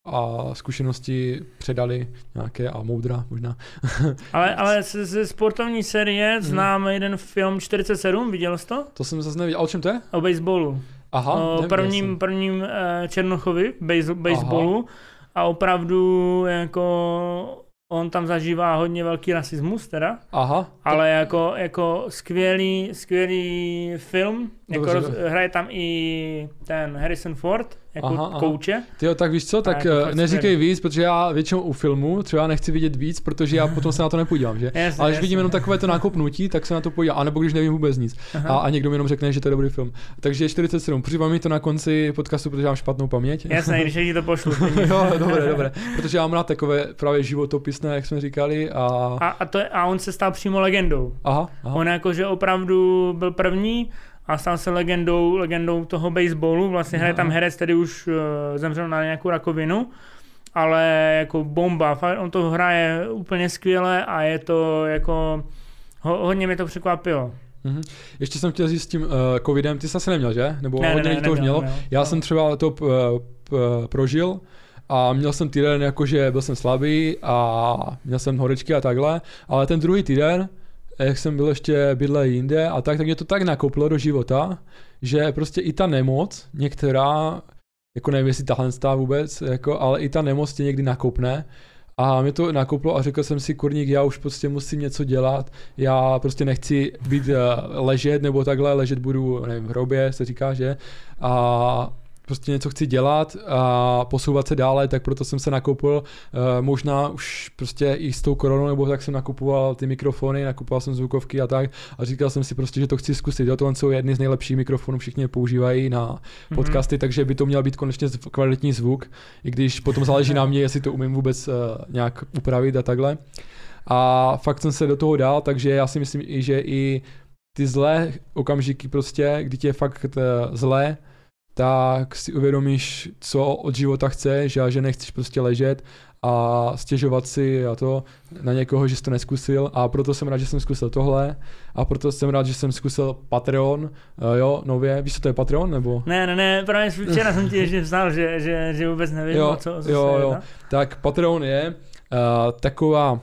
a zkušenosti předali nějaké a moudra možná. Ale, ale ze, ze sportovní série Mhm. znám jeden film 47, viděl jsi to? To jsem zase neviděl. A o čem to je? O baseballu. Aha, o prvním, jsem. prvním eh, Černochovi, base, baseballu. A opravdu jako on tam zažívá hodně velký rasismus teda, Aha, ale jako, jako skvělý, skvělý film, Jako Dobře, roz, hraje tam i ten Harrison Ford, jako Aha, kouče. Tyjo, tak víš co, tak jako eh, neříkej víc, protože já většinou u filmu třeba nechci vidět víc, protože já potom se na to nepodívám, že? Jasně, Ale když jasně. vidím jenom takové to nákopnutí, tak se na to podívám, anebo když nevím vůbec nic. A, a někdo mi jenom řekne, že to je dobrý film. Takže 47, přijím mi to na konci podcastu, protože mám špatnou paměť. Jasně, když ti to pošlu. jo, dobré, dobré. Protože já mám rád takové právě životopisné, jak jsme říkali. A... A, a, to je, a on se stal přímo legendou. Aha, aha. On jakože opravdu byl první a stal se legendou, legendou toho baseballu. Vlastně hraje tam Aha. herec, který už uh, zemřel na nějakou rakovinu, ale jako bomba. Fakt On to hraje úplně skvěle a je to jako... Ho, hodně mě to překvapilo. Mhm. Ještě jsem chtěl říct s tím uh, covidem, ty jsi asi neměl, že? Nebo Ne, ne, hodně ne, lidí to už neměl, mělo. neměl. Já No. jsem třeba to p, p, prožil a měl jsem týden, jakože byl jsem slabý a měl jsem horečky a takhle, ale ten druhý týden, jak jsem byl ještě bydle jinde a tak, tak mě to tak nakoplo do života, že prostě i ta nemoc, některá, jako nevím, jestli tahle stá vůbec, jako, ale i ta nemoc tě někdy nakopne a mě to nakoplo a řekl jsem si, kurník, já už prostě musím něco dělat, já prostě nechci být uh, ležet nebo takhle, ležet budu, nevím, v hrobě se říká, že? A prostě něco chci dělat a posouvat se dále, tak proto jsem se nakoupil, uh, možná už prostě i s tou koronou, nebo tak jsem nakupoval ty mikrofony, nakupoval jsem zvukovky a tak a říkal jsem si prostě, že to chci zkusit. Jo, tohle jsou jedny z nejlepších mikrofonů, všichni je používají na Mhm. podcasty, mm-hmm. takže by to měl být konečně kvalitní zvuk, i když potom záleží na mě, jestli to umím vůbec uh, nějak upravit a takhle. A fakt jsem se do toho dal, takže já si myslím že i ty zlé okamžiky prostě, kdy tě je fakt uh, zlé, tak si uvědomíš, co od života chceš a že nechceš prostě ležet a stěžovat si a to na někoho, že jsi to neskusil a proto jsem rád, že jsem zkusil tohle a proto jsem rád, že jsem zkusil Patreon, uh, jo, nově, víš, co to je Patreon, nebo? Ne, ne, ne, právě včera jsem ti ještě vzal, že, že, že vůbec nevím, Jo, co, co jo, se jo. Tak Patreon je uh, taková,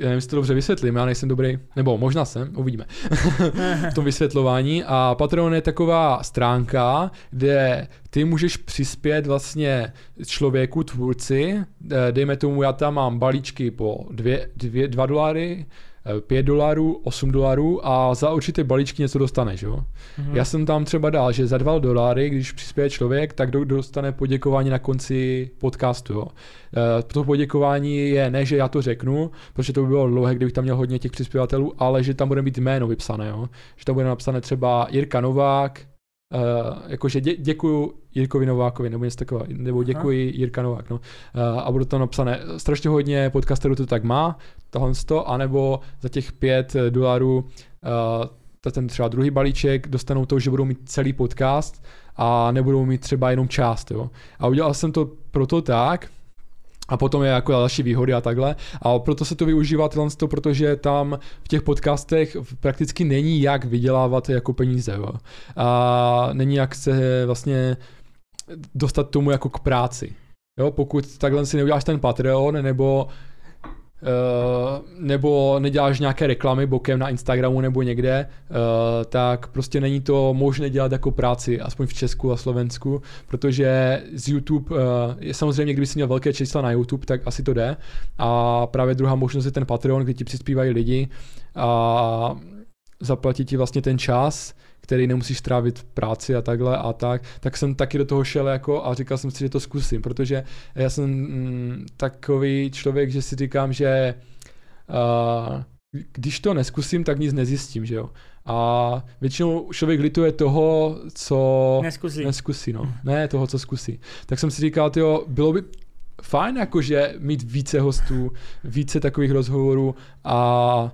já nevím, jestli to dobře vysvětlím, já nejsem dobrý, nebo možná jsem, uvidíme, v tom vysvětlování. A Patreon je taková stránka, kde ty můžeš přispět vlastně člověku, tvůrci, Eh, dejme tomu, já tam mám balíčky po 2 dolary, 5 dolarů, 8 dolarů a za určité balíčky něco dostaneš, jo? Mhm. Já jsem tam třeba dal, že za 2 dolary, když přispěje člověk, tak do- dostane poděkování na konci podcastu. Jo. E, to poděkování je ne, že já to řeknu, protože to by bylo dlouhé, kdybych tam měl hodně těch přispěvatelů, ale že tam bude mít jméno vypsané. Jo. Že tam bude napsané třeba Jirka Novák, Uh, jakože dě, děkuju Jirkovi Novákovi, nebo něco takového, nebo děkuji Jirka Novák, no. Uh, a bude tam napsané, strašně hodně podcasterů to tak má, tohle to, anebo za těch pět dolarů uh, ten třeba druhý balíček dostanou to, že budou mít celý podcast a nebudou mít třeba jenom část, jo. A udělal jsem to proto tak, a potom je jako další výhody a takhle. A proto se to využívá tyhle to, protože tam v těch podcastech prakticky není jak vydělávat jako peníze. Jo. A není jak se vlastně dostat tomu jako k práci. Jo, pokud takhle si neuděláš ten Patreon, nebo nebo neděláš nějaké reklamy bokem na Instagramu nebo někde, uh, tak prostě není to možné dělat jako práci, aspoň v Česku a Slovensku, protože z YouTube, uh, je samozřejmě, kdyby si měl velké čísla na YouTube, tak asi to jde. A právě druhá možnost je ten Patreon, kde ti přispívají lidi a zaplatí ti vlastně ten čas, který nemusíš trávit v práci a takhle a tak, tak jsem taky do toho šel jako a říkal jsem si, že to zkusím, protože já jsem mm, takový člověk, že si říkám, že uh, když to neskusím, tak nic nezjistím, že jo. A většinou člověk lituje toho, co Neskusí. neskusí, no. Ne toho, co zkusí. Tak jsem si říkal, tyjo, bylo by fajn jakože mít více hostů, více takových rozhovorů a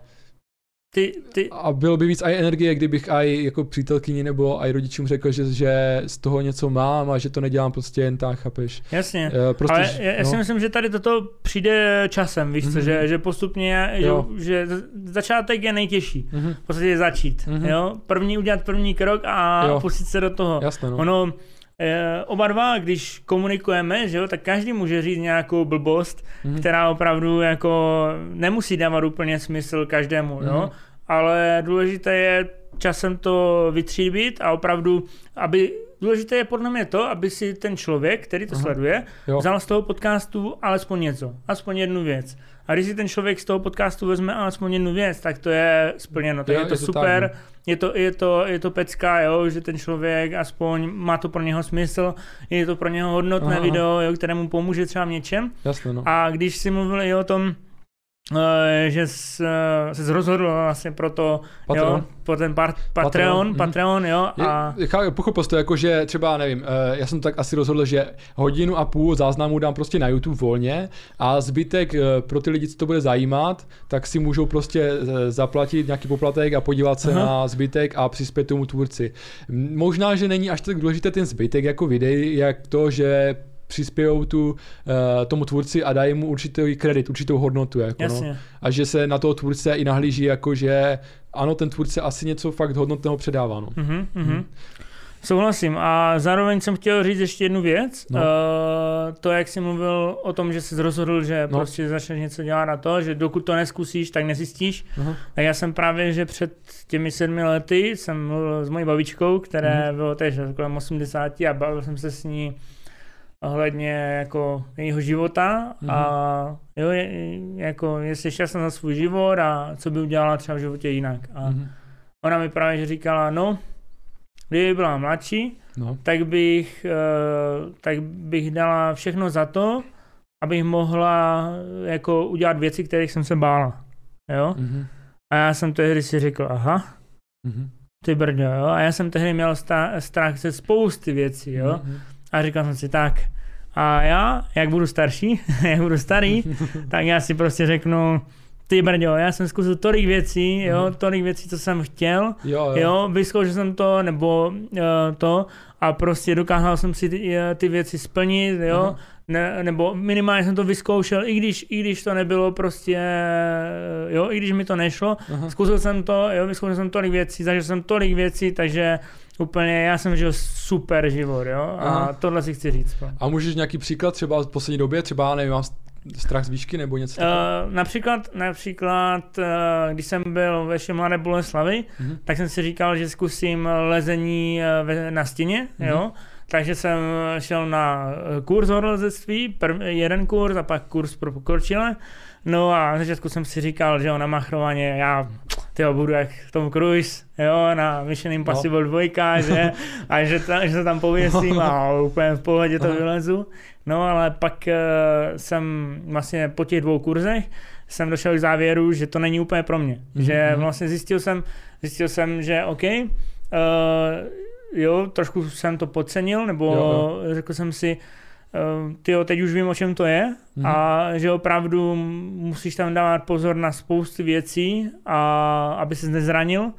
Ty, ty, a bylo by víc aj energie, kdybych aj jako přítelkyni nebo aj rodičům řekl, že, že z toho něco mám a že to nedělám prostě jen tak, chápeš? jasně. Eh, Prostě, Ale já, já si myslím, že tady toto přijde časem, víš co, Mhm. že, že postupně, Jo. že, že začátek je nejtěžší. Mhm, V podstatě začít, Mhm. jo? První udělat první krok a Jo. pustit se do toho. jasné, no. Ono, oba dva, když komunikujeme, že jo, tak každý může říct nějakou blbost, Mhm. která opravdu jako nemusí dávat úplně smysl každému, jo? Mhm. Ale důležité je časem to vytříbit a opravdu, aby důležité je podle mě to, aby si ten člověk, který to Aha. sleduje, Jo. vzal z toho podcastu alespoň něco, aspoň jednu věc. A když si ten člověk z toho podcastu vezme alespoň jednu věc, tak to je splněno, tak Jo, je to je to super, tak, no. je to, je, to, je to pecka, jo, že ten člověk aspoň má to pro něho smysl, je to pro něho hodnotné Aha, video, jo, které mu pomůže třeba v něčem. Jasně, no. A když si mluvil i o tom, že jsi eh, se rozhodl vlastně pro to, Patreon. jo, pro ten par, Patreon, Patreon, mhm. Patreon, jo, Je, a a... Pochopil jsi to jako, že třeba, nevím, eh, já jsem tak asi rozhodl, že hodinu a půl záznamu dám prostě na YouTube volně a zbytek eh, pro ty lidi, co to bude zajímat, tak si můžou prostě eh, zaplatit nějaký poplatek a podívat se Aha. na zbytek a přispět tomu tvůrci. Možná, že není až tak důležité ten zbytek jako videí, jak to, že přispějou tu, uh, tomu tvůrci a dají mu určitý kredit, určitou hodnotu. Jako, no. A že se na toho tvůrce i nahlíží jako, že ano, ten tvůrce asi něco fakt hodnotného předává. No. Mhm, mhm. Mhm. Souhlasím. A zároveň jsem chtěl říct ještě jednu věc. No. Uh, to, jak jsi mluvil o tom, že jsi rozhodl, že No. prostě začneš něco dělat na to, že dokud to neskusíš, tak nezjistíš. Aha. Tak já jsem právě, že před těmi sedmi lety jsem mluvil s mojí babičkou, které Mhm. bylo tež kolem 80 a bavil jsem se s ní ohledně jako jejího života Mhm. a jo, je, jako jestli je šťastná za svůj život a co by udělala třeba v životě jinak. A Mhm. ona mi právě že říkala, no, kdyby byla mladší, No. tak bych, eh, tak bych dala všechno za to, abych mohla jako udělat věci, kterých jsem se bála. Jo? Mhm. A já jsem tehdy si řekl, aha, Mhm. ty brďo, jo. A já jsem tehdy měl sta- strach ze spousty věcí, jo. Mhm. A říkal jsem si tak, a já, jak budu starší, jak budu starý, tak já si prostě řeknu, ty brďo, já jsem zkusil tolik věcí, jo, Mhm. tolik věcí, co jsem chtěl, Jo, jo. jo, vyzkoušel jsem to, nebo uh, to, a prostě dokázal jsem si ty, eh, ty věci splnit, jo, Aha. ne, nebo minimálně jsem to vyzkoušel, i když, i když to nebylo prostě, jo, i když mi to nešlo, Aha. Zkusil jsem to, jo, vyzkoušel jsem tolik věcí, zažil jsem tolik věcí, takže úplně já jsem žil super život, jo, a Aha. tohle si chci říct. no. A můžeš nějaký příklad třeba v poslední době, třeba nevím, mám strach z výšky nebo něco takového? Uh, například, například, uh, když jsem byl ve mladé Boleslavi, Mhm. tak jsem si říkal, že zkusím lezení eh, ve, na stěně, Mhm. jo, takže jsem šel na eh, kurz horolezectví, prv, jeden kurz a pak kurz pro pokročilé. No a na začátku jsem si říkal, že jo, na machrovaně já tyjo, budu jak Tom Cruise, jo, na Mission Impossible 2, že, a že, ta, že se tam pověsím a úplně v pohodě to Aha. vylezu. No ale pak uh, jsem vlastně po těch dvou kurzech jsem došel k závěru, že to není úplně pro mě. Mhm, Že mhm. vlastně zjistil jsem, zjistil jsem, že OK, uh, jo, trošku jsem to podcenil, nebo Jo, řekl jsem si, uh, tyjo, teď už vím, o čem to je Mhm. a že opravdu musíš tam dávat pozor na spoustu věcí, a aby se nezranil.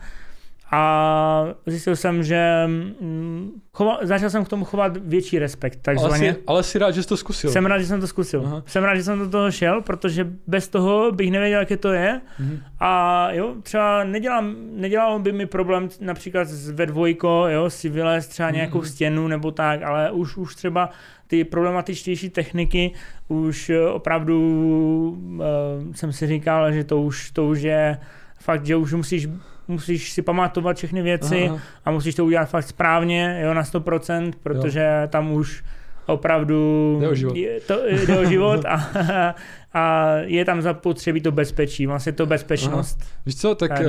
A zjistil jsem, že mm, chova, začal jsem k tomu chovat větší respekt, ale, takzvaně. jsi, ale jsi rád, že jsi to zkusil. Jsem rád, že jsem to zkusil. Aha. Jsem rád, že jsem do toho šel, protože bez toho bych nevěděl, jaké to je. Mhm. A jo, třeba nedělám, nedělalo by mi problém například s- ve dvojko, jo, si vylézt třeba nějakou Mhm. stěnu nebo tak, ale už, už třeba ty problematičtější techniky už eh, opravdu uh, jsem si říkal, že to už, to už je fakt, že už musíš musíš si pamatovat všechny věci Aha. a musíš to udělat fakt správně, jo, na 100%, protože tam už opravdu Jde o život. Je, to, jde o život a, a je tam zapotřebí to bezpečí, vlastně to bezpečnost. Víš co, tak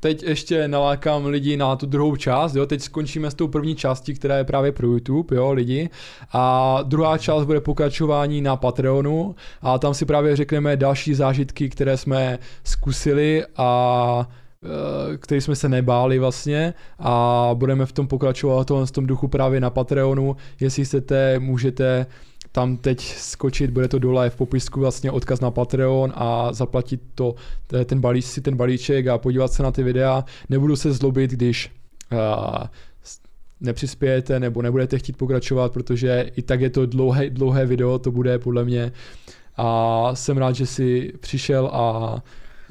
teď ještě nalákám lidi na tu druhou část, jo, teď skončíme s tou první částí, která je právě pro YouTube, jo, lidi, a druhá část bude pokračování na Patreonu. A tam si právě řekneme další zážitky, které jsme zkusili a eh, který jsme se nebáli vlastně. A budeme v tom pokračovat v tom, duchu právě na Patreonu. Jestli chcete, můžete tam teď skočit, bude to dole v popisku vlastně odkaz na Patreon a zaplatit to, ten balíč, si ten balíček a podívat se na ty videa. Nebudu se zlobit, když uh, nepřispějete nebo nebudete chtít pokračovat, protože i tak je to dlouhé, dlouhé video, to bude podle mě a jsem rád, že jsi přišel a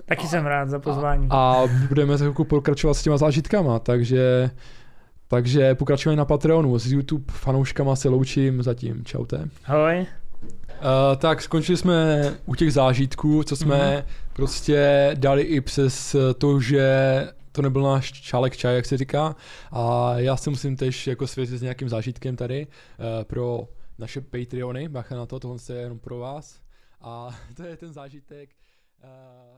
Taky jsem rád za pozvání. a budeme za chvilku pokračovat s těma zážitkama, takže takže pokračujeme na Patreonu. S YouTube fanouškama se loučím zatím. Čaute. Ahoj. Uh, tak skončili jsme u těch zážitků, co jsme mm-hmm. prostě dali i přes to, že to nebyl náš čálek čaj, jak se říká. A já se musím tež jako svěřit s nějakým zážitkem tady uh, pro naše Patreony, bacha na to, tohle je jenom pro vás. A to je ten zážitek, uh.